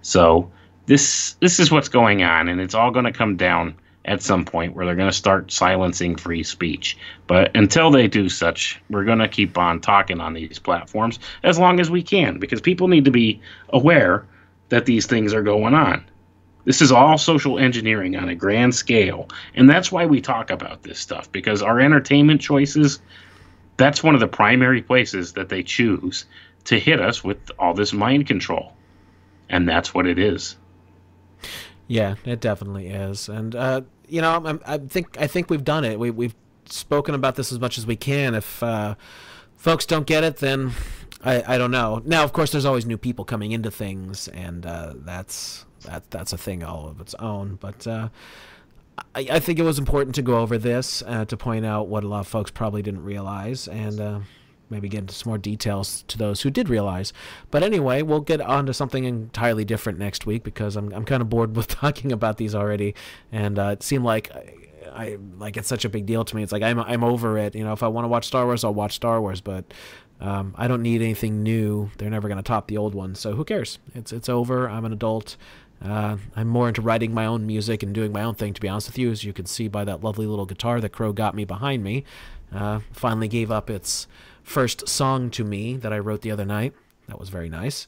So this this is what's going on, and it's all going to come down at some point where they're going to start silencing free speech. But until they do such, we're going to keep on talking on these platforms as long as we can because people need to be aware that these things are going on. This is all social engineering on a grand scale. And that's why we talk about this stuff because our entertainment choices, that's one of the primary places that they choose to hit us with all this mind control. And that's what it is. Yeah, it definitely is. And, uh, you know, I, I think I think we've done it. We, we've spoken about this as much as we can. If uh, folks don't get it, then I, I don't know. Now, of course, there's always new people coming into things, and uh, that's that that's a thing all of its own. But uh, I, I, think it was important to go over this uh, to point out what a lot of folks probably didn't realize, and uh, maybe get into some more details to those who did realize. But anyway, we'll get on to something entirely different next week because I'm I'm kind of bored with talking about these already, and uh, it seemed like. I, I like it's such a big deal to me. It's like I'm I'm over it. You know, if I want to watch Star Wars, I'll watch Star Wars. But um, I don't need anything new. They're never going to top the old ones. So who cares? It's it's over. I'm an adult. Uh, I'm more into writing my own music and doing my own thing, to be honest with you, as you can see by that lovely little guitar that Crow got me behind me. Uh, finally gave up its first song to me that I wrote the other night. That was very nice.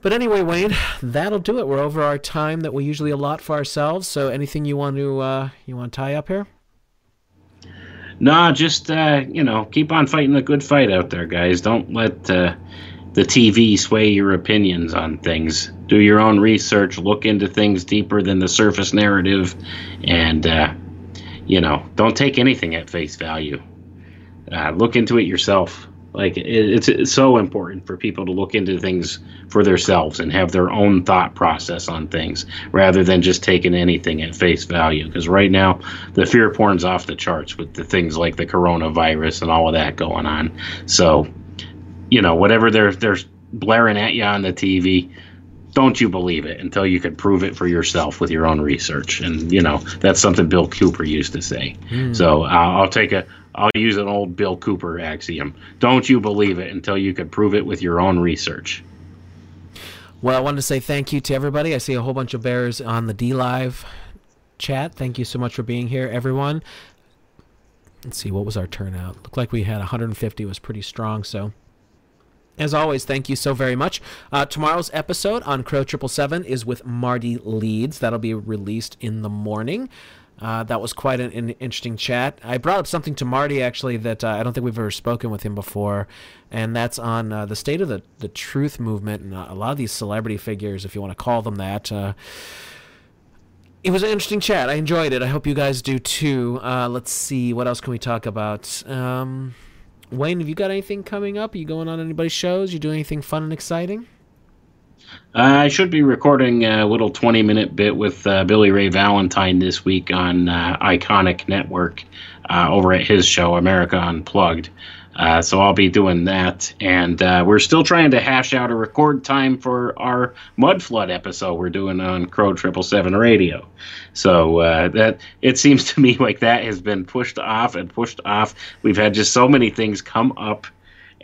But anyway, Wayne, that'll do it. We're over our time that we usually allot for ourselves. So, anything you want to uh, you want to tie up here? nah, just uh, you know, keep on fighting the good fight out there, guys. Don't let uh, the TV sway your opinions on things. Do your own research. Look into things deeper than the surface narrative, and uh, you know, don't take anything at face value. Uh, look into it yourself. Like it, it's, it's so important for people to look into things for themselves and have their own thought process on things rather than just taking anything at face value. Because right now, the fear porn's off the charts with the things like the coronavirus and all of that going on. So, you know, whatever they're they're blaring at you on the TV, don't you believe it until you can prove it for yourself with your own research. And you know that's something Bill Cooper used to say. Mm. So uh, I'll take a I'll use an old Bill Cooper axiom. Don't you believe it until you can prove it with your own research. Well, I wanted to say thank you to everybody. I see a whole bunch of bears on the DLive chat. Thank you so much for being here, everyone. Let's see, what was our turnout? Looked like we had 150. was pretty strong, so as always, thank you so very much. Uh, tomorrow's episode on Crow Triple Seven is with Marty Leeds. That'll be released in the morning. Uh, that was quite an, an, interesting chat. I brought up something to Marty actually that uh, I don't think we've ever spoken with him before, and that's on uh, the state of the, the truth movement and uh, a lot of these celebrity figures, if you want to call them that. Uh, it was an interesting chat. I enjoyed it. I hope you guys do too. Uh, let's see. What else can we talk about? Um, Wayne, have you got anything coming up? Are you going on anybody's shows? You doing anything fun and exciting? Uh, I should be recording a little 20 minute bit with uh, Billy Ray Valentine this week on uh, Iconic Network uh, over at his show, America Unplugged. Uh, so I'll be doing that. And uh, we're still trying to hash out a record time for our Mud Flood episode we're doing on Crow 777 Radio. So that it seems to me like that has been pushed off and pushed off. We've had just so many things come up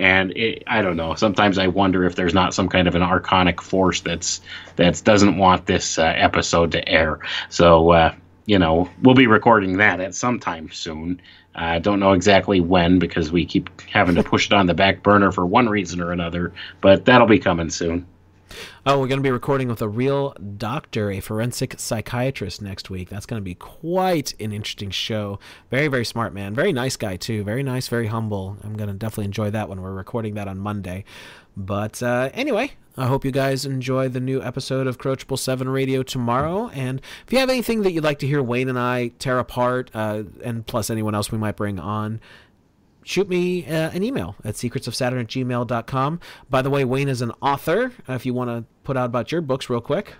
and it, I don't know. Sometimes I wonder if there's not some kind of an archonic force that's that doesn't want this uh, episode to air. So uh, you know, we'll be recording that at some time soon. I uh, don't know exactly when because we keep having to push it on the back burner for one reason or another, but that'll be coming soon. Oh, we're going to be recording with a real doctor, a forensic psychiatrist next week. That's going to be quite an interesting show. Very, very smart man. Very nice guy, too. Very nice, very humble. I'm going to definitely enjoy that when we're recording that on Monday. But uh, anyway, I hope you guys enjoy the new episode of Crow Triple Seven Radio tomorrow. And if you have anything that you'd like to hear Wayne and I tear apart, uh, and plus anyone else we might bring on, shoot me uh, an email at secretsofsaturn at gmail.com. By the way, Wayne is an author. Uh, if you want to put out about your books real quick.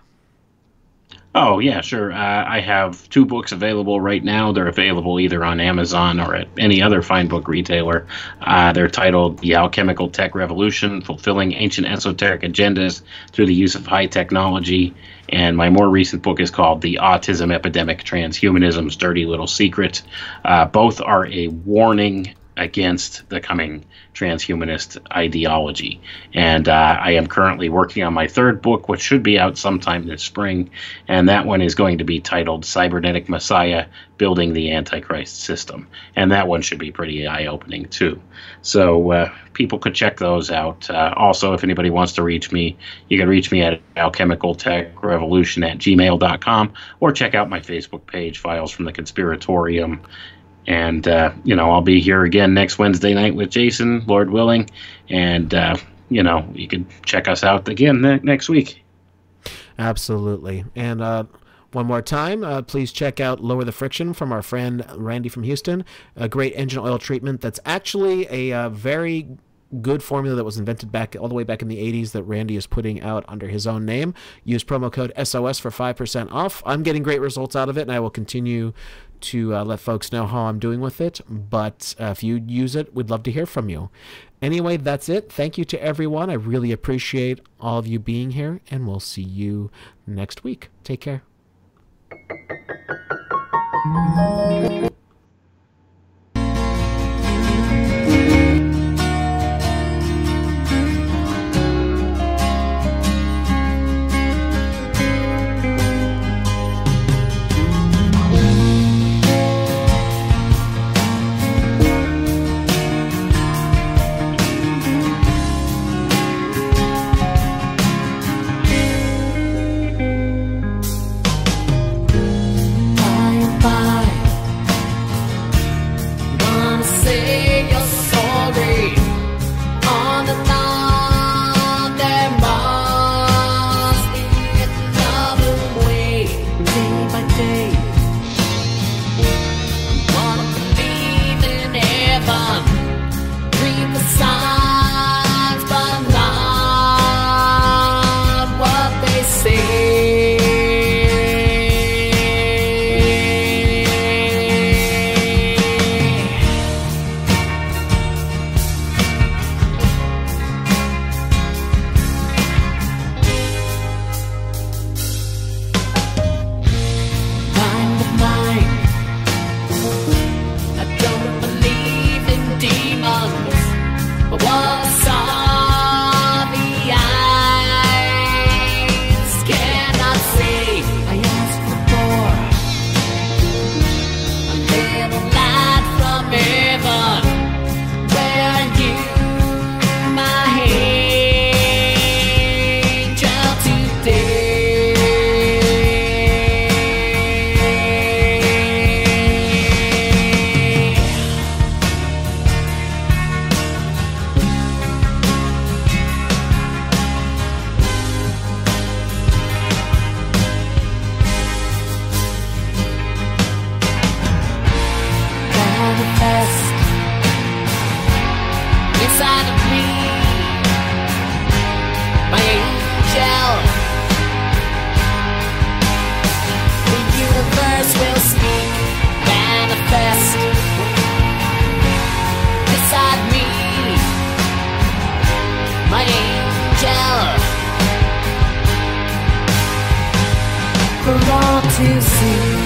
Oh, yeah, sure. Uh, I have two books available right now. They're available either on Amazon or at any other fine book retailer. Uh, they're titled The Alchemical Tech Revolution Fulfilling Ancient Esoteric Agendas Through the Use of High Technology. And my more recent book is called The Autism Epidemic Transhumanism's Dirty Little Secret. Uh, both are a warning against the coming transhumanist ideology. And uh, I am currently working on my third book, which should be out sometime this spring. And that one is going to be titled Cybernetic Messiah Building the Antichrist System. And that one should be pretty eye opening, too. So uh, people could check those out. Uh, also, if anybody wants to reach me, you can reach me at alchemicaltechrevolution at gmail.com or check out my Facebook page, Files from the Conspiratorium and, uh, you know, I'll be here again next Wednesday night with Jason, Lord willing. And, uh, you know, you can check us out again ne- next week. Absolutely. And, uh, one more time, uh, please check out Lower the Friction from our friend Randy from Houston. A great engine oil treatment that's actually a uh, very good formula that was invented back all the way back in the 80s that Randy is putting out under his own name. Use promo code SOS for 5% off. I'm getting great results out of it, and I will continue to uh, let folks know how I'm doing with it. But uh, if you use it, we'd love to hear from you. Anyway, that's it. Thank you to everyone. I really appreciate all of you being here, and we'll see you next week. Take care. for all to see.